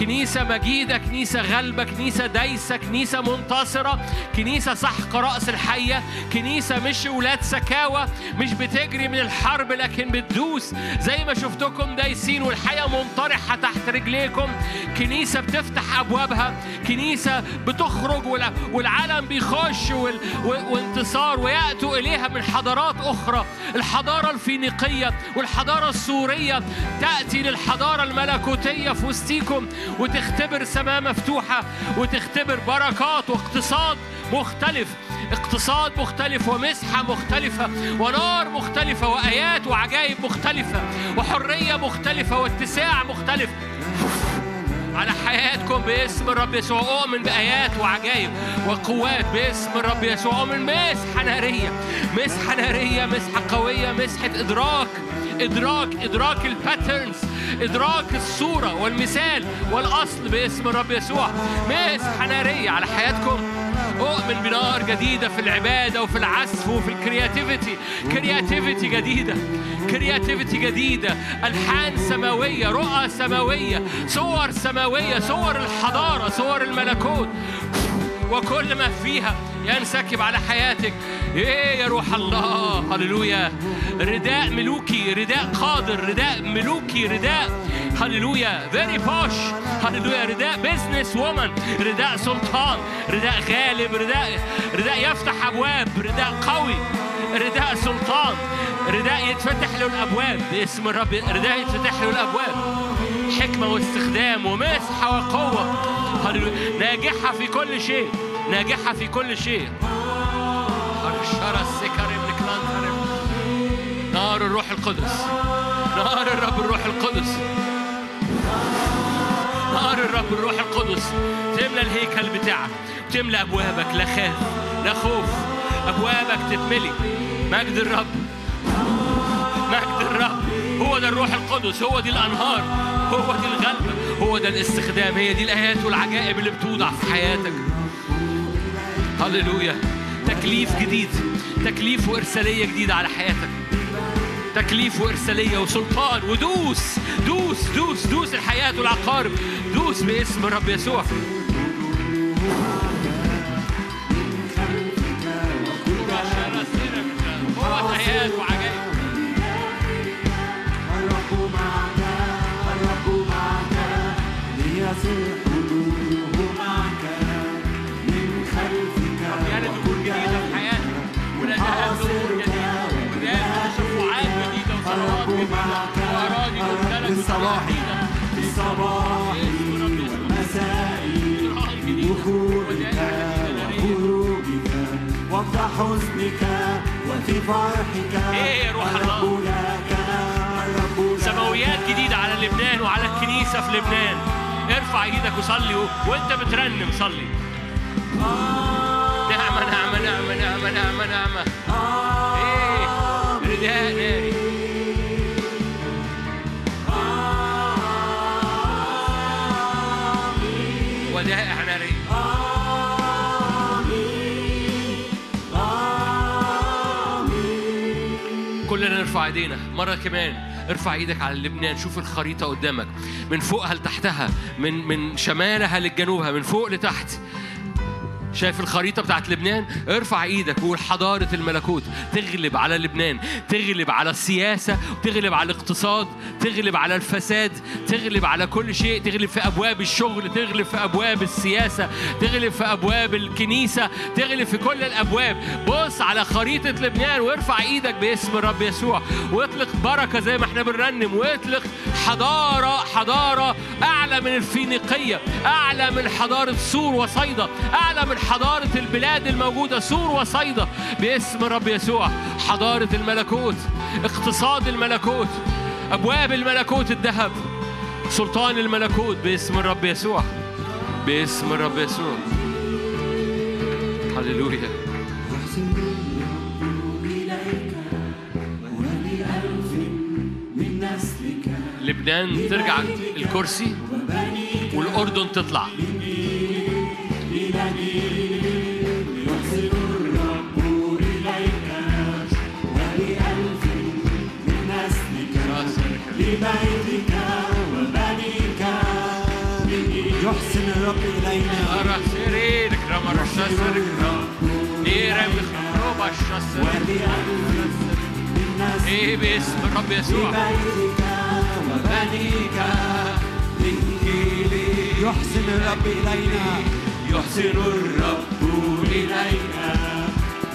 كنيسة مجيدة كنيسة غلبة كنيسة دايسة كنيسة منتصرة كنيسة سحق رأس الحية كنيسة مش ولاد سكاوى مش بتجري من الحرب لكن بتدوس. زي ما شفتكم دايسين والحياة منطرحة تحت رجليكم. كنيسة بتفتح أبوابها كنيسة بتخرج والع- والعالم بيخش وانتصار ويأتوا إليها من حضارات أخرى. الحضارة الفينيقية والحضارة السورية تأتي للحضارة الملكوتية في وسطيكم. وتختبر سماء مفتوحة وتختبر بركات واقتصاد مختلف. اقتصاد مختلف ومسحة مختلفة ونار مختلفة وآيات وعجائب مختلفة وحرية مختلفة واتساع مختلف. على حياتك حياتكم باسم الرب يسوع. أؤمن بآيات وعجائب وقوات باسم الرب يسوع. أؤمن مسحة نارية مسحة نارية مسحة قوية مسحة إدراك إدراك إدراك ال patterns إدراك الصورة والمثال والأصل باسم الرب يسوع. مسحة نارية على حياتكم. أؤمن بنار جديدة في العبادة وفي العزف وفي ال creativity creativity جديدة. creativity جديدة. ألحان سماوية رؤى سماوية صور سماوية صور الحضارة صور الملكوت. وكل ما فيها ينسكب على حياتك. إيه يا روح الله. هللويا. رداء ملوكي رداء قادر رداء ملوكي رداء. هللويا. very posh هللويا. رداء business woman رداء سلطان. رداء غالب. رداء رداء يفتح أبواب. رداء قوي. رداء سلطان. رداء يتفتح له الأبواب. باسم الرب. رداء يتفتح له الأبواب. حكمة واستخدام ومسحة وقوة. ناجحة في كل شيء. ناجحة في كل شيء. نار الروح القدس. نار الرب الروح القدس. نار الرب الروح القدس. تملى الهيكل بتاعك. تملى أبوابك. لا خاف. لا خوف. أبوابك تتملي. مجد الرب. مجد الرب. هو ده الروح القدس. هو دي الأنهار. هو دي الغلبه هو ده الاستخدام. هي دي الآيات والعجائب اللي بتوضع في حياتك. هللويا. تكليف جديد. تكليف وإرسالية جديدة على حياتك. تكليف وإرسالية وسلطان ودوس. دوس دوس دوس الحياة والعقارب. دوس باسم الرب يسوع. وعجائب حزنك وفي فرحك. يا روح الله؟ سماويات جديدة على لبنان وعلى الكنيسة في لبنان. ارفع إيدك وصلي. وانت بترنم صلي. نعمة نعمة نعمة نعمة نعمة نعمة إيه رداء ناري. كلنا نرفع ايدينا مرة كمان. ارفع إيدك على لبنان شوف الخريطة قدامك. من فوقها لتحتها من من شمالها لجنوبها من فوق لتحت. شايف الخريطة بتاعت لبنان؟ ارفع إيدك وقول حضارة الملكوت تغلب على لبنان، تغلب على السياسة، تغلب على الاقتصاد، تغلب على الفساد، تغلب على كل شيء، تغلب في أبواب الشغل، تغلب في أبواب السياسة، تغلب في أبواب الكنيسة، تغلب في كل الأبواب. بص على خريطة لبنان وارفع إيدك باسم الرب يسوع واطلق بركة زي ما إحنا بنرنم واطلق حضارة حضارة أعلى من الفينيقية، أعلى من حضارة سور وصيدا، أعلى من حضارة البلاد الموجودة سور وصيدا باسم الرب يسوع. حضارة الملكوت اقتصاد الملكوت أبواب الملكوت الذهب سلطان الملكوت باسم الرب يسوع. باسم الرب يسوع. هللويا. لبنان ترجع الكرسي والأردن تطلع. يحسن الرب إلينا. أرى سيرينك رمى رشاسرك نيرم خروب الشاسر ولألف من نسلك إيه باسم الرب يسوع وبنيك يحسن الرب إلينا يحسن الرب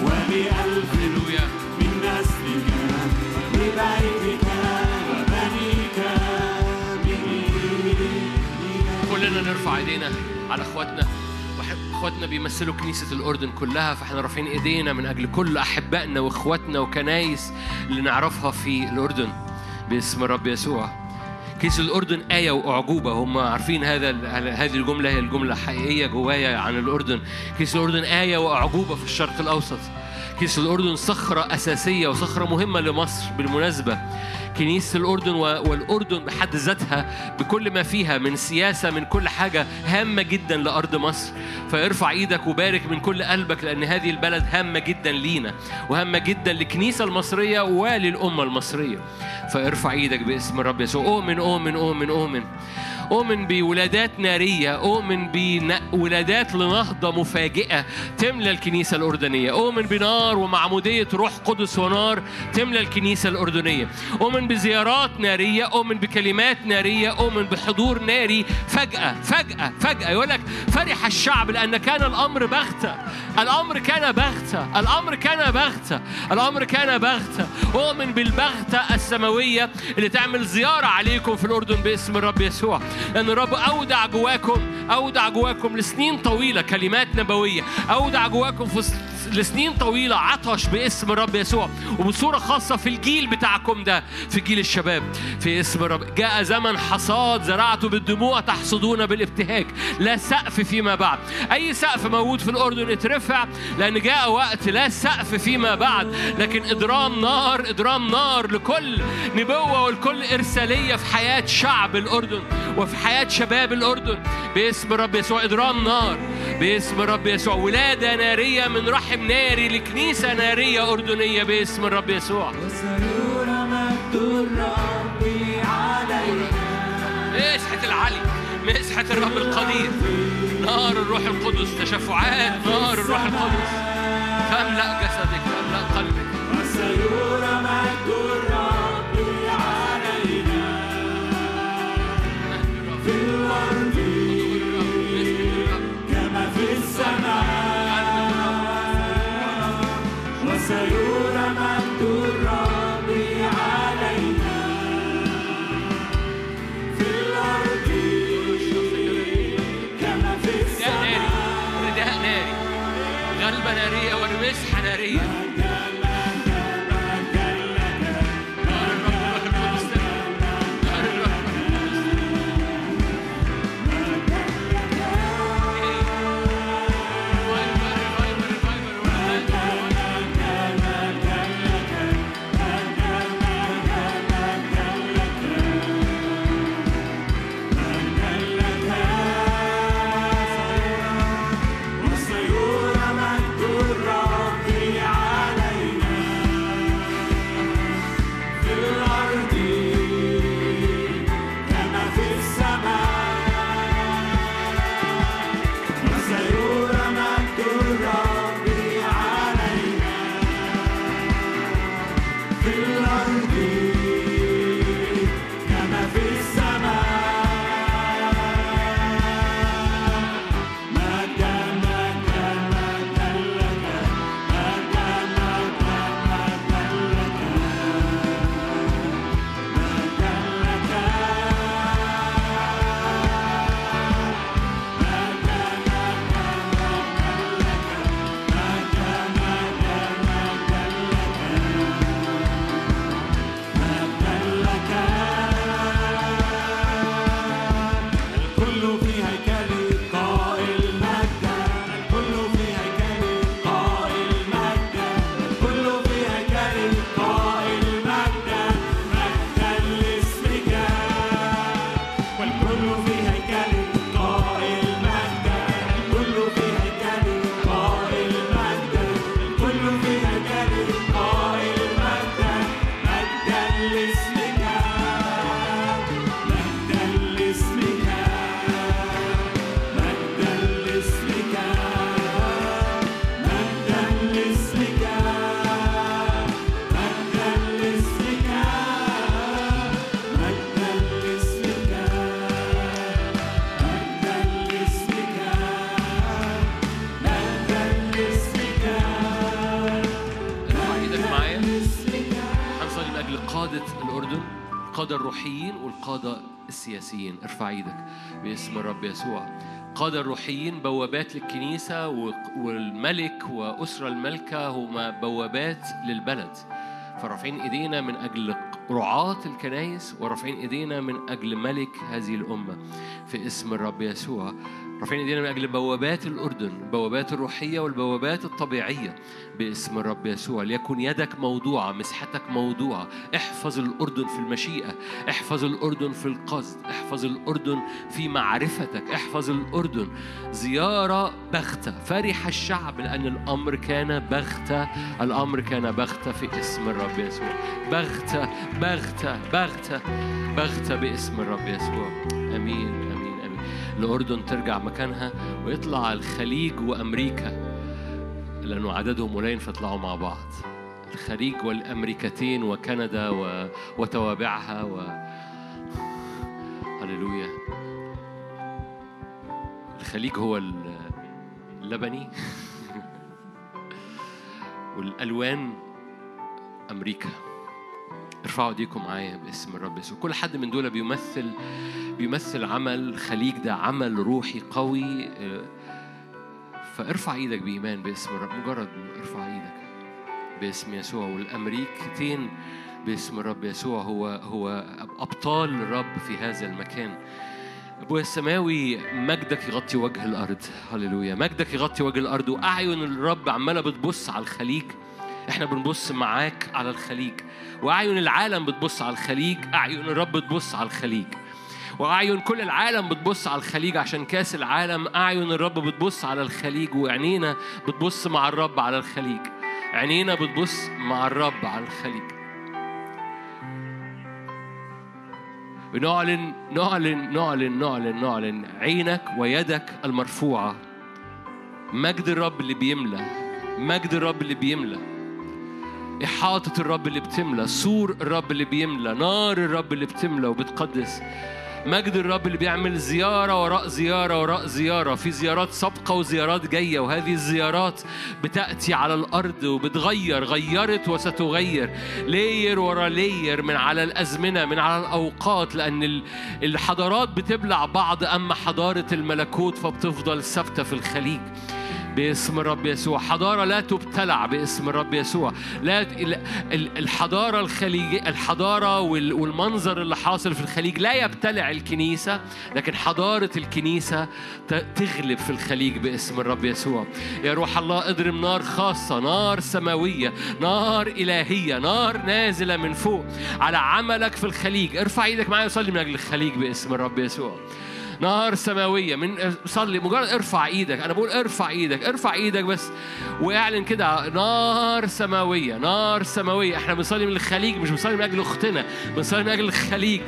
وبألف هللويا. من نسلك لبيتك وبنيك كلنا نرفع ايدينا على أخواتنا. أخواتنا بيمثلوا كنيسة الأردن كلها فإحنا رافعين إيدينا من أجل كل أحبائنا وأخواتنا وكنايس اللي نعرفها في الأردن. باسم الرب يسوع. كنيسة الأردن آية وأعجوبة. هم عارفين هذا هذه الجملة هي الجملة حقيقية جوايا عن الأردن. كنيسة الأردن آية وأعجوبة في الشرق الأوسط. كنيسة الأردن صخرة أساسية وصخرة مهمة لمصر بالمناسبة. كنيسة الأردن والأردن بحد ذاتها بكل ما فيها من سياسة من كل حاجة هامة جدا لأرض مصر. فارفع إيدك وبارك من كل قلبك لأن هذه البلد هامة جدا لينا وهامة جدا للكنيسة المصرية وللأمة المصرية. فارفع إيدك باسم الرب يسوع. أؤمن أؤمن أؤمن أؤمن أؤمن بولادات نارية أؤمن بولادات لنهضة مفاجئة تملى الكنيسة الأردنية. أؤمن بنار ومعمودية روح قدس ونار تملى الكنيسة الأردنية. أؤمن بزيارات نارية أؤمن بكلمات نارية أؤمن بحضور ناري فجأة فجأة فجأة. يقول لك فرح الشعب لأن كان الأمر بغتة. الأمر كان بغتة. الأمر كان بغتة. الأمر كان بغتة. أؤمن بالبغتة السماوية اللي تعمل زيارة عليكم في الأردن باسم الرب يسوع. لأن الرب أودع جواكم أودع جواكم لسنين طويلة كلمات نبوية. أودع جواكم في لسنين طويلة عطش باسم الرب يسوع. وبصورة خاصة في الجيل بتاعكم ده في جيل الشباب في اسم الرب. جاء زمن حصاد زرعته بالدموع تحصدون بالابتهاج. لا سقف فيما بعد. أي سقف موجود في الأردن اترفع لأن جاء وقت لا سقف فيما بعد. لكن إدرام نار إدرام نار لكل نبوة ولكل إرسالية في حياة شعب الأردن. وفي حياة شباب الأردن. باسم الرب يسوع إدرام نار. باسم الرب يسوع ولادة نارية من رحم ناري لكنيسة نارية أردنية. باسم الرب يسوع. وسيرى مجد الرب علينا. مسحة العلي مسحة الرب القدير. نار الروح القدس تشفعات. نار الروح القدس. تملأ جسدك تملأ قلبك. وسيرى مجد الرب والقاده السياسيين. ارفع إيدك باسم الرب يسوع. قاده الروحيين بوابات للكنيسة و- والملك وأسرة الملكة هما بوابات للبلد. فرافعين ايدينا من أجل رعاة الكنايس ورافعين ايدينا من أجل ملك هذه الأمة. في اسم الرب يسوع. رافعين ايدينا من أجل بوابات الأردن البوابات الروحية والبوابات الطبيعية باسم الرب يسوع. ليكن يدك موضوعة مسحتك موضوعة. احفظ الأردن في المشيئة احفظ الأردن في القصد احفظ الأردن في معرفتك احفظ الأردن. زيارة بغته فرح الشعب لأن الأمر كان بغته الأمر كان بغته في اسم الرب يسوع. بغته بغته بغته بغته باسم الرب يسوع. آمين آمين. امين الاردن ترجع مكانها ويطلع الخليج وأمريكا لأنه عددهم قليل فيطلعوا مع بعض. الخليج والأمريكتين وكندا و... وتوابعها و هللويا. الخليج هو ال- اللبني. (laughs) والألوان أمريكا. ارفعوا ايديكم معايا باسم الرب يسوع. كل حد من دول بيمثل بيمثل عمل خليج ده عمل روحي قوي آه، فارفع إيدك بإيمان باسم الرب. مجرد ارفع إيدك باسم يسوع. والأمريكتين باسم الرب يسوع هو هو أبطال الرب في هذا المكان. ابويا السماوي مجدك يغطي وجه الأرض. هللويا. مجدك يغطي وجه الأرض وأعين الرب عمالة بتبص على الخليج. إحنا بنبص معاك على الخليج وأعين العالم بتبص على الخليج أعين الرب بتبص على الخليج. وأعين كل العالم بتبص على الخليج عشان كأس العالم أعين الرب بتبص على الخليج وعينينا بتبص مع الرب على الخليج. عينينا بتبص مع الرب على الخليج. نعلن نعلن نعلن نعلن نعلن عينك ويدك المرفوعة. مجد الرب اللي بيملى مجد الرب اللي بيملى إحاطة الرب اللي بتملى سور الرب اللي بيملى نار الرب اللي بتملى وبتقدس. مجد الرب اللي بيعمل زيارة وراء زيارة وراء زيارة. في زيارات سابقة وزيارات جاية وهذه الزيارات بتأتي على الأرض وبتغير غيرت وستغير. لير ورا لير من على الأزمنة من على الأوقات لأن ال- الحضارات بتبلع بعض أما حضارة الملكوت فبتفضل ثابتة في الخليج. باسم الرب يسوع. حضارة لا تبتلع باسم الرب يسوع. لا الحضارة الخليجية الحضارة وال- والمنظر اللي حاصل في الخليج لا يبتلع الكنيسة لكن حضارة الكنيسة تغلب في الخليج باسم الرب يسوع. يا روح الله اضرب نار خاصة نار سماوية نار إلهية نار نازلة من فوق على عملك في الخليج. ارفع إيدك معايا وصلي من أجل الخليج باسم الرب يسوع. نار سماوية من صلي مجرد ارفع إيدك أنا بقول ارفع إيدك ارفع إيدك بس واعلن كده نار سماوية نار سماوية. إحنا بنصلي من الخليج مش بنصلي من أجل أختنا بنصلي من أجل الخليج.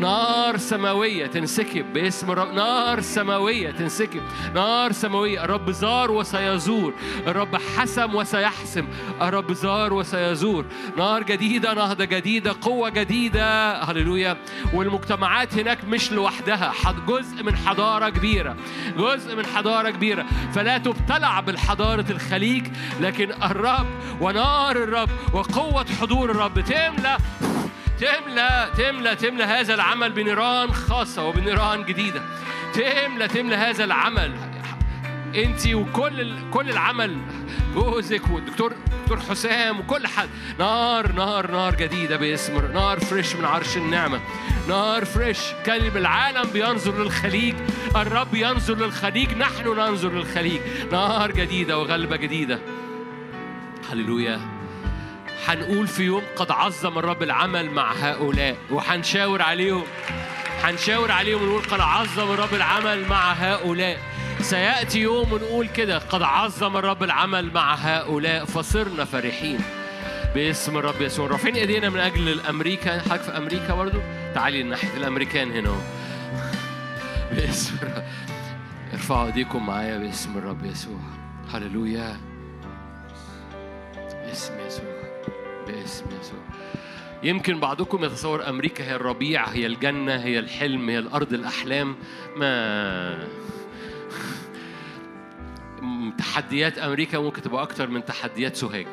نار سماوية تنسكب باسم الرب نار سماوية تنسكب نار سماوية. الرب زار وسيزور الرب حسم وسيحسم الرب زار وسيزور. نار جديدة نهضة جديدة قوة جديدة. هللويا. والمجتمعات هناك مش لوحدها حد- جزء من حضارة كبيرة جزء من حضارة كبيرة. فلا تبتلع بالحضارة الخليج لكن الرب ونار الرب وقوة حضور الرب تملى تملى تملى تملى هذا العمل بنيران خاصة وبنيران جديدة. تملى تملى هذا العمل. انت وكل كل العمل جوزك والدكتور دكتور حسام وكل حد. نار نار نار جديدة باسم نار فريش من عرش النعمة. نار فريش. كلب العالم بينظر للخليج الرب ينظر للخليج نحن ننظر للخليج. نار جديدة وغلبة جديدة. هللويا. هنقول في يوم قد عظم الرب العمل مع هؤلاء وهنشاور عليهم. هنشاور عليهم ونقول قد عظم الرب العمل مع هؤلاء. سيأتي يوم ونقول كده قد عظم الرب العمل مع هؤلاء فصرنا فرحين. باسم الرب يسوع رافعين ايدينا من أجل الامريكا حضرتك في أمريكا برضو؟ تعالي ناحيه الأمريكان هنا أهو. باسم الرب. ارفعوا ايديكم معايا باسم الرب يسوع. هللويا. باسم يسوع. باسم يسوع. يمكن بعضكم يتصور أمريكا هي الربيع هي الجنة هي الحلم هي الأرض الأحلام. ما تحديات أمريكا ممكن تبقى أكتر من تحديات سوهاج.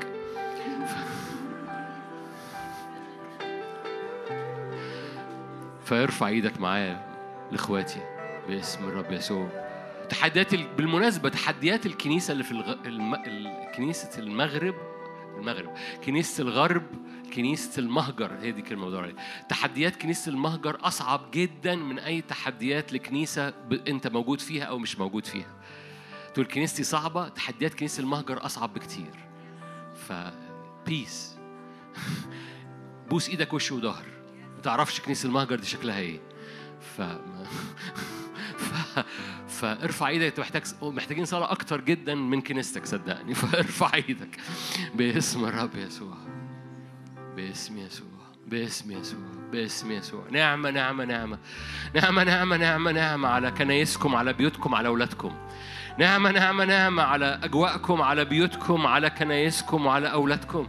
فارفع إيدك معايا لإخواتي باسم الرب يسوع. تحديات ال... بالمناسبة تحديات الكنيسة اللي في الغ... الم... ال- كنيسة المغرب المغرب كنيسة الغرب كنيسة المهجر. هي دي كلمة بدور عليها. تحديات كنيسة المهجر أصعب جدا من أي تحديات لكنيسة ب... أنت موجود فيها أو مش موجود فيها. تقول كنيستي صعبة تحديات كنيسة المهجر أصعب بكتير. ف بيس (laughs) بوس إيدك وش وظهر ما تعرفش كنيسة المهجر دي شكلها إيه. ف (laughs) ف... فارفع إيدك أنت محتاج محتاجين صلاة أكتر جدا من كنيستك صدقني. (laughs) فارفع إيدك. باسم الرب يسوع. باسم يسوع. باسم يسوع. باسم يسوع. نعمة نعمة نعمة. نعمة نعمة نعمة نعمة على كنايسكم على بيوتكم على أولادكم. نعمة نعمة نعمة على أجواءكم على بيوتكم على كنايسكم وعلى أولادكم.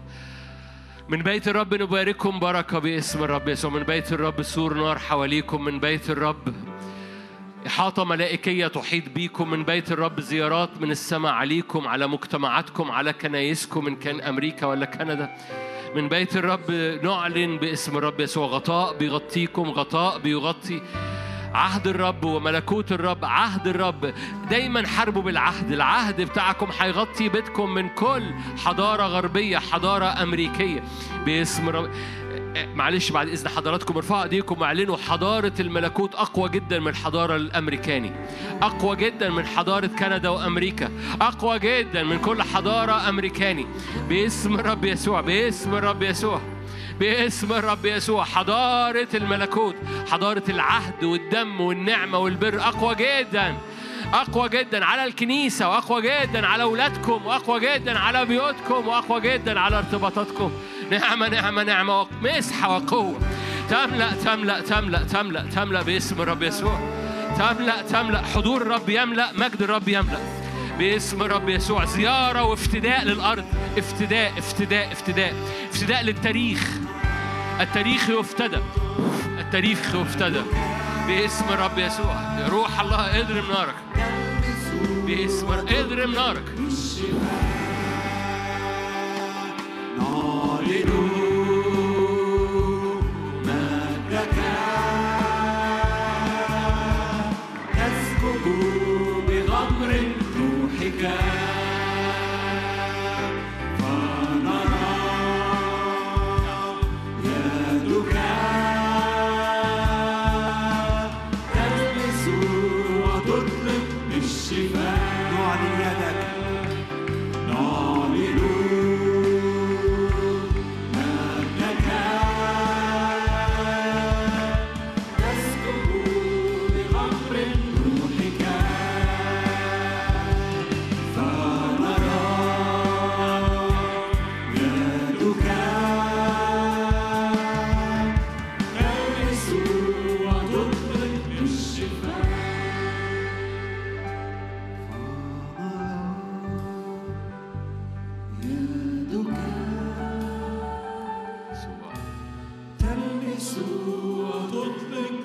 من بيت الرب نبارككم بركة باسم الرب يسوع. من بيت الرب سور نار حواليكم. من بيت الرب إحاطة ملائكية تحيط بيكم. من بيت الرب زيارات من السماء عليكم على مجتمعاتكم على كنايسكم إن كان أمريكا ولا كندا. من بيت الرب نعلن باسم الرب يسوع. غطاء بيغطيكم غطاء بيغطي عهد الرب وملكوت الرب عهد الرب. دايما حاربوا بالعهد. العهد بتاعكم هيغطي بيتكم من كل حضارة غربية حضارة أمريكية. باسم رب معلش بعد إذن حضراتكم ارفعوا أيديكم واعلنوا حضارة الملكوت أقوى جدا من الحضارة الأمريكاني. أقوى جدا من حضارة كندا وأمريكا. أقوى جدا من كل حضارة أمريكاني. باسم الرب يسوع باسم الرب يسوع. باسم الرب يسوع حضارة الملكوت حضارة العهد والدم والنعمة والبر أقوى جدا أقوى جدا على الكنيسة وأقوى جدا على أولادكم وأقوى جدا على بيوتكم وأقوى جدا على ارتباطاتكم. نعمة نعمة نعمة مسحه وقوة. تملأ تملأ تملأ تملأ تملأ باسم الرب يسوع. تملأ تملأ حضور الرب يملأ مجد الرب يملأ. باسم الرب يسوع. زيارة وافتداء للأرض. افتداء افتداء افتداء. افتداء للتاريخ. التاريخ يفتدى. التاريخ يفتدى. باسم الرب يسوع. روح الله اضرب نارك. باسم اضرب نارك. نعلن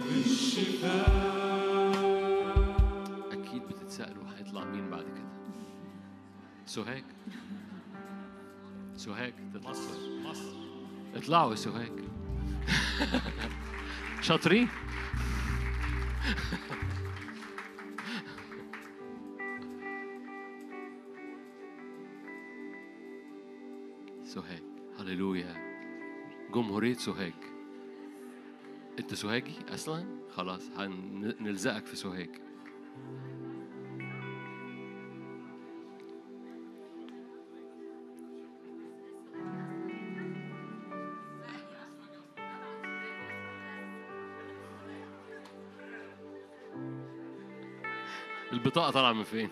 بالشفاء هيطلع مين بعد كده. سوهاج. سوهاج مصر مصر. اطلعوا يا سوهاج. شاطرين. سوهاج. هللويا. جمهورية سوهاج. أنت سوهاجي أصلا خلاص هنلزقك في سوهاج البطاقة طالعة من فين؟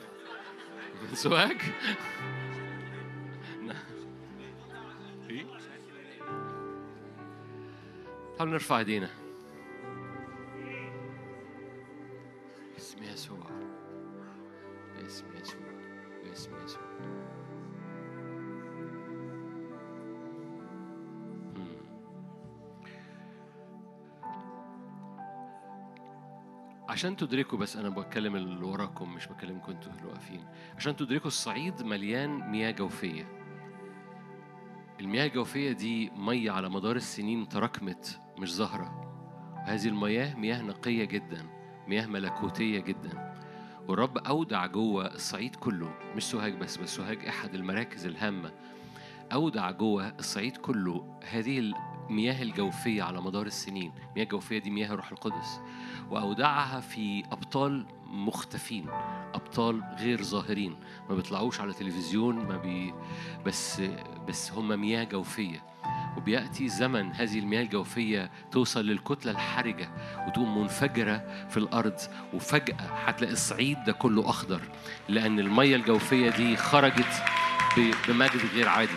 من سوهاج؟ نعم. إيه؟ نرفع إيدينا عشان تدركوا بس أنا بتكلم اللي وراكم مش بكلمكم أنتوا اللي واقفين. عشان تدركوا الصعيد مليان مياه جوفية. المياه الجوفية دي مية على مدار السنين تراكمت مش ظاهره وهذه المياه مياه نقية جدا مياه ملكوتية جدا. والرب أودع جوه الصعيد كله مش سوهاج بس بس سوهاج أحد المراكز الهامة. أودع جوه الصعيد كله هذه المياه الجوفية على مدار السنين. المياه الجوفية دي مياه الروح القدس. وأودعها في أبطال مختفين أبطال غير ظاهرين. ما بيطلعوش على تلفزيون ما بي بس بس هم مياه جوفية. وبيأتي زمن هذه المياه الجوفية توصل للكتلة الحرجة وتقوم منفجرة في الأرض. وفجأة هتلاقي الصعيد ده كله أخضر لأن المياه الجوفية دي خرجت بمجد غير عادي.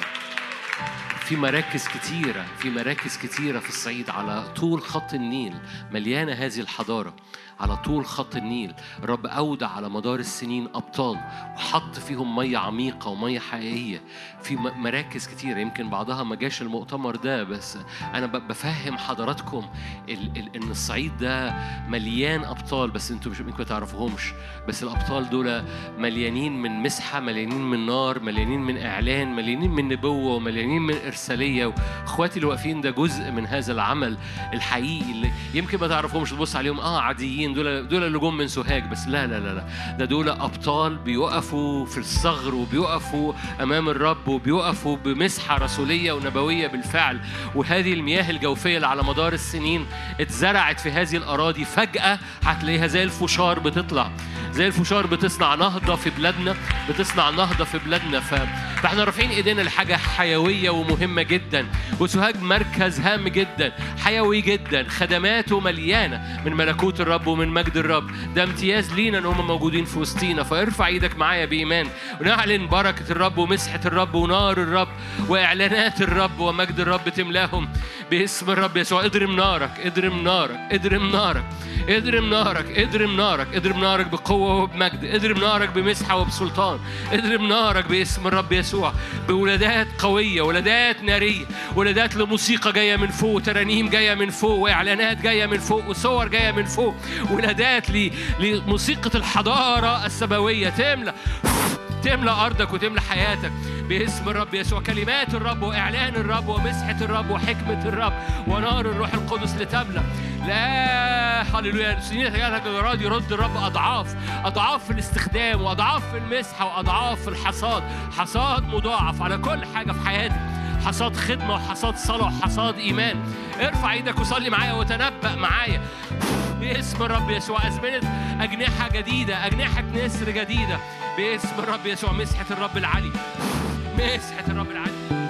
في مراكز كتيرة في مراكز كتيرة في الصعيد على طول خط النيل مليانة هذه الحضارة. على طول خط النيل. الرب أودع على مدار السنين أبطال وحط فيهم مية عميقة ومية حقيقية. في مراكز كتيرة يمكن بعضها ما جاش المؤتمر ده بس أنا بفهم حضراتكم ال- ال- إن الصعيد ده مليان أبطال بس أنتوا مش يمكن تعرفوهمش. بس الأبطال دول مليانين من مسحة مليانين من نار مليانين من إعلان مليانين من نبوة ومليانين من إرسالية. وإخواتي اللي واقفين ده جزء من هذا العمل الحقيقي اللي يمكن ما تعرفهمش تبص عليهم آه عاديين. دول دول اللي جم من سوهاج بس. لا لا لا لا. ده دول أبطال بيقفوا في الثغر وبيقفوا أمام الرب وبيقفوا بمسحة رسولية ونبوية بالفعل. وهذه المياه الجوفية اللي على مدار السنين اتزرعت في هذه الأراضي فجأة هتلاقيها زي الفشار بتطلع. زي الفشار بتصنع نهضة في بلادنا بتصنع نهضة في بلادنا. ف... فاحنا رافعين ايدينا لحاجة حيوية ومهمة جدا. وسوهاج مركز هام جدا حيوي جدا خدماته مليانة من ملكوت الرب ومن مجد الرب. ده امتياز لينا إن هم موجودين في وسطينا. فارفع إيدك معايا بإيمان. ونعلن بركة الرب ومسحة الرب ونار الرب وإعلانات الرب ومجد الرب تملاهم باسم الرب يسوع. اضرم نارك اضرم نارك اضرم نارك اضرم نارك اضرم نارك. اضرم نارك بقوة وبمجد. اضرم نارك بمسحة وبسلطان. اضرم نارك باسم الرب يسوع. بولادات قوية ولادات نارية ولادات لموسيقى جاية من فوق ترانيم جاية من فوق وإعلانات جاية من فوق وصور جاية من فوق. ولادات لموسيقى الحضارة السماوية. تملى تملى أرضك وتملى حياتك باسم الرب يسوع. كلمات الرب وإعلان الرب ومسحة الرب وحكمة الرب ونار الروح القدس لتملى لا هللويا. سنين تجاهلك الجراد يرد الرب أضعاف أضعاف في الاستخدام وأضعاف في المسحة وأضعاف في الحصاد. حصاد مضاعف على كل حاجة في حياتك. حصاد خدمة وحصاد صلاة وحصاد إيمان. ارفع إيدك وصلي معايا وتنبأ معايا. باسم الرب يسوع أزمنة أجنحة جديدة أجنحة نسر جديدة. باسم الرب يسوع مسحة الرب العلي مسحة الرب العلي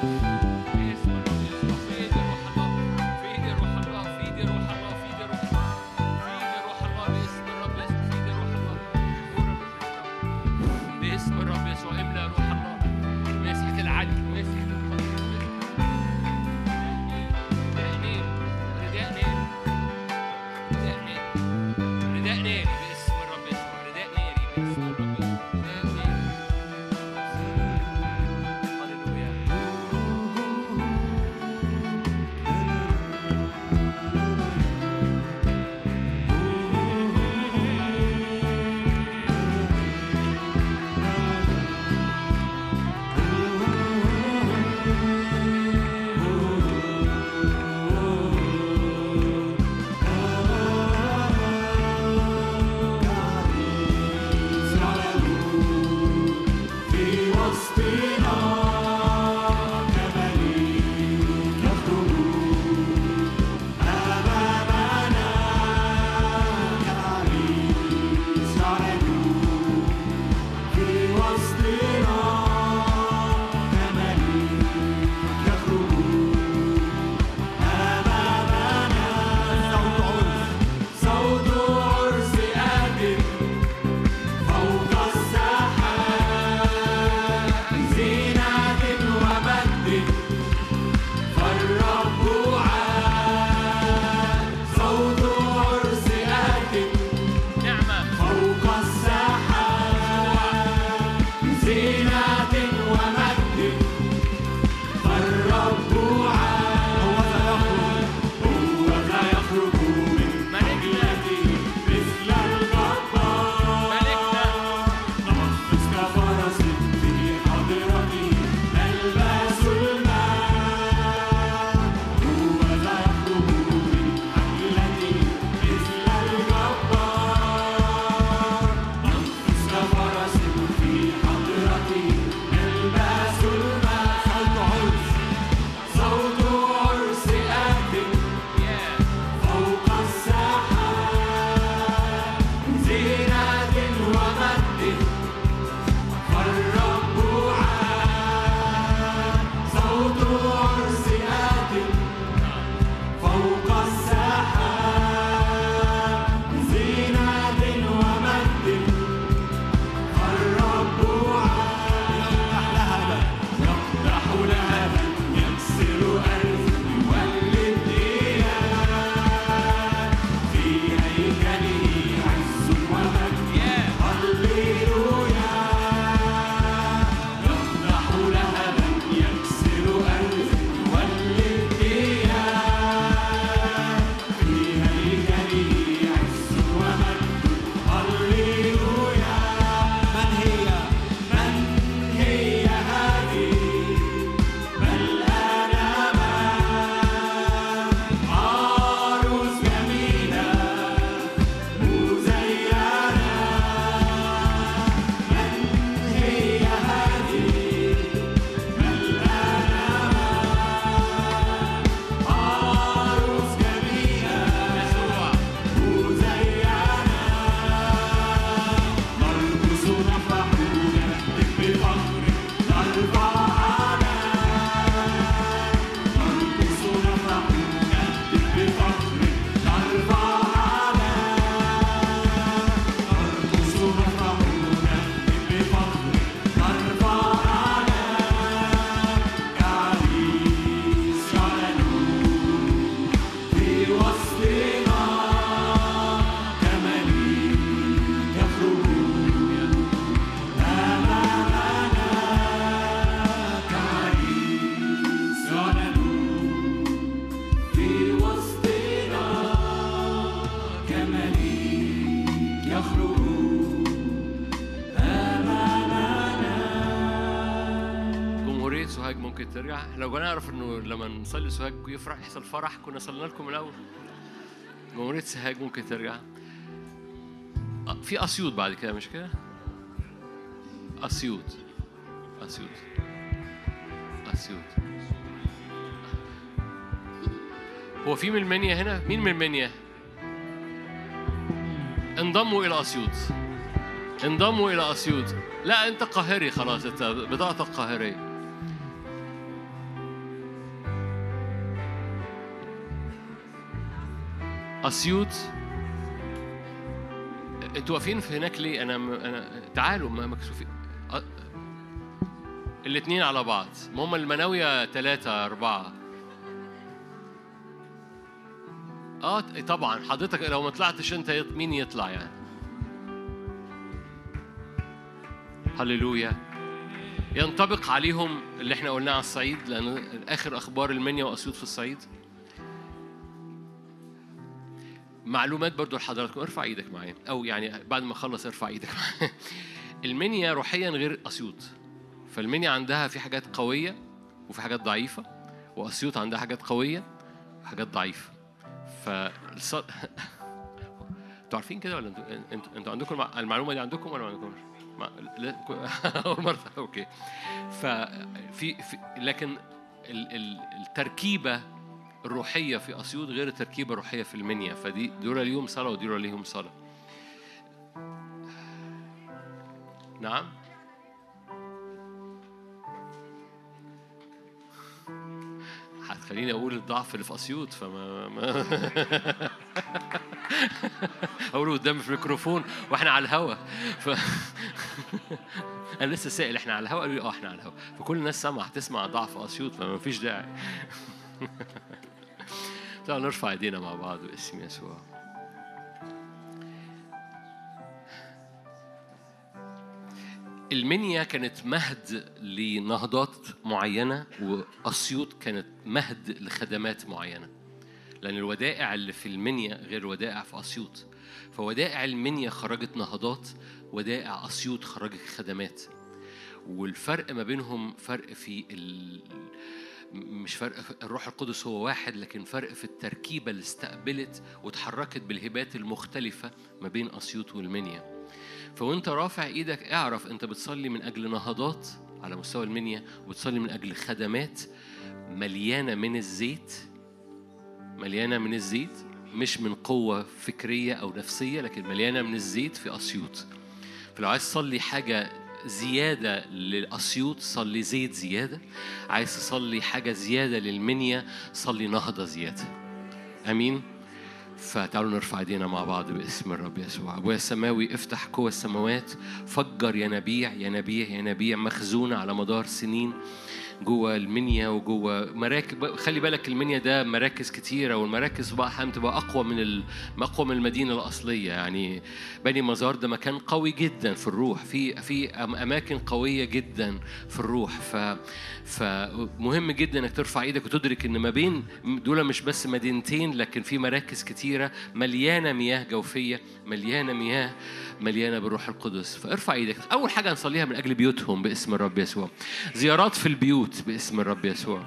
يفرح يحصل فرح كنا صلينا لكم الأول. جمهورية سوهاج ممكن ترجع. آه، في أسيوط بعد كده مش كده؟ أسيوط. أسيوط. أسيوط. هو في من المنيا هنا؟ مين من المنيا؟ انضموا إلى أسيوط. انضموا إلى أسيوط. لا أنت قاهري خلاص أنت بطاقتك قاهرية. أسيوط. أنتوا واقفين في هناك ليه؟ أنا أنا تعالوا ما مكسوفين. أ- الاتنين على بعض. ما هم المناوية ثلاثة أربعة. آه طبعا. حضرتك لو ما طلعتش أنت مين يطلع يعني؟ هللويا. ينطبق عليهم اللي إحنا قلناه على الصعيد لأن آخر أخبار المنيا وأسيوط في الصعيد. معلومات برضو لحضراتكم. ارفع إيدك معايا. أو يعني بعد ما أخلص ارفع إيدك معايا. (laughs) المنيا روحيا غير أسيوط. فالمنيا عندها في حاجات قوية وفي حاجات ضعيفة وأسيوط عندها حاجات قوية وحاجات ضعيفة. ف (laughs) أنتوا عارفين كده ولا أنتوا أنتوا أنتوا عندكم المع- المعلومة دي عندكم ولا ما عندكمش؟ (laughs) أول مرة. أوكي. ففي في... لكن ال... ال... التركيبة الروحية في أسيوط غير التركيبه الروحية في المنيا فدي دول ليهم صلاة ودول ليهم صلاة. نعم؟ هتخليني أقول الضعف اللي في أسيوط فما ما (laughs) اقوله قدامي في الميكروفون وإحنا على الهوا. ف... (laughs) أنا لسه سائل إحنا على الهوا؟ قالوا لي آه إحنا على الهوا. فكل الناس سامعة هتسمع ضعف أسيوط فما فيش داعي. (laughs) تعالوا نرفع ايدينا مع بعض باسم يسوع. المنيا كانت مهد لنهضات معينة وأسيوط كانت مهد لخدمات معينة. لأن الودائع اللي في المنيا غير الودائع في أسيوط. فودائع المنيا خرجت نهضات ودائع أسيوط خرجت خدمات. والفرق ما بينهم فرق في ال... مش فرق الروح القدس هو واحد لكن فرق في التركيبة اللي استقبلت وتحركت بالهبات المختلفة ما بين أسيوط والمنيا. فوأنت رافع إيدك اعرف أنت بتصلي من أجل نهضات على مستوى المنيا وبتصلي من أجل خدمات مليانة من الزيت مليانة من الزيت مش من قوة فكرية أو نفسية لكن مليانة من الزيت في أسيوط. فلو عايز تصلي حاجة زيادة للأسيوط صلي زيت زيادة. عايز تصلي حاجة زيادة للمنيا صلي نهضة زيادة. أمين؟ فتعالوا نرفع ايدينا مع بعض باسم الرب يسوع. أبويا السماوي افتح قوى السماوات. فجر ينابيع ينابيع ينابيع مخزونه على مدار سنين. جوه المنيا وجوه مراكز خلي بالك المنيا ده مراكز كتيرة والمراكز بقى تبقى أقوى من. أقوى من المدينة الأصلية. يعني بني مزار ده مكان قوي جدا في الروح. في في أماكن قوية جدا في الروح. ف فمهم جدا إنك ترفع إيدك وتدرك إن ما بين دول مش بس مدينتين لكن في مراكز كتيرة مليانة مياه جوفية مليانة مياه مليانة بالروح القدس. فارفع إيدك. أول حاجة نصليها من أجل بيوتهم باسم الرب يسوع. زيارات في البيوت. باسم الرب يسوع.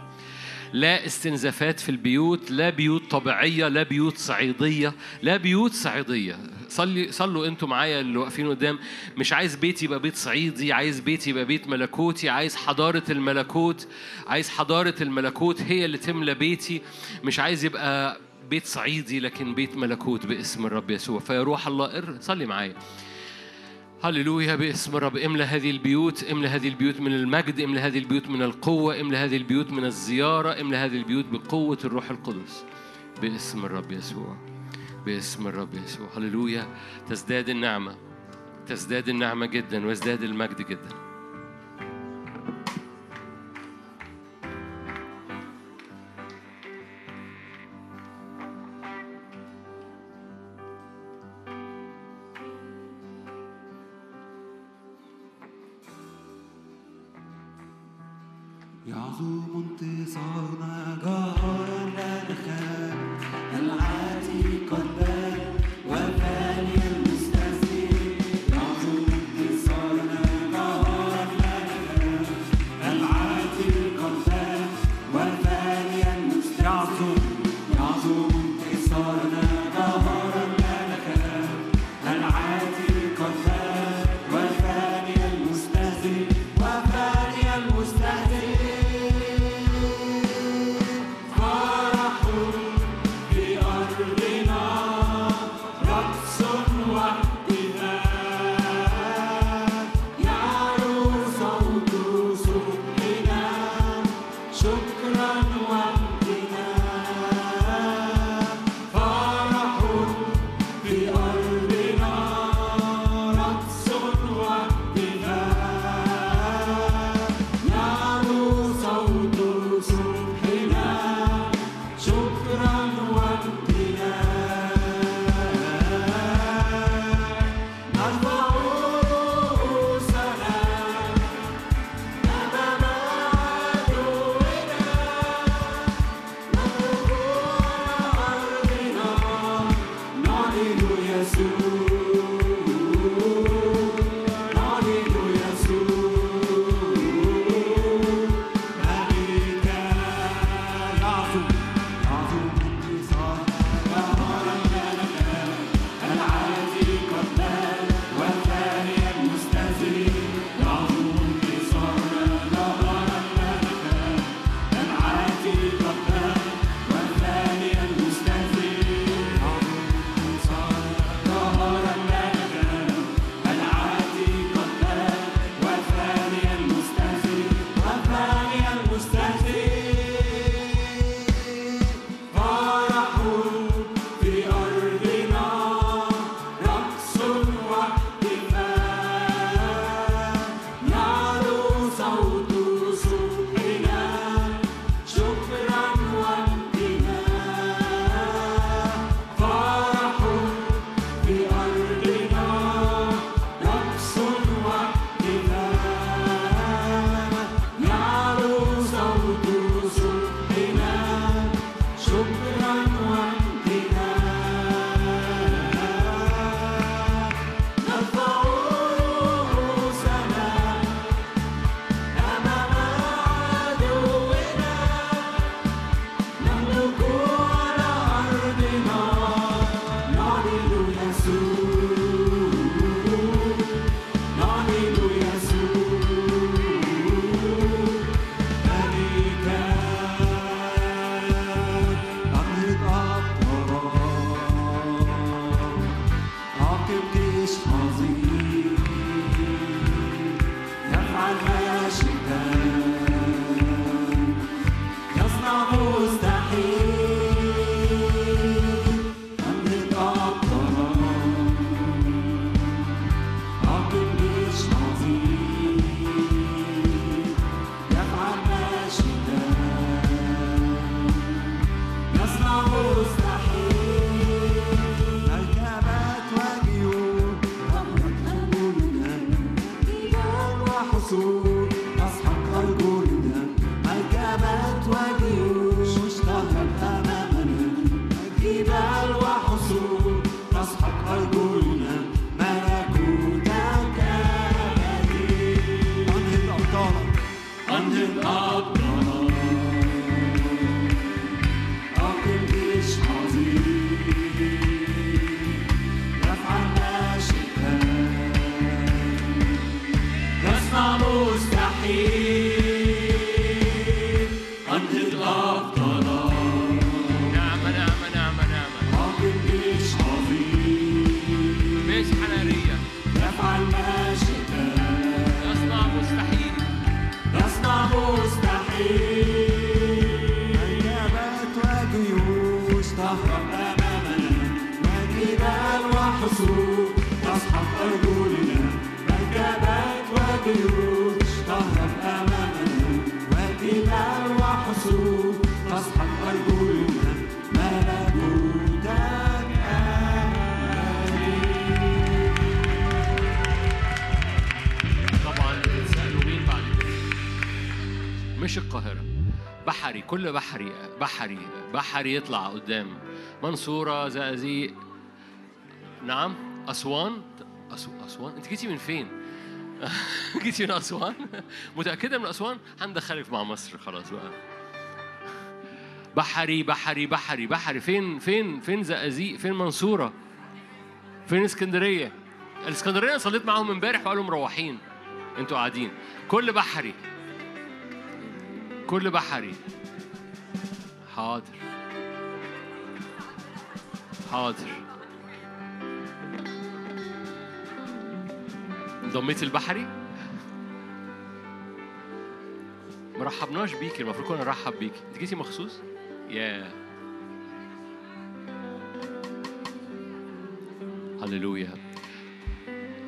لا استنزافات في البيوت لا بيوت طبيعية لا بيوت صعيدية لا بيوت صعيدية. صلي صلوا أنتوا معايا اللي واقفين قدام. مش عايز بيتي يبقى بيت صعيدي عايز بيتي يبقى بيت ملكوتي عايز حضارة الملكوت عايز حضارة الملكوت هي اللي تملى بيتي. مش عايز يبقى بيت صعيدي لكن بيت ملكوت باسم الرب يسوع. فيا روح الله صلي معايا. هللويا باسم الرب. املى هذه البيوت املى هذه البيوت من المجد املى هذه البيوت من القوة املى هذه البيوت من الزيارة املى هذه البيوت بقوة الروح القدس. باسم الرب يسوع باسم الرب يسوع. هللويا. تزداد النعمة تزداد النعمة جدا ويزداد المجد جدا. 가슴 문득 서나가 كل بحري بحري بحري يطلع قدام. منصورة زقازيق. نعم أسوان. أس- أسوان؟ أنت جيتي من فين؟ (laughs) جيتي من أسوان؟ متأكدة من أسوان؟ هندخلك مع مصر خلاص بقى. بحري بحري بحري بحري. فين فين فين زقازيق؟ فين منصورة؟ فين اسكندرية؟ الاسكندرية صليت معاهم امبارح وقالوا مروحين. أنتوا قاعدين. كل بحري. كل بحري. حاضر. حاضر. انضميت البحري؟ ما رحبناش بيكي المفروض كنا نرحب بيكي انت جيتي مخصوص؟ يا هللويا.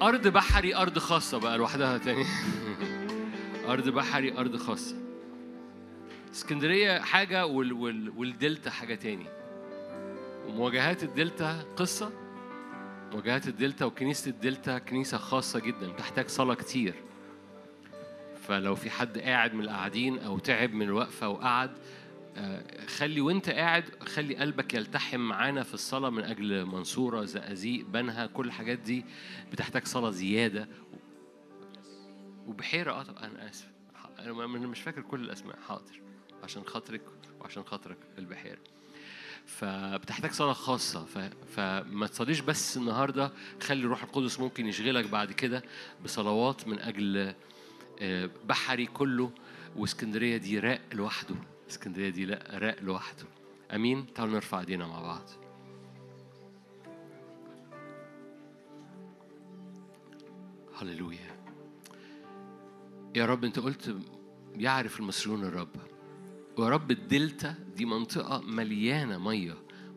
أرض بحري أرض خاصة بقى لوحدها تاني. (laughs) أرض بحري أرض خاصة. اسكندرية حاجة وال وال والدلتا حاجة تاني. ومواجهات الدلتا قصة مواجهات الدلتا وكنيسة الدلتا كنيسة خاصة جدا تحتاج صلاة كتير. فلو في حد قاعد من القاعدين أو تعب من الوقفة وقعد آه، خلي وانت قاعد خلي قلبك يلتحم معانا في الصلاة من أجل منصورة زقازيق بنها كل الحاجات دي بتحتاج صلاة زيادة. وبحيرة آه أنا آسف أنا مش فاكر كل الأسماء حاضر. عشان خاطرك وعشان خاطرك البحيرة. فبتحتاج صلاة خاصة. ف... فما تصليش بس النهاردة. خلي الروح القدس ممكن يشغلك بعد كده بصلوات من أجل آه، بحري كله. واسكندرية دي راق لوحده. اسكندرية دي لا راق لوحده. أمين؟ تعالوا نرفع ايدينا مع بعض. هللويا. يا رب انت قلت يعرف المصريون الرب. ويا رب الدلتا دي منطقة مليانة مية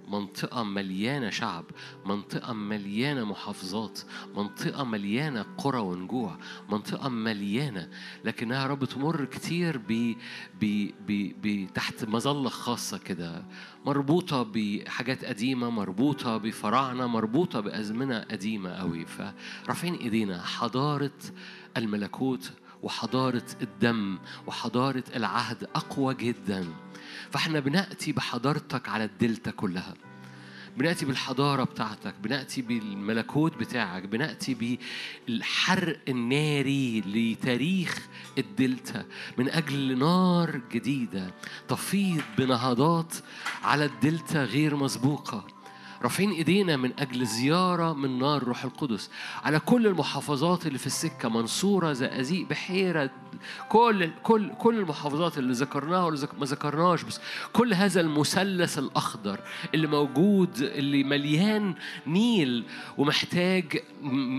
منطقة مليانة شعب منطقة مليانة محافظات منطقة مليانة قرى ونجوع منطقة مليانة. لكنها يا رب تمر كتير ب ب ب ب تحت مظلة خاصة كده مربوطة بحاجات قديمة مربوطة بفراعنة مربوطة بأزمنة قديمة قوي فرافعين إيدينا حضارة الملكوت وحضارة الدم وحضارة العهد أقوى جدا. فإحنا بنأتي بحضارتك على الدلتا كلها. بنأتي بالحضارة بتاعتك بنأتي بالملكوت بتاعك بنأتي بالحرق الناري لتاريخ الدلتا. من أجل نار جديدة تفيض بنهضات على الدلتا غير مسبوقة. رافعين ايدينا من أجل زيارة من نار روح القدس. على كل المحافظات اللي في السكة منصورة زقازيق بحيرة كل كل كل المحافظات اللي ذكرناها واللي ما ذكرناهاش بس كل هذا المثلث الأخضر اللي موجود اللي مليان نيل ومحتاج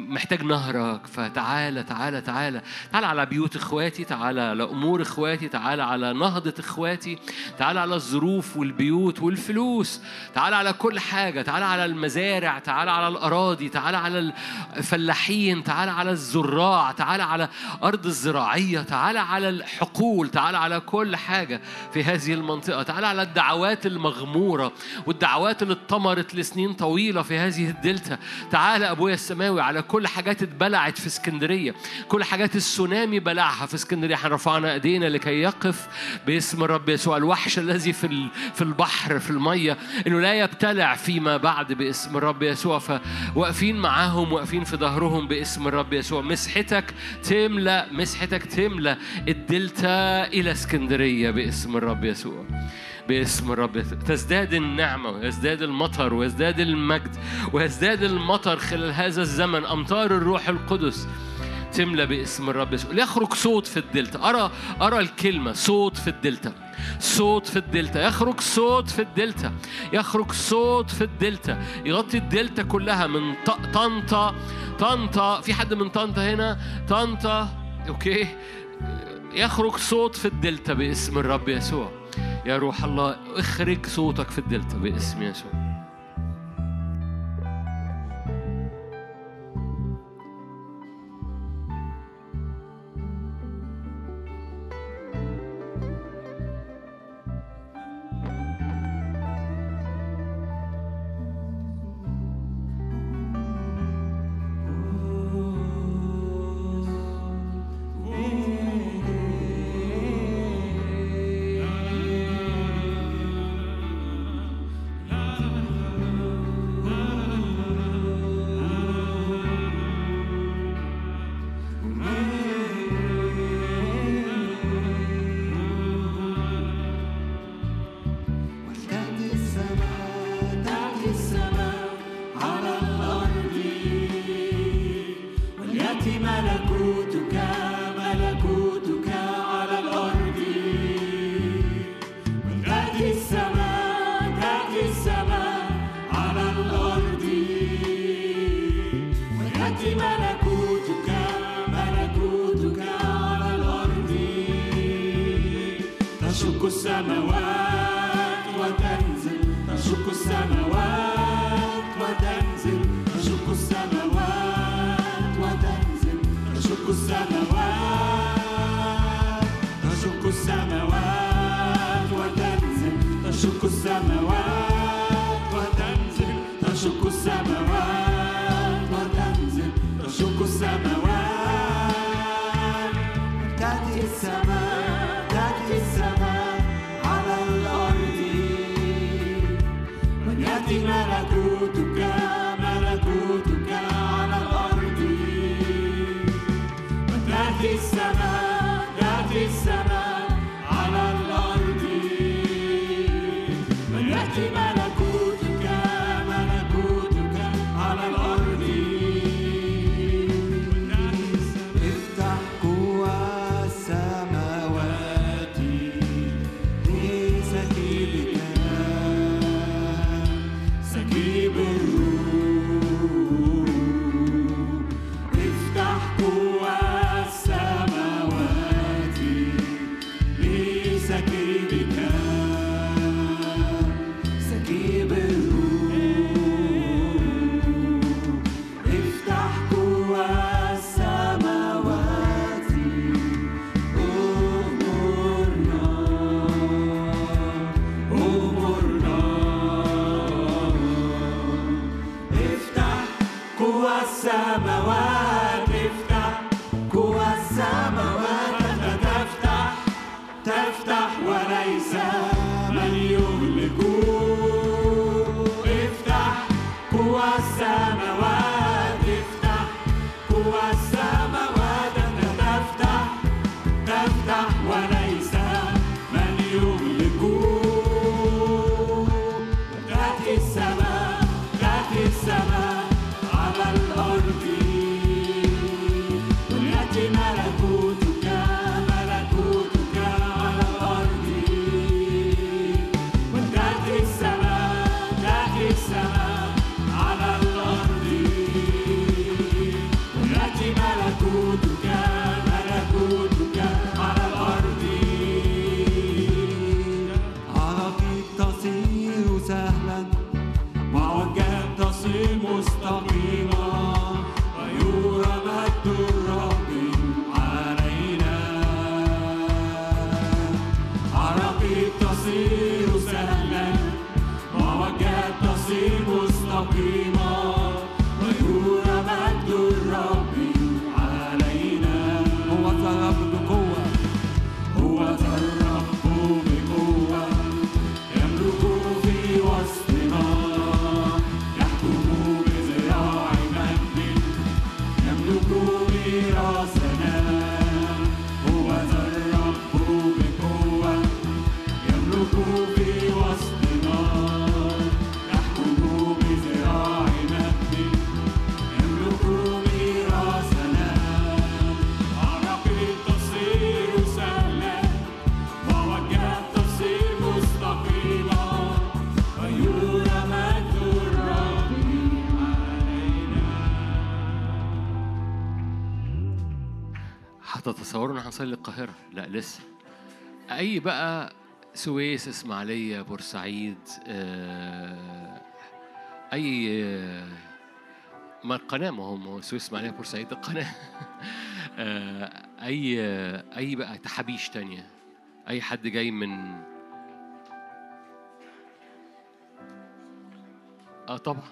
محتاج نهرك فتعالى تعالى تعالى تعالى على بيوت إخواتي تعالى على أمور إخواتي تعالى على نهضة إخواتي تعالى على الظروف والبيوت والفلوس تعالى على كل حاجة تعالى على المزارع تعالى على الأراضي تعالى على الفلاحين تعالى على الزراع تعالى على أرض الزراعية تعالى على الحقول تعالى على كل حاجة في هذه المنطقة تعالى على الدعوات المغمورة والدعوات اللي اتطمرت لسنين طويلة في هذه الدلتا تعالى أبويا السماوي على كل حاجات اتبلعت في اسكندرية كل حاجات السونامي بلعها في اسكندرية إحنا رفعنا ايدينا لكي يقف باسم الرب يسوع الوحش الذي في في البحر في المية إنه لا يبتلع فيما بعد باسم الرب يسوع. فواقفين معاهم واقفين في ظهرهم باسم الرب يسوع. مسحتك تملأ مسحتك تملأ الدلتا إلى اسكندرية باسم الرب يسوع. باسم الرب تزداد النعمة ويزداد المطر ويزداد المجد ويزداد المطر خلال هذا الزمن. أمطار الروح القدس تملى باسم الرب يسوع. ليخرج صوت في الدلتا. أرى أرى الكلمة صوت في الدلتا. صوت في الدلتا. يخرج صوت في الدلتا. يخرج صوت في الدلتا. يغطي الدلتا كلها من طنطا طنطا. في حد من طنطا هنا؟ طنطا. okay. يخرج صوت في الدلتا باسم الرب يسوع. يا روح الله اخرج صوتك في الدلتا باسم يسوع. أي بقى سويس، إسماعيلية، بورسعيد، آه، أي آه، ما القناة ما هو سويس، إسماعيلية، بورسعيد القناة. (laughs) آه، أي آه، أي بقى تحابيش تانية. أي حد جاي من آه طبعا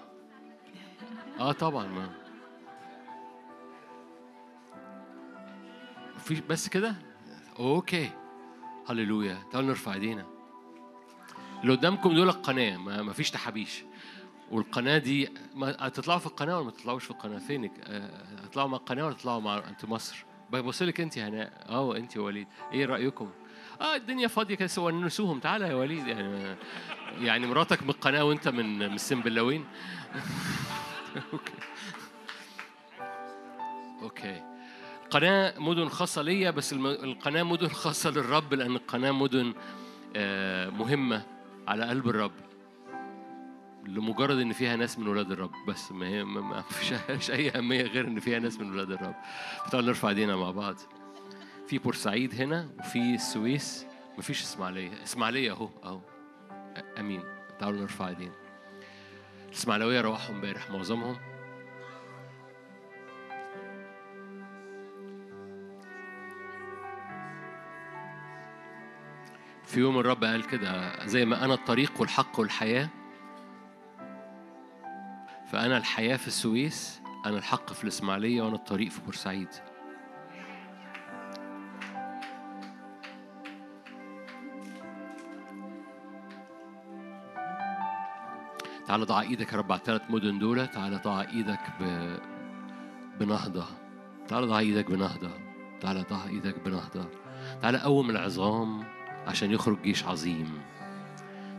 آه طبعا ما في بس كده أوكي هللويا. تعالوا نرفع ايدينا. اللي قدامكم دول القناة ما, فيش تحابيش. والقناة دي ما هتطلعوا في القناة ولا ما تطلعوش في القناة؟ فينك؟ آه، هتطلعوا مع القناة ولا تطلعوا مع انت مصر؟ ببص لك انت هناء. آه انت وليد. إيه رأيكم؟ آه الدنيا فاضية كده سوى نسوهم. تعالى يا وليد يعني يعني مراتك من القناه وانت من من السنبلاوين (laughs) أوكي. أوكي. قناة مدن خاصة ليا بس القناة مدن خاصة للرب لأن القناة مدن آه، مهمة على قلب الرب. لمجرد إن فيها ناس من ولاد الرب بس ما هي ما ما فيش (laughs) أي أهمية غير إن فيها ناس من ولاد الرب. فتعالوا نرفع إيدينا مع بعض. في بورسعيد هنا وفي السويس. مفيش إسماعيلية. إسماعيلية أهو أهو. أمين. تعالوا نرفع إيدينا. الإسماعيلاوية روحوا امبارح معظمهم في يوم الرب قال كده زي ما أنا الطريق والحق والحياة فأنا الحياة في السويس أنا الحق في الإسماعيلية وأنا الطريق في بورسعيد. تعالى ضع إيدك يا رب على الثلاث مدن دول تعالى ضع إيدك ب... بنهضة. تعالى ضع إيدك بنهضة. تعالى ضع إيدك بنهضة. تعالى قوم العظام. عشان يخرج جيش عظيم.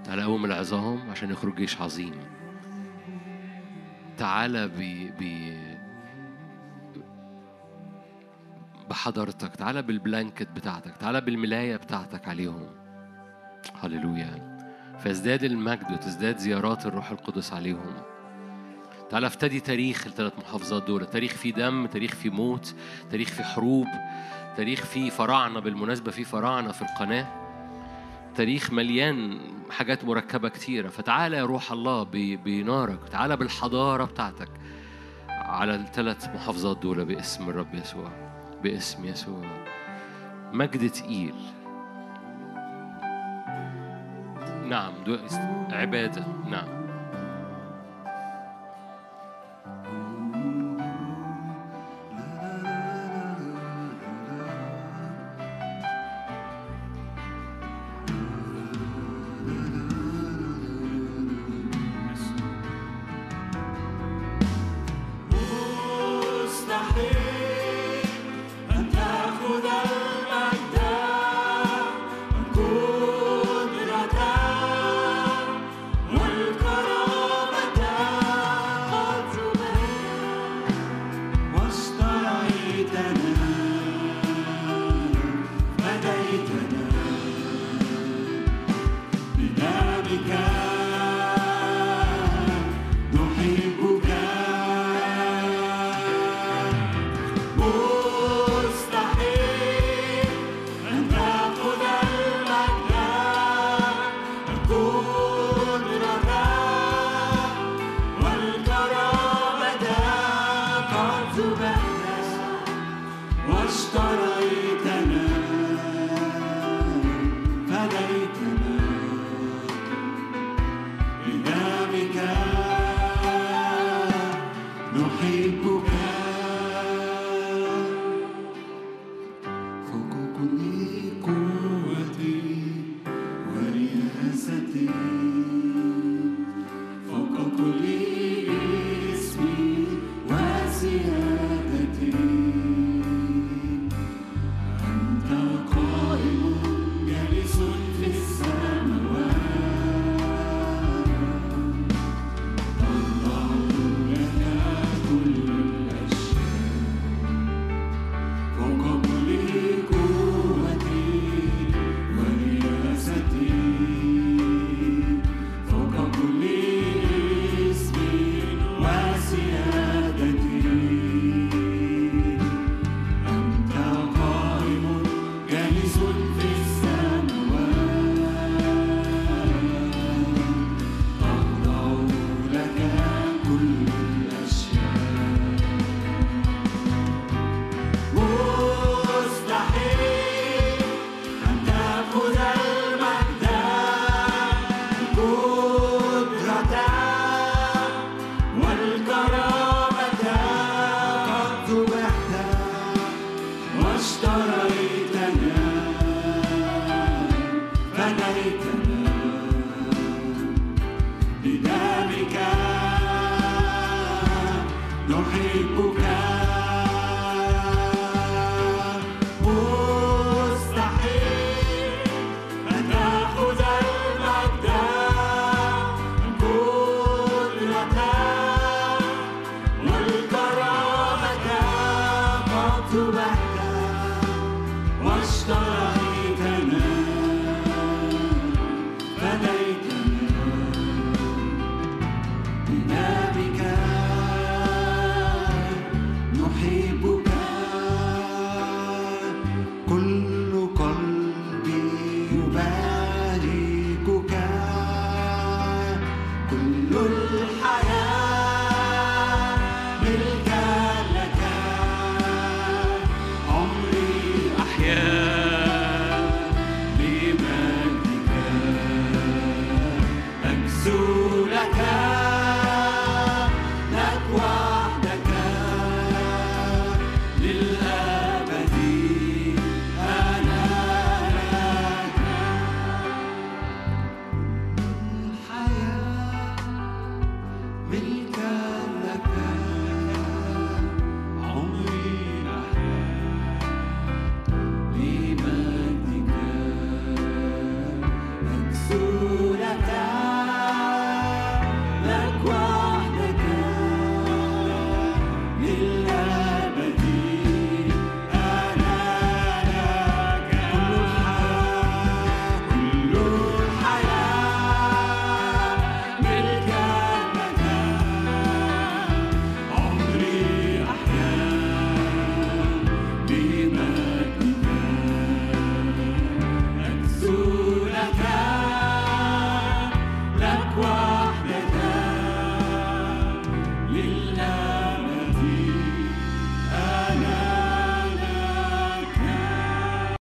تعالى قوم العظام عشان يخرج جيش عظيم. تعالى ب... ب... بحضرتك تعالى بالبلانكت بتاعتك تعالى بالملاية بتاعتك عليهم. هللويا. فيزداد المجد وتزداد زيارات الروح القدس عليهم. تعالى أفتدي تاريخ الثلاث محافظات دول. تاريخ فيه دم تاريخ فيه موت تاريخ فيه حروب تاريخ فيه فراعنة بالمناسبة فيه فراعنة في القناة. تاريخ مليان حاجات مركبة كتيرة. فتعالى يا روح الله بنارك تعالى بالحضارة بتاعتك. على الثلاث محافظات دول باسم الرب يسوع باسم يسوع. مجد تقيل. نعم عبادة. نعم.